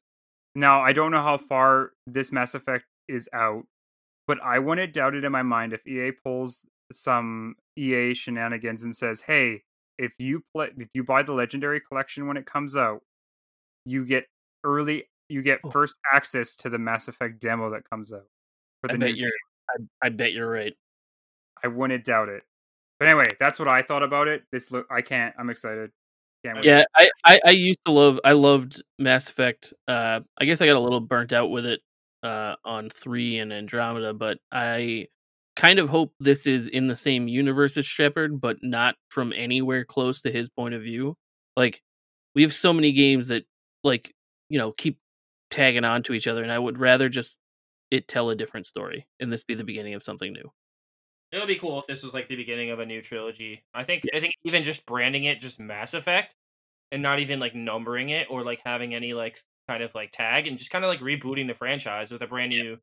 Now I don't know how far this Mass Effect is out, but I wouldn't doubt it in my mind if EA pulls some EA shenanigans and says, "Hey, if you play, if you buy the Legendary Collection when it comes out, you get early, you get Oh. first access to the Mass Effect demo that comes out for I bet you're. I, I bet you're right. I wouldn't doubt it. But anyway, that's what I thought about it. This look, I can't. I'm excited. Yeah, I, I, I used to love. I loved Mass Effect. Uh, I guess I got a little burnt out with it uh, on three and Andromeda, but I kind of hope this is in the same universe as Shepard, but not from anywhere close to his point of view. Like we have so many games that like you know keep tagging on to each other, and I would rather just it tell a different story and this be the beginning of something new. It would be cool if this was like the beginning of a new trilogy. I think I think even just branding it just Mass Effect and not even like numbering it or like having any like kind of like tag and just kind of like rebooting the franchise with a brand new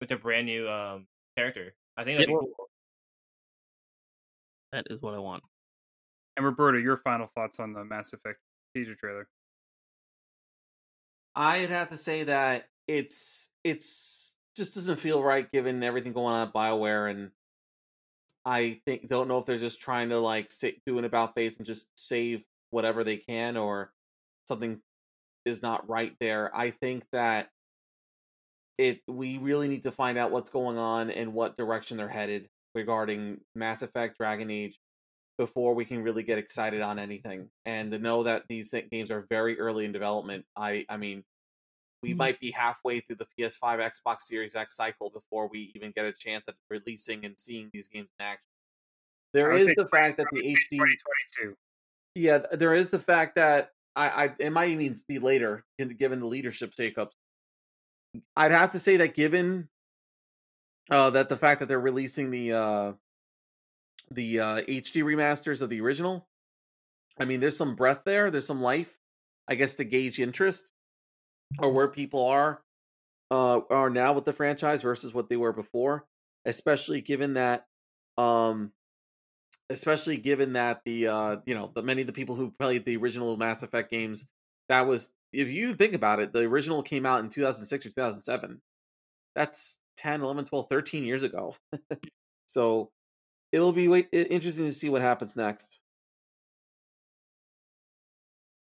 with a brand new um character. I think that'd Yeah. be cool. That is what I want. And Roberta, your final thoughts on the Mass Effect teaser trailer? I'd have to say that it's it's just doesn't feel right given everything going on at Bioware, and I think don't know if they're just trying to like say, do an about face and just save whatever they can, or something is not right there. I think that it we really need to find out what's going on and what direction they're headed regarding Mass Effect, Dragon Age, before we can really get excited on anything. And to know that these games are very early in development, I I mean, we Mhm. might be halfway through the PS5, Xbox Series X cycle before we even get a chance at releasing and seeing these games in action. There is the fact that the HD 2022. yeah, there is the fact that I, I it might even be later, given given the leadership shakeups. I'd have to say that given uh that the fact that they're releasing the uh the uh HD remasters of the original, I mean there's some breath there, there's some life, I guess to gauge interest or where people are uh are now with the franchise versus what they were before, especially given that um especially given that the uh you know the many of the people who played the original Mass Effect games that was if you think about it the original came out in 2006 or 2007 that's 10 11 12 13 years ago. So it'll be wait interesting to see what happens next.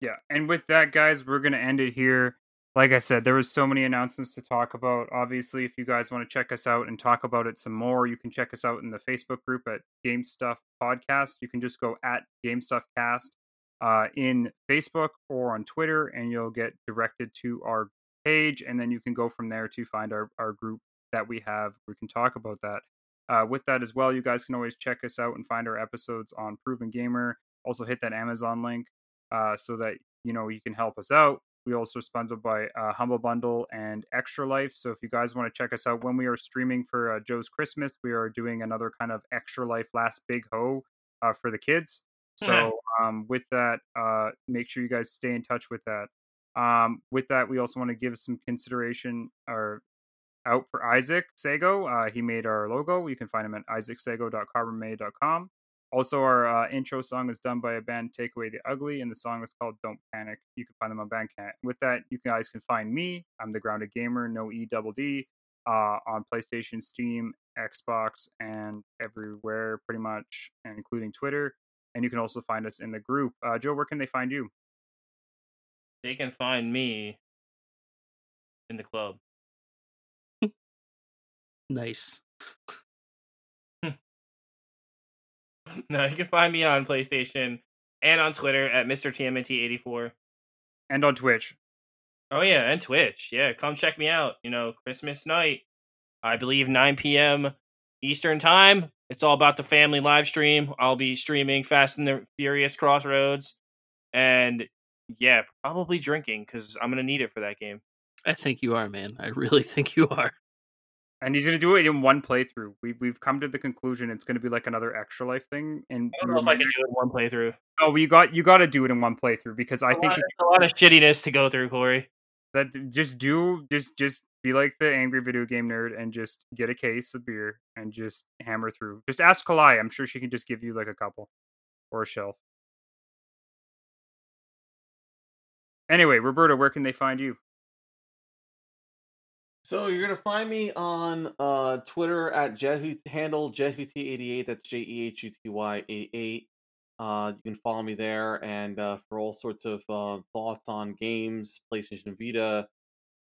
Yeah, and with that, guys, we're gonna end it here. Like I said, there was so many announcements to talk about. Obviously, if you guys want to check us out and talk about it some more, you can check us out in the Facebook group at Game Stuff Podcast. You can just go at Game Stuff Cast uh, in Facebook or on Twitter, and you'll get directed to our page, and then you can go from there to find our, our group that we have. We can talk about that. Uh, with that as well, you guys can always check us out and find our episodes on Proven Gamer. Also, hit that Amazon link uh, so that you know you can help us out. We also sponsored by uh, Humble Bundle and Extra Life. So if you guys want to check us out when we are streaming for uh, Joe's Christmas, we are doing another kind of Extra Life Last Big Ho uh, for the kids. So um, with that, uh, make sure you guys stay in touch with that. Um, with that, we also want to give some consideration or out for Isaac Sago. Uh, he made our logo. You can find him at isaacsago.carbonmade.com. Also, our uh, intro song is done by a band, Take Away the Ugly, and the song is called Don't Panic. You can find them on Bandcamp. With that, you guys can find me. I'm the Grounded Gamer, no E double D, uh, on PlayStation, Steam, Xbox, and everywhere pretty much, and including Twitter. And you can also find us in the group. Uh, Joe, where can they find you? They can find me in the club. Nice. no, you can find me on PlayStation and on Twitter at Mr. TMNT84. And on Twitch. Oh yeah, and Twitch. Yeah, come check me out. You know, Christmas night. I believe 9 p.m. Eastern time. It's all about the family live stream. I'll be streaming Fast and the Furious Crossroads, and yeah, probably drinking because I'm gonna need it for that game. I think you are, man. I really think you are. And he's going to do it in one playthrough. We've, we've come to the conclusion it's going to be like another extra life thing. And I don't know if I can do it in one playthrough. Oh, you got you got to do it in one playthrough because I a think lot, a lot of shittiness to go through, Corey. that just do just just be like the angry video game nerd and just get a case of beer and just hammer through. Just ask Kalai. I'm sure she can just give you like a couple or a shelf. Anyway, Roberta, where can they find you? So you're gonna find me on uh, Twitter at Jehu handle Jehuty88. That's J E H U T Y 88. Uh, you can follow me there, and uh, for all sorts of uh, thoughts on games, PlayStation Vita,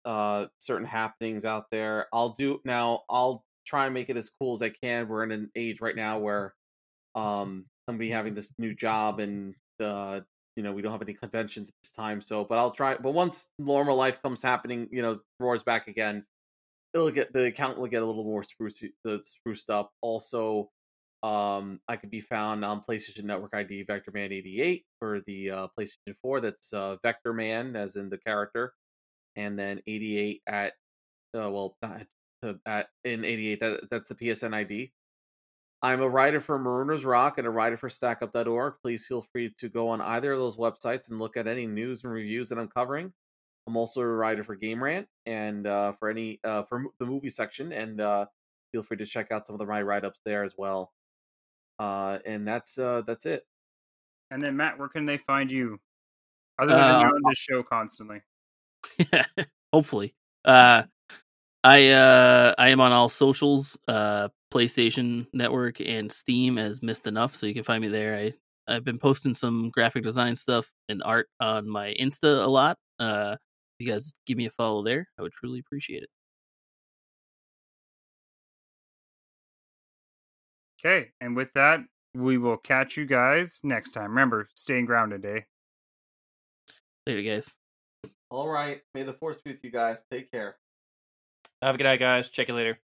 uh, certain happenings out there. I'll do now. I'll try and make it as cool as I can. We're in an age right now where um, I'm gonna be having this new job, and you know we don't have any conventions this time. So, but I'll try. But once normal life comes happening, you know, roars back again. It'll get the account will get a little more spruce, the spruced up. Also, um, I could be found on PlayStation Network ID VectorMan88 for the uh, PlayStation 4. That's uh, Vector Man, as in the character, and then 88 at uh, well, not at, at in 88. That, that's the PSN ID. I'm a writer for Marooners Rock and a writer for StackUp.org. Please feel free to go on either of those websites and look at any news and reviews that I'm covering. I'm also a writer for Game Rant and uh, for any uh, for the movie section, and uh, feel free to check out some of the my write ups there as well. Uh, and that's uh, that's it. And then Matt, where can they find you? Other than you're Uh, on this show constantly. Hopefully. Uh I uh I am on all socials, uh PlayStation Network and Steam as Missed Enough, so you can find me there. I I've been posting some graphic design stuff and art on my Insta a lot. Uh if you guys give me a follow there, I would truly appreciate it. Okay, and with that, we will catch you guys next time. Remember, staying grounded, eh? Later guys. All right. May the force be with you guys. Take care. Have a good night, guys. Check you later.